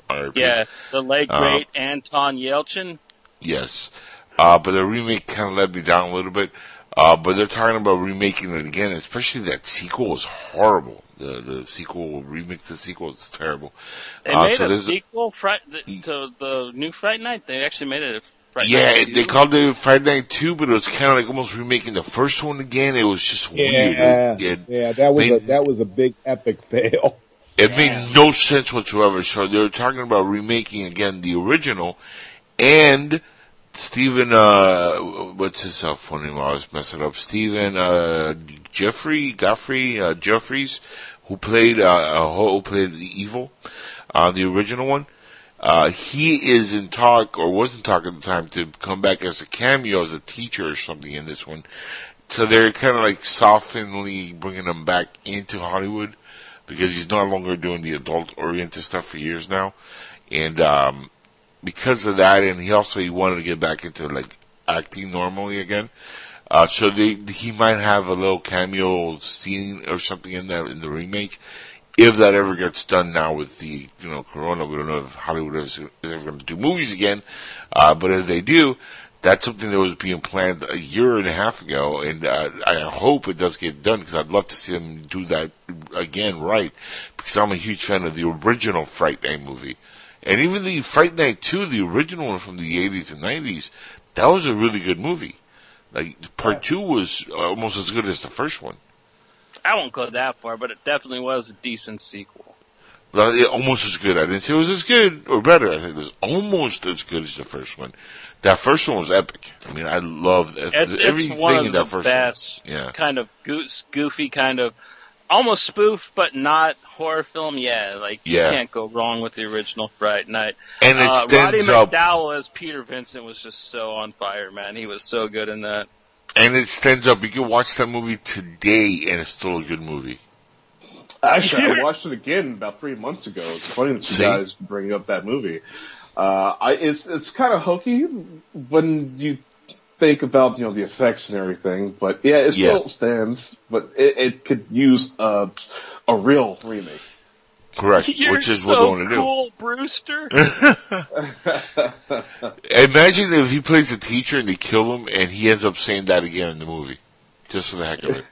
RIP. Yeah, the late Uh, great Anton Yelchin. Yes. Uh, but the remake kind of let me down a little bit. Uh, but they're talking about remaking it again, especially that sequel was horrible. The, the sequel, remake the sequel is terrible. They Uh, made so a sequel Fright, the, to the new Fright Night. They actually made it. a Fright yeah, Night they called it Fright Night 2, but it was kind of like almost remaking the first one again. It was just weird. Yeah, It, it, yeah, that was a that was a big epic fail. It made no sense whatsoever. So they were talking about remaking again the original, and Stephen, uh, what's his uh, phone name? I was messing up. Stephen, uh, Jeffrey, Godfrey, uh, Geoffreys, who played, uh, uh, who played the evil, uh, the original one. Uh, he is in talk, or was in talk at the time, to come back as a cameo as a teacher or something in this one. So they're kind of like softly bringing him back into Hollywood because he's no longer doing the adult oriented stuff for years now. And, um, because of that, and he also, he wanted to get back into like acting normally again. Uh, so they, he might have a little cameo scene or something in that, in the remake. If that ever gets done now with the, you know, Corona, we don't know if Hollywood is, is ever going to do movies again. Uh, but if they do, that's something that was being planned a year and a half ago, and uh, I hope it does get done because I'd love to see them do that again, right? Because I'm a huge fan of the original Fright Night movie, and even the Fright Night Two, the original one from the 80s and 90s, that was a really good movie. Like part two was almost as good as the first one. I won't go that far, but it definitely was a decent sequel. Well, it, almost as good. I didn't say it was as good or better. I said it was almost as good as the first one. That first one was epic. I mean, I loved It, everything it's one of in that first best one. Yeah. kind of goofy kind of almost spoof but not horror film. Yeah, like Yeah. you can't go wrong with the original Fright Night. And it uh, stands Roddy up- McDowall as Peter Vincent was just so on fire, man. He was so good in that. And it stands up. You can watch that movie today, and it's still a good movie. Actually, I watched it again about three months ago. It's funny that you See? guys bring up that movie. Uh, I, it's it's kind of hokey when you think about you know the effects and everything, but yeah, it Yeah. still stands. But it, it could use a a real remake. Correct. You're which is so what they want to cool, Brewster. do. Imagine if he plays a teacher and they kill him, and he ends up saying that again in the movie, just for the heck of it.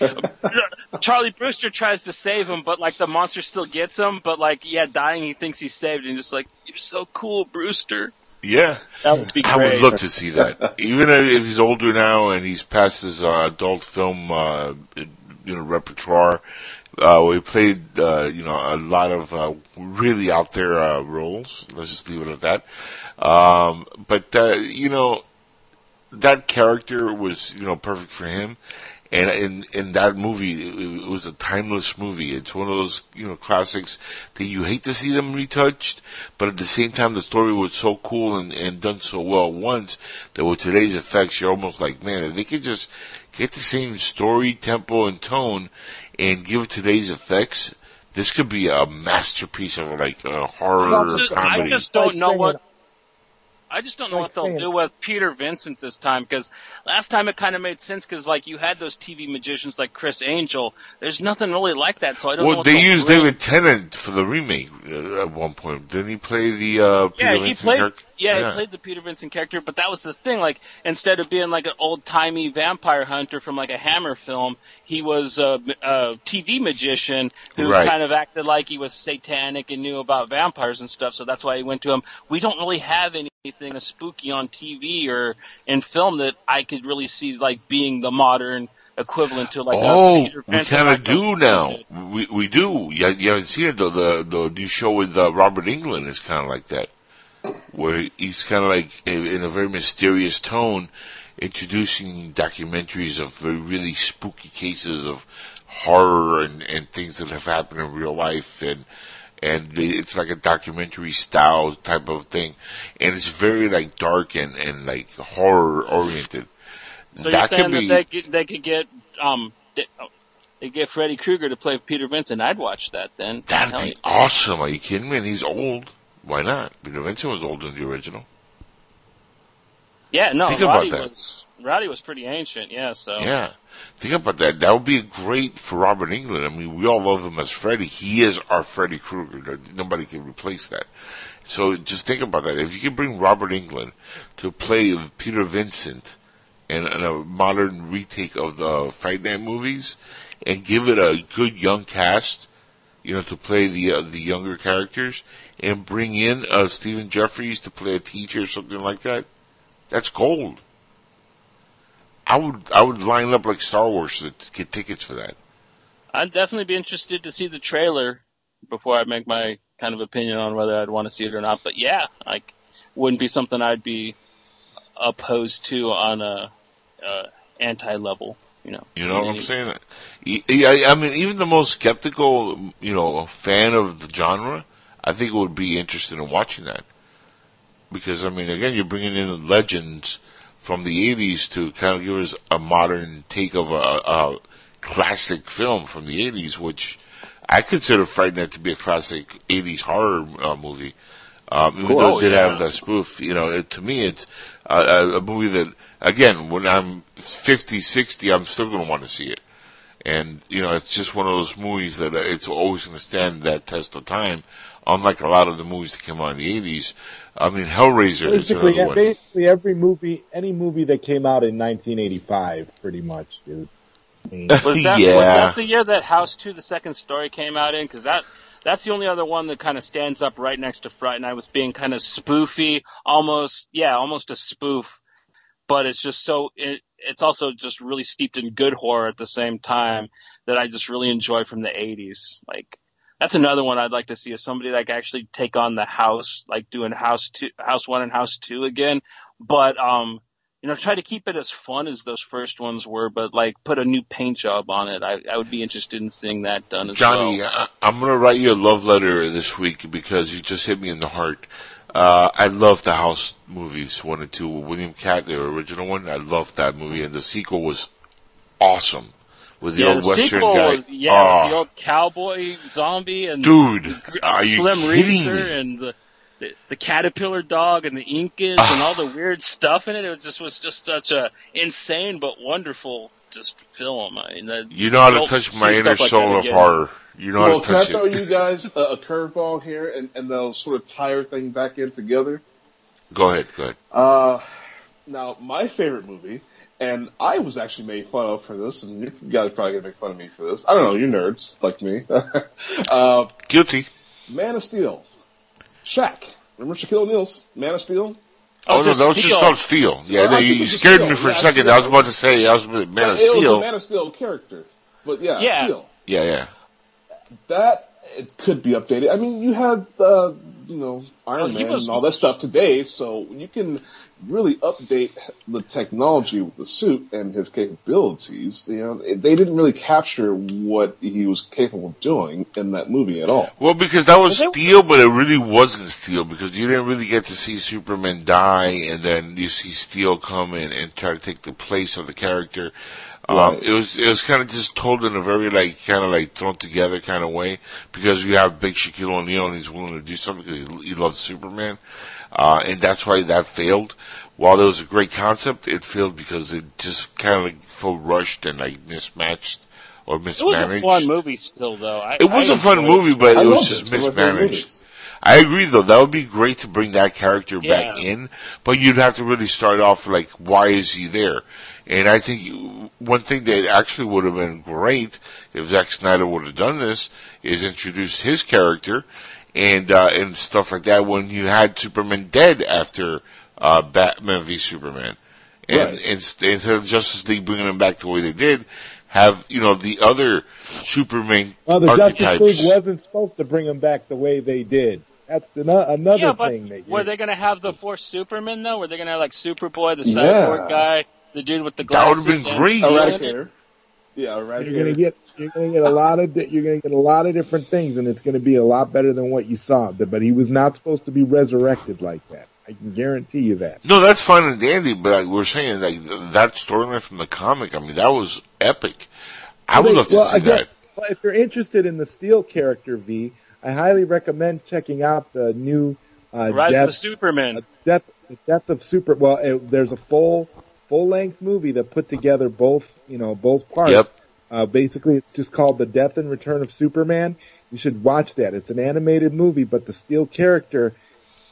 Charlie Brewster tries to save him, but like the monster still gets him. But like, yeah, dying, he thinks he's saved, and just like, you're so cool, Brewster. Yeah. That would be I would love to see that. Even if he's older now and he's past his uh, adult film, uh, you know, repertoire, uh, we played, uh, you know, a lot of uh, really out there uh, roles. Let's just leave it at that. Um, but uh, you know, that character was, you know, perfect for him. And in in that movie, it, it was a timeless movie. It's one of those you know classics that you hate to see them retouched, but at the same time, the story was so cool and, and done so well once that with today's effects, you're almost like, man, if they could just get the same story, tempo, and tone, and give today's effects, this could be a masterpiece of like a horror Just- comedy. I just don't know what. I just don't know like what they'll saying- do with Peter Vincent this time because last time it kind of made sense because like you had those TV magicians like Criss Angel. There's nothing really like that, so I don't know. Well, what they used. David Tennant for the remake uh, at one point. Didn't he play the uh, Peter Yeah, he played. character? Yeah, he played the Peter Vincent character, but that was the thing. Like, instead of being like an old timey vampire hunter from like a Hammer film, he was a, a TV magician who Right. kind of acted like he was satanic and knew about vampires and stuff. So that's why he went to him. We don't really have anything spooky on TV or in film that I could really see like being the modern equivalent to like a oh, we kind of do now. We we do. You, you haven't seen it though. The the new show with uh, Robert Englund is kind of like that, where he's kind of like in, a very mysterious tone, introducing documentaries of very really spooky cases of horror and, and things that have happened in real life and and it's like a documentary style type of thing and it's very like dark and and like horror oriented So you're saying that they could, they could get um they, get Freddy Krueger to play Peter Vincent? I'd watch that then. That'd be awesome. Are you kidding me? And he's old. Why not? Peter Vincent was older than the original. Yeah, no, Think about that. was Roddy was pretty ancient. Yeah, so Yeah. Think about that. That would be great for Robert Englund. I mean, we all love him as Freddy. He is our Freddy Krueger. Nobody can replace that. So just think about that. If you could bring Robert Englund to play Peter Vincent in, in a modern retake of the Fright Night movies and give it a good young cast, you know, to play the uh, the younger characters and bring in uh, Stephen Geoffreys to play a teacher or something like that, that's gold. I would I would line up like Star Wars to get tickets for that. I'd definitely be interested to see the trailer before I make my kind of opinion on whether I'd want to see it or not. But yeah, like wouldn't be something I'd be opposed to on a uh, anti level. You know, You know what I'm saying? Yeah, I mean, even the most skeptical, you know, fan of the genre, I think it would be interested in watching that. Because, I mean, again, you're bringing in legends from the 80s to kind of give us a modern take of a, a classic film from the 80s, which I consider Fright Night to be a classic 80s horror uh, movie. Um, even Cool. though it did yeah. have that spoof, you know, it, to me, it's a, a movie that, again, when I'm 50, 60, I'm still going to want to see it. And, you know, it's just one of those movies that uh, it's always going to stand that test of time, unlike a lot of the movies that came out in the 80s. I mean, Hellraiser is Basically, another yeah, one. basically every movie, any movie that came out in 1985, pretty much, dude. Was that Yeah. was that the year that House Two: The Second Story came out in? Because that that's the only other one that kind of stands up right next to Fright Night with being kind of spoofy, almost yeah, almost a spoof, but it's just so it, it's also just really steeped in good horror at the same time that I just really enjoy from the '80s. Like that's another one I'd like to see is somebody like actually take on the house, like doing House Two, House One and House Two again, but um you know, try to keep it as fun as those first ones were, but like put a new paint job on it. I, I would be interested in seeing that done as Johnny, well. I, I'm going to write you a love letter this week because you just hit me in the heart. Uh, I love the House movies, one and two. William Katt, the original one, I loved that movie, and the sequel was awesome. With the yeah, old the Western sequel guy. was yeah, Oh, the old cowboy zombie and Dude, the, are you Slim kidding Reeser me? and the, the the caterpillar dog and the Incas and all the weird stuff in it. It was just was just such a insane but wonderful just film. I mean, that, you know how to touch my inner stuff like soul of again. horror. You know well, how to touch it. Well, can I touch throw you guys a, a curveball here, and, and they'll sort of tie everything back in together? Go ahead, go ahead. Uh, now, my favorite movie, and I was actually made fun of for this, and you guys probably gonna make fun of me for this. I don't know, you're nerds like me. uh, Guilty. Man of Steel, Shaq. Remember Shaquille O'Neal's Man of Steel? Oh, no, just that was just Steel. called Steel. Yeah, I no, you, it you was scared Steel. me for Yeah, a second. Steel. I was about to say, I was Man of it was Steel. Man of Steel character, but yeah, Yeah. Steel. Yeah, yeah. That it could be updated. I mean, you had uh, you know Iron Well, Man was- and all that stuff today, so you can really update the technology with the suit and his capabilities, you know, they didn't really capture what he was capable of doing in that movie at all. Well, because that was Steel, but it really wasn't Steel because you didn't really get to see Superman die, and then you see Steel come in and try to take the place of the character. Um, Right. it was it was kind of just told in a very like kind of like thrown together kind of way because you have Big Shaquille O'Neal and he's willing to do something because he, he loves Superman, uh, and that's why that failed. While it was a great concept, it failed because it just kind of like felt rushed and like mismatched or mismanaged. It was a fun movie still, though. I, It was I a fun enjoyed movie, but I it was just it. It's one of my favorite mismanaged. Movies. I agree though, that would be great to bring that character back in, but you'd have to really start off like, why is he there? And I think you- one thing that actually would have been great if Zack Snyder would have done this is introduce his character and, uh, and stuff like that when you had Superman dead after, uh, Batman v Superman. And, Right. inst- instead of Justice League bringing him back the way they did, have, you know, the other Superman Well, the Justice. League wasn't supposed to bring him back the way they did. That's ano- another yeah, but thing. That were they going to have the four Supermen though? Were they going to have like Superboy, the Yeah. cyborg guy, the dude with the That would've glasses? been and great. Eradicator. Yeah, Eradicator. You're gonna get you're gonna get a lot of di- you're gonna get a lot of different things, and it's gonna be a lot better than what you saw. But he was not supposed to be resurrected like that. I can guarantee you that. No, that's fine and dandy, but like we're saying, like that storyline from the comic, I mean, that was epic. I would love to well, see again, that. well, if you're interested in the Steel character, V, I highly recommend checking out the new uh, Rise of Death, the Superman. Death, the Death of Super. Well, it, there's a full full length movie that put together both you know both parts. Yep. Uh, basically, it's just called The Death and Return of Superman. You should watch that. It's an animated movie, but the Steel character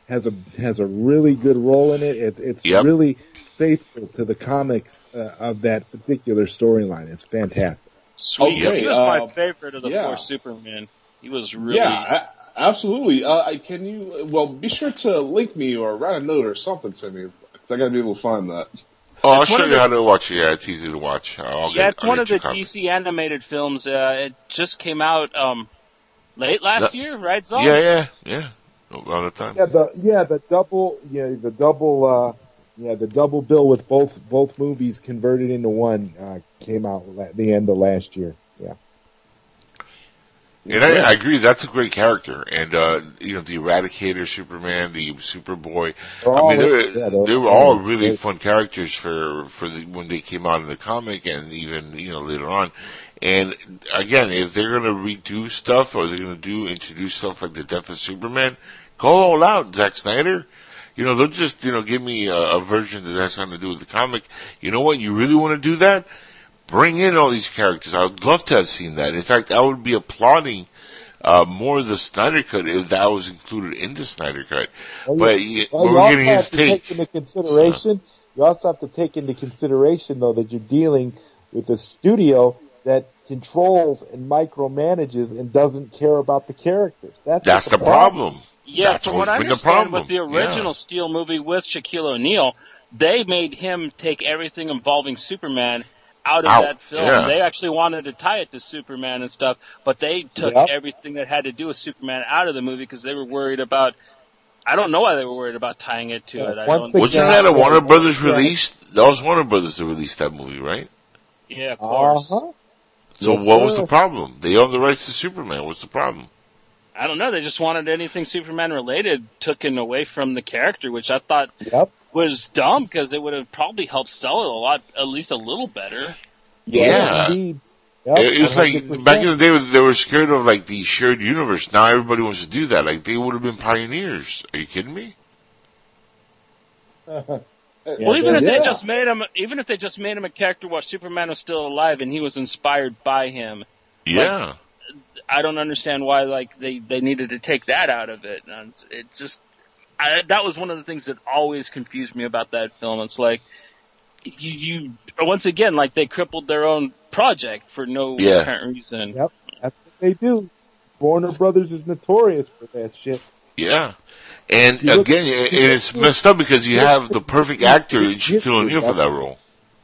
has a has a really good role in it. it it's Yep. really faithful to the comics uh, of that particular storyline. It's fantastic. Sweet. Okay, he was uh, my favorite of the yeah. four Supermen. He was really. Yeah, absolutely. Uh, can you? Well, be sure to link me or write a note or something to me because I got to be able to find that. Oh, I'll show you the- how to watch it. Yeah, it's easy to watch. I'll yeah, get, it's I'll one get of the copy. DC animated films. Uh, it just came out um, late last The- year, right, Zon? Yeah, yeah, yeah. Around the time. Yeah, the yeah the double yeah the double uh yeah the double bill with both both movies converted into one uh came out at the end of last year. Yeah. And I, I agree, that's a great character. And, uh, you know, the Eradicator, Superman, the Superboy. They're I mean, they were, yeah, they're- they were all really great. fun characters for, for the, when they came out in the comic and even, you know, later on. And again, if they're gonna redo stuff or they're gonna do, introduce stuff like the death of Superman, go all out, Zack Snyder. You know, they'll just, you know, give me a, a version that has something to do with the comic. You know what? You really want to do that? Bring in all these characters. I would love to have seen that. In fact, I would be applauding uh, more of the Snyder Cut if that was included in the Snyder Cut. Well, but you, well, we're also getting have his to take. take into consideration. You also have to take into consideration though that you're dealing with a studio that controls and micromanages and doesn't care about the characters. That's That's the the problem. Yeah, That's from what I always been the problem. with the original Yeah. Steel movie with Shaquille O'Neal, they made him take everything involving Superman out of Out, that film. yeah. They actually wanted to tie it to Superman and stuff, but they took Yep. everything that had to do with Superman out of the movie because they were worried about. I don't know why they were worried about tying it to Yeah, it. I once don't. Wasn't that a Yeah. Warner Brothers Yeah. release? That was Warner Brothers that released that movie, right? Yeah, of course. Uh-huh. So Yes, what was the problem? They own the rights to Superman. What's the problem? I don't know. They just wanted anything Superman related taken away from the character, which I thought Yep. Was dumb because it would have probably helped sell it a lot, at least a little better. Yeah. Indeed. Yep, it was like 100%. back in the day, they were scared of like the shared universe. Now everybody wants to do that. Like they would have been pioneers. Are you kidding me? Yeah, well, even they if they just made him, even if they just made him a character while Superman was still alive and he was inspired by him, Yeah. I don't understand why like they they needed to take that out of it. It just I, that was one of the things that always confused me about that film. It's like you, you once again like they crippled their own project for no Yeah. apparent reason. Yep. That's what they do. Warner Brothers is notorious for that shit. Yeah. And You look- again, it- it's messed up because you have the perfect actor in Shaquille O'Neal for that role.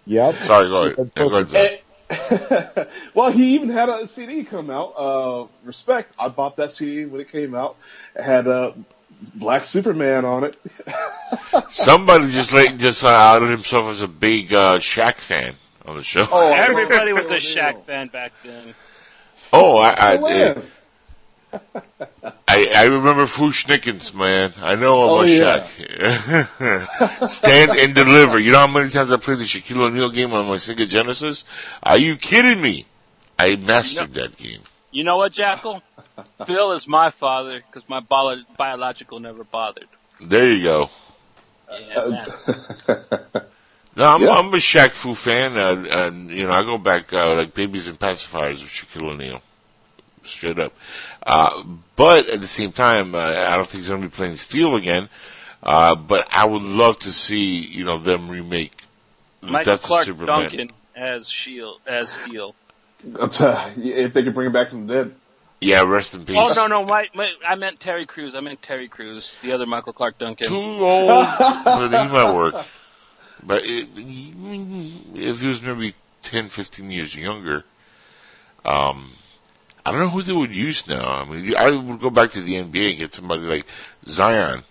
Yep. Sorry, go ahead. Yeah, go ahead, well, he even had a CD come out. Uh, Respect. I bought that CD when it came out. It had uh, Black Superman on it. Somebody just like just uh, outed himself as a big uh, Shaq fan on the show. Oh, Everybody was a Shaq fan back then. Oh, I, I, Still am. I, I remember Fu-Schnickens, man. I know Oh, about yeah. Shaq. Stand and deliver. You know how many times I played the Shaquille O'Neal game on my Sega Genesis? Are you kidding me? I mastered that game. You know what, Jackal? Bill is my father because my bio- biological never bothered. There you go. Yeah, man. No, I'm, Yeah. I'm a Shaq Fu fan, uh, and you know I go back uh, like Babies and Pacifiers with Shaquille O'Neal, straight up. Uh, but at the same time, uh, I don't think he's going to be playing Steel again. Uh, but I would love to see you know them remake Michael Death of Clark Superman. Duncan as Shield as Steel. That's, uh, if they could bring him back from the dead. Yeah, rest in peace. Oh no no, my, my I meant Terry Crews. I meant Terry Crews, the other Michael Clarke Duncan. Too old, but he might work. But it, if he was maybe 10, 15 years younger, um, I don't know who they would use now. I mean, I would go back to the NBA and get somebody like Zion,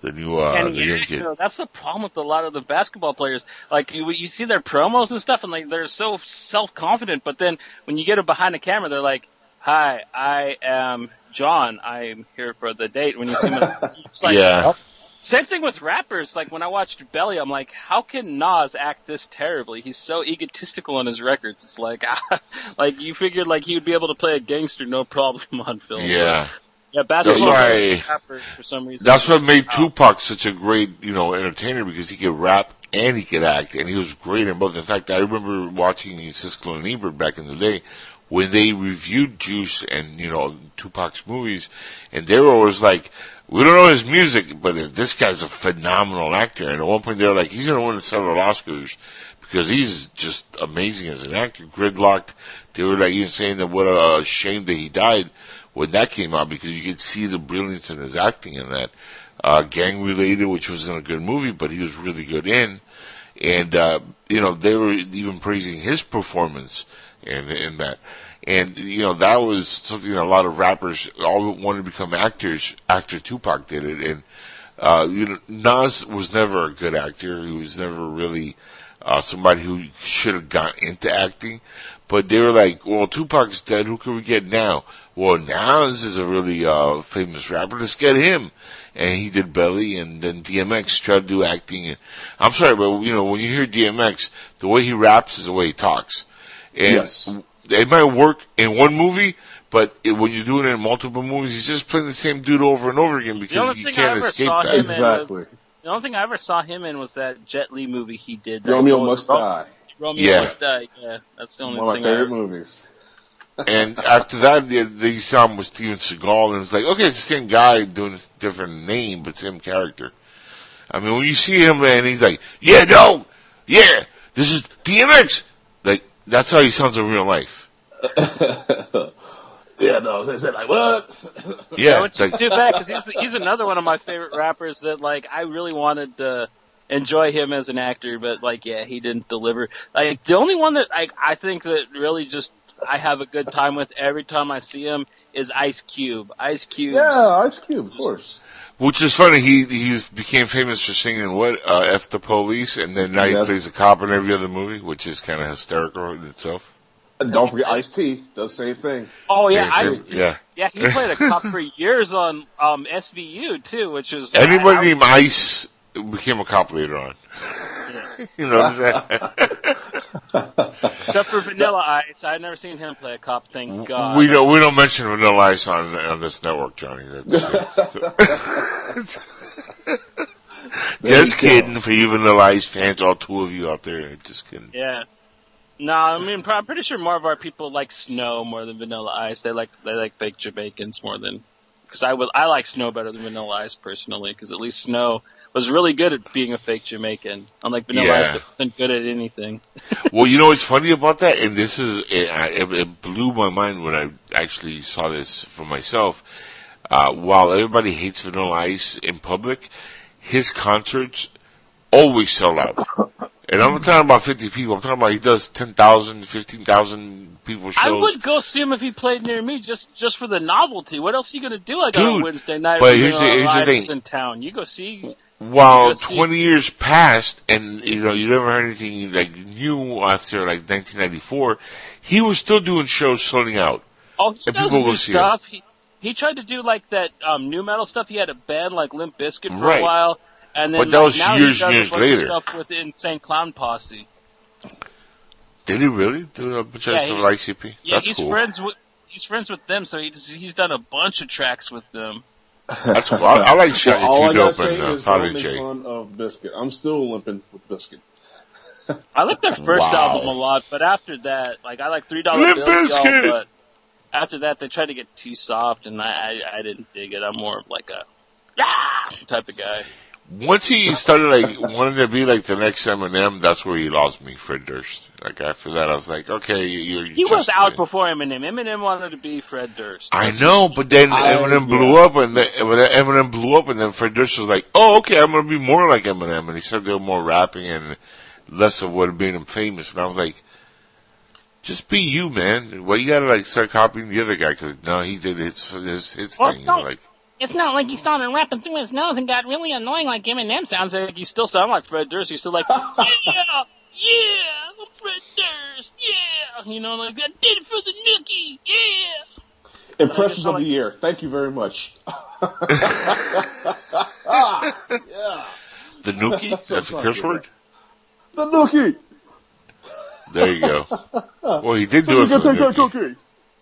the new uh, and the yeah, young you kid. know, that's the problem with a lot of the basketball players. Like you, you see their promos and stuff, and like they're so self confident, but then when you get them behind the camera, they're like, "Hi, I am John. I'm here for the date." When you see me, like, yeah, Same thing with rappers. Like when I watched Belly, I'm like, how can Nas act this terribly? He's so egotistical on his records. It's like, like you figured like he would be able to play a gangster no problem on film. yeah. yeah. Basketball why- rappers for some reason. That's what made um, oh. Tupac such a great, you know, entertainer because he could rap and he could act, and he was great in both. In fact, I remember watching Siskel and Ebert back in the day when they reviewed Juice and you know Tupac's movies, and they were always like, "We don't know his music, but this guy's a phenomenal actor." And at one point, they were like, "He's going to win several Oscars." Because he's just amazing as an actor, Gridlock'd. They were like even saying that what a shame that he died when that came out because you could see the brilliance in his acting in that. Uh, gang related, which wasn't a good movie, but he was really good in. And, uh, you know, they were even praising his performance in, in that. And, you know, that was something that a lot of rappers all wanted to become actors after Tupac did it. And, uh, you know, Nas was never a good actor. He was never really, uh, somebody who should have gone into acting. But they were like, well, Tupac's dead. Who can we get now? Well, this is a really, uh, famous rapper. Let's get him. And he did Belly and then DMX tried to do acting. And I'm sorry, but you know, when you hear DMX, the way he raps is the way he talks. And Yes. it might work in one movie, but it, when you're doing it in multiple movies, he's just playing the same dude over and over again because only you can't escape that. him in was, Exactly. the only thing I ever saw him in was that Jet Li movie he did. that Romeo Ro- Must Ro- Die. Romeo Yeah. Must Die. Yeah, that's the only One of my thing I favorite movies. and after that, they, they saw him with Steven Seagal, and it's like, okay, it's the same guy doing a different name, but same character. I mean, when you see him, man, he's like, yeah, no, yeah, this is DMX. Like, that's how he sounds in real life. yeah, no, they said like what? Yeah, which is like- too bad because he's, he's another one of my favorite rappers that like I really wanted to enjoy him as an actor, but like yeah, he didn't deliver. Like the only one that like I think that really just I have a good time with every time I see him is Ice Cube. Ice Cube. Yeah, Ice Cube, of course. Which is funny. He he became famous for singing what uh, "F the Police," and then now he Yes. plays a cop in every other movie, which is kind of hysterical in itself. And don't forget Ice T does the same thing. Oh yeah, Yeah, Ice same- yeah. Yeah, he played a cop for years on um SVU too, which is Anybody I- I- named Ice became a cop later on. you know what I'm saying? except for Vanilla Ice. I've never seen him play a cop. Thank mm-hmm. God. we don't we don't mention Vanilla Ice on on this network, Johnny. That's, just kidding for you Vanilla Ice fans, all two of you out there. Just kidding. Yeah. No, I mean, pro- I'm pretty sure more of our people like Snow more than Vanilla Ice. They like they like baked Jamaicans more than because I would I like Snow better than Vanilla Ice personally because at least Snow was really good at being a fake Jamaican, unlike Vanilla Ice Yeah. that wasn't good at anything. well, you know what's funny about that, and this is it, it, it blew my mind when I actually saw this for myself. Uh, while everybody hates Vanilla Ice in public, his concerts always sell out. And I'm not talking about 50 people. I'm talking about he does 10,000, 15,000 people shows. I would go see him if he played near me just just for the novelty. What else are you gonna do like on Dude, a Wednesday night but when here's the- on here's the thing. in town? You go see. While You 20 years passed and, you know, you never heard anything like new after like 1994, he was still doing shows selling out. Oh, he And does people new will see him. stuff. He, he tried to do like that um, new metal stuff. He had a band like Limp Bizkit for Right. a while, and then But that like, was now years he does years a bunch later. of stuff with the Insane Clown Posse. Did he really do a bunch of stuff with ICP? Yeah, That's he's cool. friends with he's friends with them, so he's he's done a bunch of tracks with them. That's cool. I, I like Shaggy all I Two gotta Dope say uh, is Father don't and make Jay. fun of Bizkit. I'm still limping with Bizkit. I like their first Wow. album a lot, but after that, like I like Three Dollar Limp Bills, y'all, but after that they tried to get too soft, and I I, I didn't dig it. I'm more of like a ah type of guy. Once he started like wanting to be like the next Eminem, that's where he lost me, Fred Durst. Like after that, I was like, okay, you're. He just, was out before Eminem. Eminem wanted to be Fred Durst. I know, but then I- Eminem blew up, and then when Eminem blew up, and then Fred Durst was like, "Oh, okay, I'm gonna be more like Eminem," and he started doing more rapping and less of what made him famous. And I was like, "Just be you, man. Well, you gotta like start copying the other guy because no, he did his his, his Well, thing. You know, no. like It's not like he started rapping through his nose and got really annoying like Eminem sounds like. You still sound like Fred Durst. You're still like, yeah, yeah, I'm Fred Durst, yeah. You know, like, I did it for the nookie, yeah. Impressions uh, of the year. Thank you very much. yeah. the Nookie. That's a curse word. The Nookie. There you go. Well, he did So do you it can for the take that Nookie. cookie.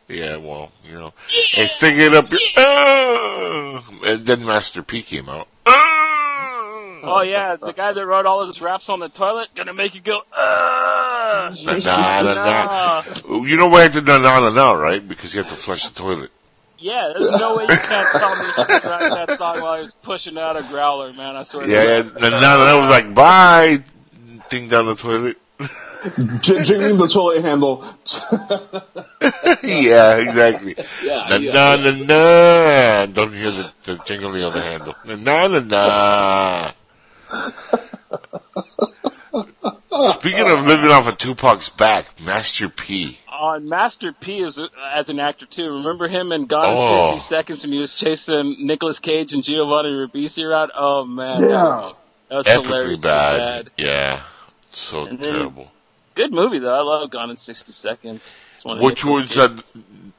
Yeah, well, you know, and stick it up your. Oh! And then Master P came out. Oh yeah, the guy that wrote all his raps on the toilet, gonna make you go, uh Nah, nah, nah, nah. You know why I do nah, nah, nah, right? Because you have to flush the toilet. Yeah, there's no way you can't tell me wrote that song while he was pushing out a growler, man. I swear. Yeah, yeah. to The nah, nah, nah was like, bye. Thing down the toilet. J- jingling the toilet handle. yeah, exactly. Yeah, Nah, yeah, nah, nah, nah. Don't hear the, the jingling of the handle. Nah, nah, nah. Speaking of living off of Tupac's back, Master P. on Master P is uh, as an actor too. Remember him in Gone Oh. in 60 Seconds when he was chasing Nicolas Cage and Giovanni Ribisi around? Oh man, Yeah. that was Epically hilarious. bad. Yeah. So And terrible. Good movie though. I love Gone in 60 Seconds. It's one of Which was, uh,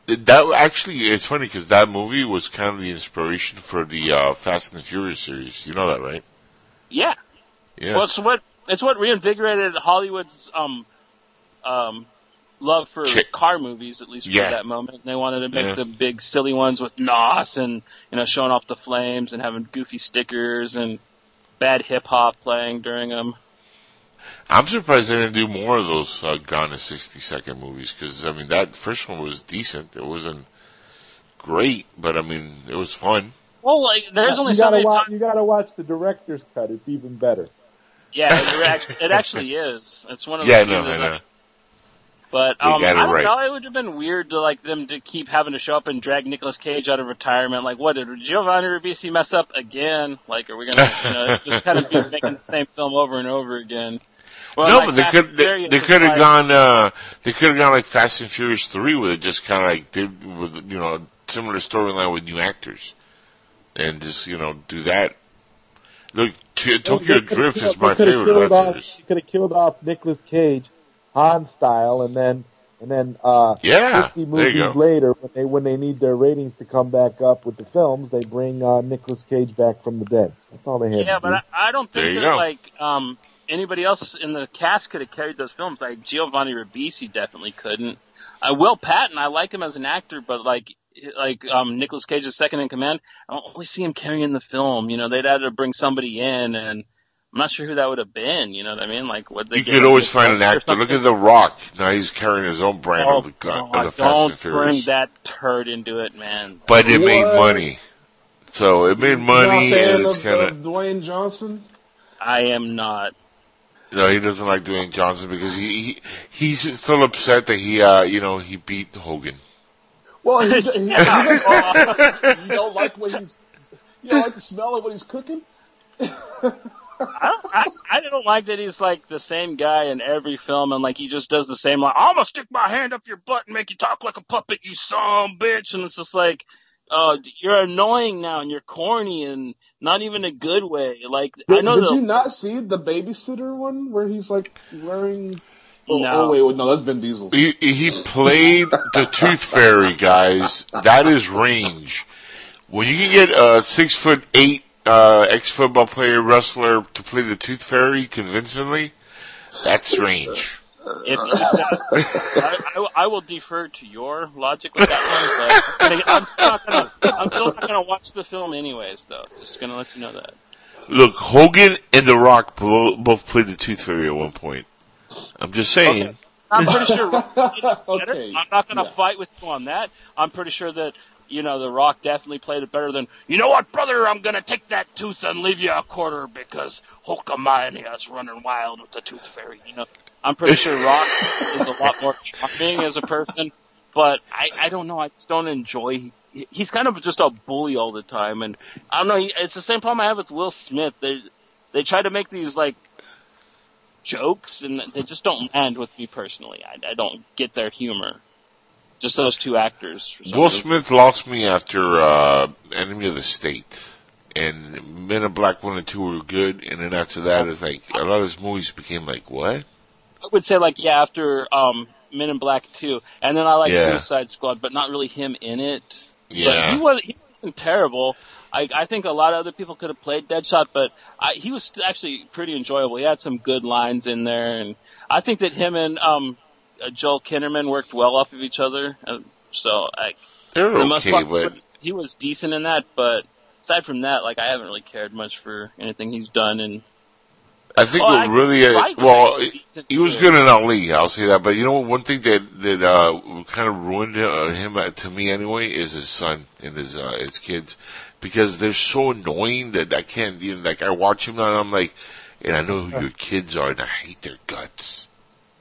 that actually, it's funny because that movie was kind of the inspiration for the, uh, Fast and the Furious series. You know that, right? yeah. Yeah. Well, it's what it's what reinvigorated Hollywood's um um love for Chick. car movies, at least for Yeah. that moment. They wanted to make Yeah. the big silly ones with NOS and you know showing off the flames and having goofy stickers and bad hip hop playing during them. I'm surprised they didn't do more of those, uh, Gone in 60 second movies because, I mean, that first one was decent. It wasn't great, but I mean, it was fun. Well, like there's only you so gotta many watch. times. You gotta watch the director's cut. It's even better. Yeah, it, it actually is. It's one of Yeah, I the know, I that- know. But um, I don't right. know. It would have been weird to like them to keep having to show up and drag Nicolas Cage out of retirement. Like, what did Giovanni Ribisi mess up again? Like, are we gonna you know, just kind of be making the same film over and over again? Well, no, like but they Fast could they, they could have gone uh they could have gone like Fast and Furious three with it just kind of like did with you know a similar storyline with new actors and just you know do that. Look, T- Tokyo They Drift killed- is my favorite killed of that off. You could have killed off Nicolas Cage, Han style, and then and then uh, Yeah, 50 movies later, when they when they need their ratings to come back up with the films, they bring uh, Nicolas Cage back from the dead. That's all they had Yeah, to but do. I, I don't think you that go. like um anybody else in the cast could have carried those films. Like Giovanni Ribisi definitely couldn't. Uh, Will Patton, I like him as an actor, but like like um Nicolas Cage's second in command, I don't really see him carrying the film. You know, they'd had to bring somebody in, and I'm not sure who that would have been. You know what I mean? Like what they You could always find an actor. Look at The Rock. Now he's carrying his own brand Oh, of the, gun, God, of the Fast and don't Furious. bring that turd into it, man. But it made money. So it made money Not and it's kind of of, Dwayne Johnson. I am not. No, he doesn't like Dwayne Johnson because he, he he's still upset that he, uh, you know, he beat Hogan. Well, he, he, he doesn't- you don't like what he's. You don't like the smell of what he's cooking. I don't, I, I don't like that he's like the same guy in every film and like he just does the same like I'm gonna stick my hand up your butt and make you talk like a puppet, you son bitch, and it's just like, uh, you're annoying now and you're corny and not even a good way. Like did, I know did that, you not see the babysitter one where he's like wearing? Oh, No. oh wait, wait, no, that's Vin Diesel. He, he played the Tooth Fairy, guys. That is range. When you can get a six foot eight uh, ex football player wrestler to play the Tooth Fairy convincingly, that's range. If, I, I, I will defer to your logic with that one, but I'm, not gonna, I'm still not gonna watch the film anyways, though. Just gonna let you know that. Look, Hogan and The Rock both played the Tooth Fairy at one point. I'm just saying. I'm pretty sure. Rock did it better. Okay, I'm not going to yeah. fight with you on that. I'm pretty sure that you know the Rock definitely played it better than you know what, brother. I'm going to take that tooth and leave you a quarter because Hulkamania's running wild with the Tooth Fairy. You know, I'm pretty sure Rock is a lot more charming as a person, but I I don't know. I just don't enjoy. He's kind of just a bully all the time, and I don't know. he- It's the same problem I have with Will Smith. They they try to make these like jokes, and they just don't land with me personally. I, I don't get their humor. Just those two actors. Will reason. Smith lost me after uh, Enemy of the State. And Men in Black 1 and 2 were good, and then after that, it's like, a lot of his movies became like, what? I would say like yeah, after um, Men in Black two, and then I like Yeah. Suicide Squad, but not really him in it. But Yeah. he was he wasn't terrible. I, I think a lot of other people could have played Deadshot, but I, he was actually pretty enjoyable. He had some good lines in there, and I think that him and um, uh, Joel Kinnaman worked well off of each other. Uh, so I, They're for okay, part, but he was decent in that. But aside from that, like I haven't really cared much for anything he's done. And I think Oh, what I really, uh, like well, him. he was good in Ali, I'll say that. But you know what? One thing that that uh, kind of ruined uh, him uh, to me anyway is his son and his uh, his kids because they're so annoying that I can't even like I watch him now and I'm like, and I know who your kids are and I hate their guts.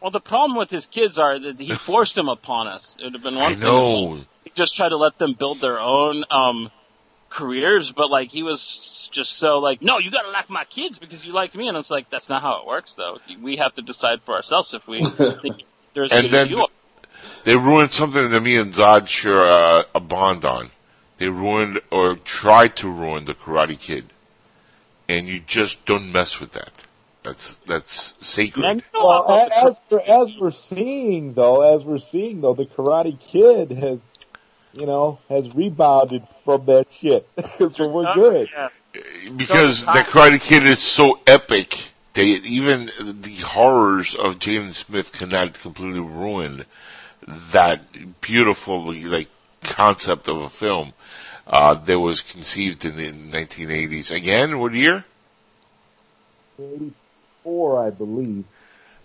Well, the problem with his kids are that he forced them upon us. It would have been one I thing know. he just tried to let them build their own um careers, but like he was just so like, no, you gotta like my kids because you like me, and it's like that's not how it works, though. We have to decide for ourselves if we think they're as And good as then you are. they ruined something that me and Zod share uh, a bond on. They ruined or tried to ruin the Karate Kid, and you just don't mess with that. That's that's sacred. And Well, how- a- as we're, as we're seeing though, as we're seeing though, the Karate Kid has, you know, has rebounded from that shit. so we're good. Yeah. because the Karate Kid is so epic. They even the horrors of Jaden Smith cannot completely ruin that beautiful like concept of a film uh, that was conceived in the 1980s. Again, what year? 84, I believe.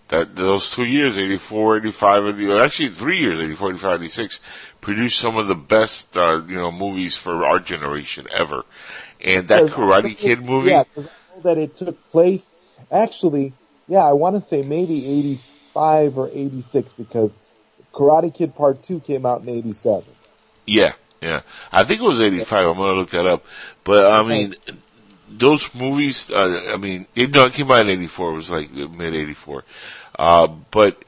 That those two years, 84, 85, and- actually three years, 84, 85, 86, produced some of the best, uh, you know, movies for our generation ever. And that Karate Kid movie, Yeah, 'cause I know that it took place. Actually, yeah, I want to say maybe 85 or 86 because Karate Kid Part 2 came out in 87. Yeah, yeah. I think it was 85. I'm going to look that up. But, I mean, those movies, uh, I mean, it, no, it came out in 84. It was like mid 84. Uh, but,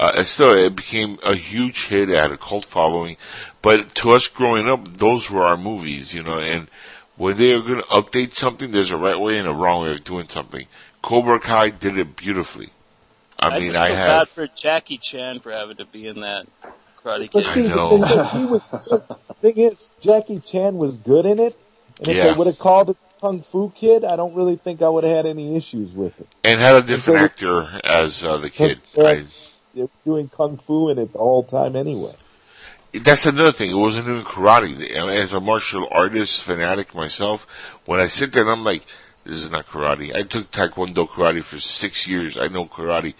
uh, still, it became a huge hit. It had a cult following. But to us growing up, those were our movies, you know, and when they are going to update something, there's a right way and a wrong way of doing something. Cobra Kai did it beautifully. I, mean, just I feel have. bad for Jackie Chan for having to be in that Karate But Kid. see, I know. The thing, is, he was, the thing is, Jackie Chan was good in it, and if Yeah. they would have called it Kung Fu Kid, I don't really think I would have had any issues with it. And had a different So- actor as uh, the kid. I, They were doing Kung Fu in it all the whole time anyway. That's another thing. It wasn't doing karate. As a martial artist fanatic myself, when I sit there and I'm like, this is not karate. I took Taekwondo karate for six years. I know karate.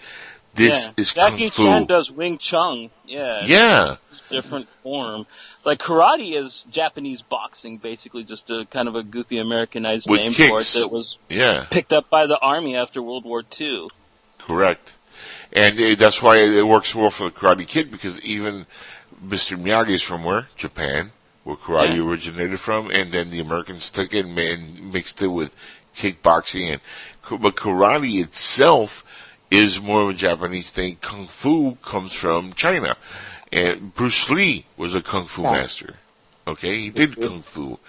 This yeah. is Jackie Kung Fu. Chan does Wing Chun. Yeah. Yeah. different form. Like karate is Japanese boxing, basically just a kind of a goofy Americanized With name for it that was Yeah. picked up by the army after World War II. Correct. And uh, that's why it works well for the Karate Kid because even Mr. Miyagi is from where? Japan, where karate Yeah. originated from, and then the Americans took it and and mixed it with kickboxing and but karate itself is more of a Japanese thing. Kung Fu comes from China. And Bruce Lee was a Kung Fu master. Okay, he did Kung Fu.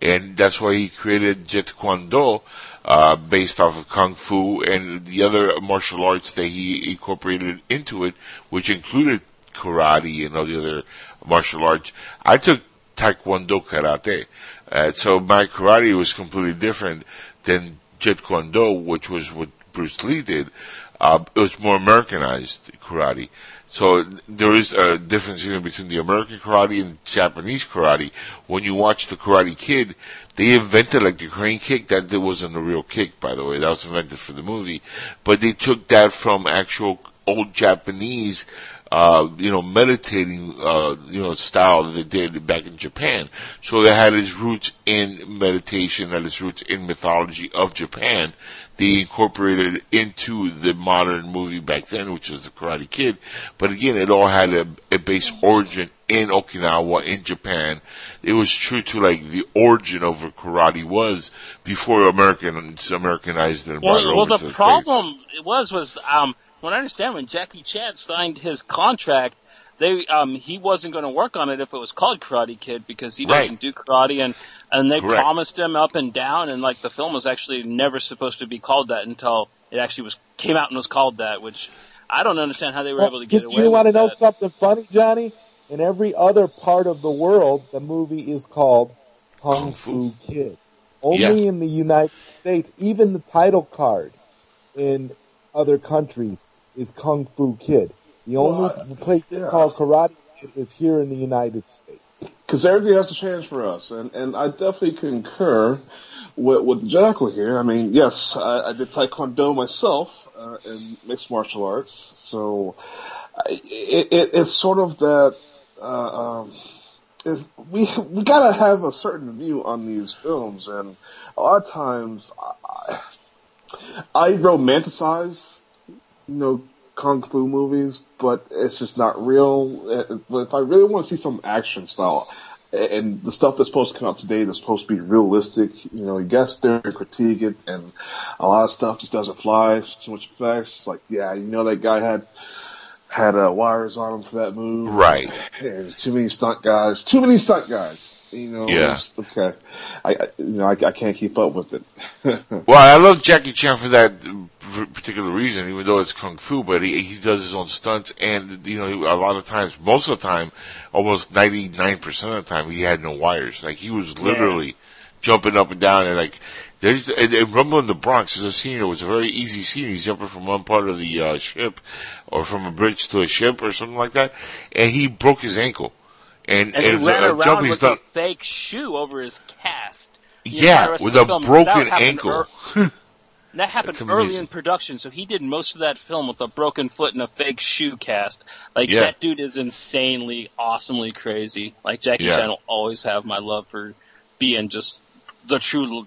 And that's why he created Jeet Kune Do, uh, based off of Kung Fu and the other martial arts that he incorporated into it, which included karate and all the other martial arts. I took Taekwondo karate. Uh, so my karate was completely different than Jeet Kune Do, which was what Bruce Lee did. Uh, it was more Americanized karate. So there is a difference even between the American karate and Japanese karate. When you watch the Karate Kid, they invented like the crane kick. That wasn't a real kick, by the way. That was invented for the movie. But they took that from actual old Japanese uh, you know, meditating, uh, you know, style that they did back in Japan. So it had its roots in meditation, had its roots in mythology of Japan. They incorporated into the modern movie back then, which was the Karate Kid. But again, it all had a, a base origin in Okinawa, in Japan. It was true to like the origin of what karate was before American Americanized and brought Well, it well over the to the problem it was was um, what I understand when Jackie Chan signed his contract, they um, he wasn't going to work on it if it was called Karate Kid because he Right. doesn't do karate and and they Correct. promised him up and down and like the film was actually never supposed to be called that until it actually was came out and was called that, which I don't understand how they were Well, able to get did away you want to know that. something funny, Johnny? In every other part of the world, the movie is called Kung, Fu. Kid. Only Yeah. in the United States, even the title card in other countries is Kung Fu Kid. The only place it's called Karate is here in the United States. because everything has to change for us, and and I definitely concur with with Jackal here. I mean, yes, I, I did Taekwondo myself uh, in mixed martial arts, so I, it, it, it's sort of that. Uh, um, is we we gotta have a certain view on these films, and a lot of times I, I romanticize, you know, kung fu movies, but it's just not real. Uh, But if I really want to see some action style, and the stuff that's supposed to come out today that's supposed to be realistic, you know, you guys there and critique it, and a lot of stuff just doesn't fly. Too much effects. It's like, yeah, you know, that guy had had uh, wires on him for that move. Right. There's too many stunt guys. Too many stunt guys. You know. Yeah. Okay. I, I you know I, I can't keep up with it. Well, I love Jackie Chan for that particular reason, even though it's kung fu, but he, he does his own stunts and, you know, a lot of times, most of the time, almost 99% of the time, he had no wires. Like, he was literally jumping up and down and like, there's, and, and Rumble in the Bronx is a scene, it was a very easy scene. He's jumping from one part of the, uh, ship, or from a bridge to a ship or something like that, and he broke his ankle. And, And he ran a around with done, a fake shoe over his cast. Yeah, with a broken ankle. ear- that happened early in production, so he did most of that film with a broken foot and a fake shoe cast. Like Yeah. that dude is insanely, awesomely crazy. Like Jackie Yeah. Chan will always have my love for being just the true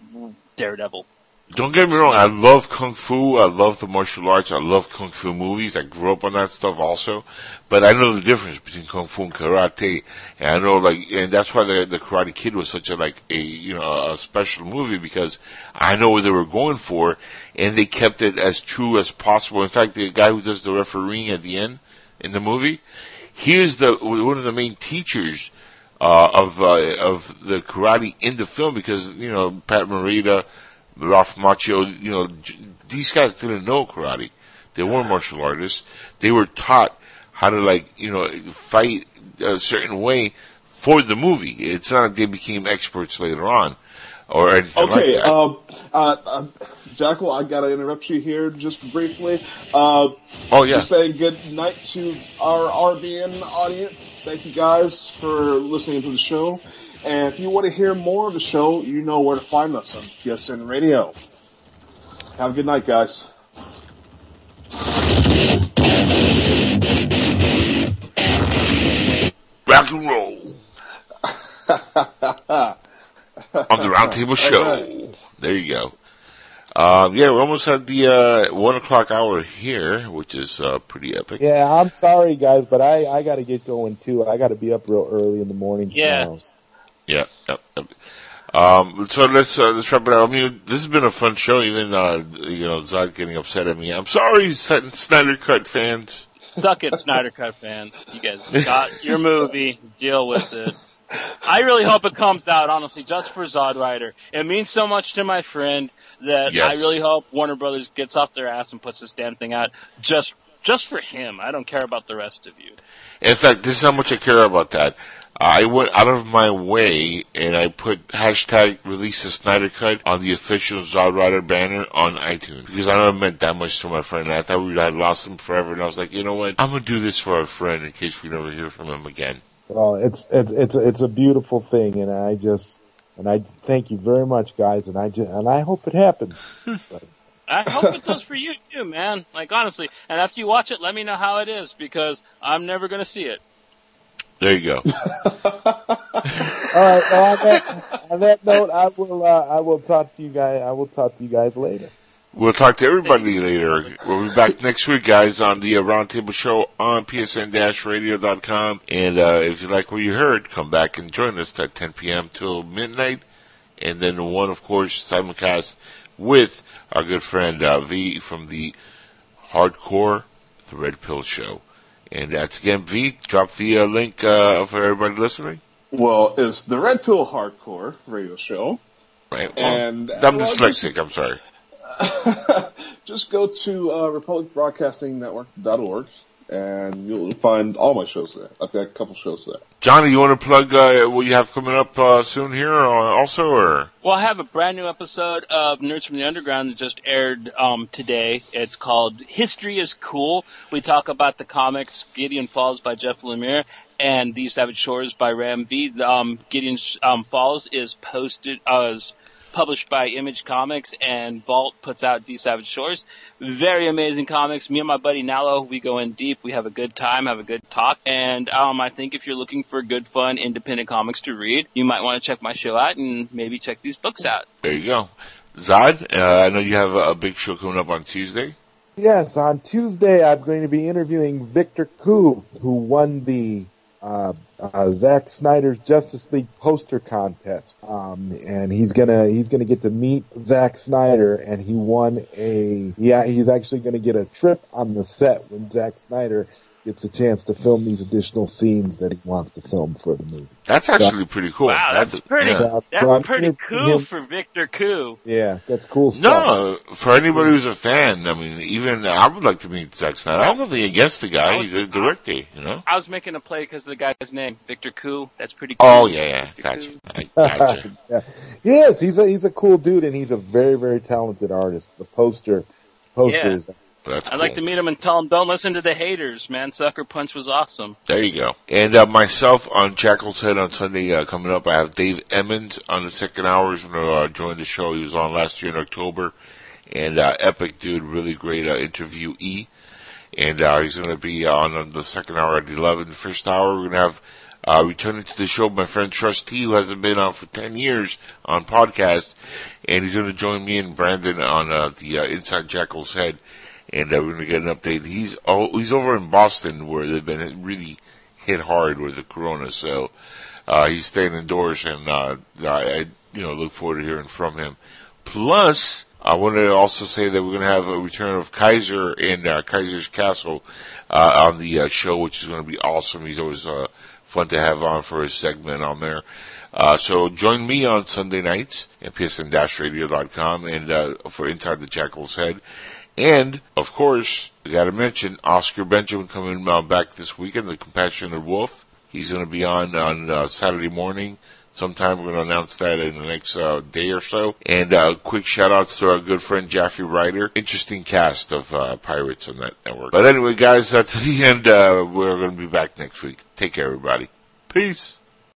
daredevil. Don't get me wrong, I love Kung Fu, I love the martial arts, I love Kung Fu movies, I grew up on that stuff also, but I know the difference between Kung Fu and Karate, and I know like, and that's why the, the Karate Kid was such a like, a, you know, a special movie because I know what they were going for, and they kept it as true as possible. In fact, the guy who does the refereeing at the end in the movie, he is the, one of the main teachers uh, of uh, of the karate in the film because you know Pat Morita, Ralph Macchio, you know these guys didn't know karate. They weren't martial artists. They were taught how to like you know fight a certain way for the movie. It's not like they became experts later on or anything like Okay, that. um, uh, uh, Jackal, I gotta interrupt you here just briefly. Uh, Oh, yeah. Just saying good night to our RBN audience. Thank you guys for listening to the show. And if you want to hear more of the show, you know where to find us on PSN Radio. Have a good night, guys. Rock and roll on the Roundtable Show. Alright. There you go. Um, yeah, we're almost at the uh, one o'clock hour here, which is uh, pretty epic. Yeah, I'm sorry guys, but I, I gotta get going too. I gotta be up real early in the morning Yeah. tomorrow. Yeah. Um, so let's uh, let's wrap it up. I mean, this has been a fun show. Even uh, you know, Zod getting upset at me. I'm sorry, Snyder Cut fans. Suck it, Snyder Cut fans. You guys got your movie. Deal with it. I really hope it comes out, honestly, just for Zod Ryder. It means so much to my friend that Yes. I really hope Warner Brothers gets off their ass and puts this damn thing out just just for him. I don't care about the rest of you. In fact, this is how much I care about that. I went out of my way and I put hashtag release the Snyder Cut on the official Zod Ryder banner on iTunes because I know it meant that much to my friend. And I thought we had lost him forever, and I was like, you know what? I'm gonna do this for our friend in case we never hear from him again. Well, it's it's it's it's a beautiful thing, and I just and I thank you very much, guys, and I just and I hope it happens. I hope it does for you too, man. Like honestly, and after you watch it, let me know how it is because I'm never gonna see it. There you go. All right. Well, on that on that note, I will uh, I will talk to you guys. I will talk to you guys later. We'll talk to everybody later. We'll be back next week, guys, on the uh, Roundtable Show on psn-radio.com. And uh, if you like what you heard, come back and join us at 10 p.m. till midnight. And then one, of course, simulcast with our good friend uh, V from the Hardcore The Red Pill Show. And that's again, V, drop the uh, link uh, for everybody listening. Well, it's the Red Pill Hardcore radio show. Right. Well, And I'm well, dyslexic, I'm sorry. Just go to uh, republicbroadcastingnetwork.org and you'll find all my shows there. I've got a couple shows there. Johnny, you want to plug uh, what you have coming up uh, soon here uh, also, or? Well, I have a brand new episode of Nerds from the Underground that just aired um, today. It's called History is Cool. We talk about the comics Gideon Falls by Jeff Lemire and These Savage Shores by Ram V. Um, Gideon um, Falls is posted uh, is published by Image Comics, and Vault puts out These Savage Shores. Very amazing comics. Me and my buddy Nalo, we go in deep. We have a good time, have a good talk, and um, I think if you're looking for good, fun, independent comics to read, you might want to check my show out and maybe check these books out. There you go. Zod, uh, I know you have a, a big show coming up on Tuesday. Yes, on Tuesday I'm going to be interviewing Victor Koo, who won the uh, uh, Zack Snyder's Justice League poster contest, um, and he's gonna he's gonna get to meet Zack Snyder, and he won a yeah he's actually gonna get a trip on the set when Zack Snyder gets a chance to film these additional scenes that he wants to film for the movie. That's actually pretty cool. Wow, that's pretty. yeah. So- That's so pretty interviewing cool him- for Victor Koo. Yeah, that's cool stuff. No, for anybody who's a fan, I mean, even I would like to meet Zack Snyder. I have nothing against the guy. He's a director, you know. I was making a play because of the guy's name, Victor Koo. That's pretty cool. Oh yeah, yeah, gotcha. I gotcha. yeah. Yes, he's a he's a cool dude, and he's a very very talented artist. The poster posters. That's I'd cool. like to meet him and tell him, don't listen to the haters, man. Sucker Punch was awesome. There you go. And uh, myself on Jackal's Head on Sunday uh, coming up. I have Dave Emmons on the second hour. He's going to uh, join the show. He was on last year in October. And uh, epic dude, really great uh, interviewee. And uh, he's going to be on, on the second hour at 11. The first hour, we're going to have uh, returning to the show my friend Trustee, who hasn't been on for 10 years on podcast. And he's going to join me and Brandon on uh, the uh, Inside Jackal's Head. And uh, we're going to get an update. He's oh, he's over in Boston where they've been really hit hard with the corona. So uh, he's staying indoors, and uh, I, I you know look forward to hearing from him. Plus, I want to also say that we're going to have a return of Kaiser and uh, Kaiser's Castle uh, on the uh, show, which is going to be awesome. He's always uh, fun to have on for his segment on there. Uh, so join me on Sunday nights at psn-radio.com and uh, for Inside the Jackal's Head. And, of course, I gotta mention Oscar Benjamin coming uh, back this weekend, the Compassionate Wolf. He's gonna be on on uh, Saturday morning. Sometime we're gonna announce that in the next uh, day or so. And uh, quick shout outs to our good friend Jaffe Ryder. Interesting cast of uh, pirates on that network. But anyway, guys, that's the end. Uh, we're gonna be back next week. Take care, everybody. Peace.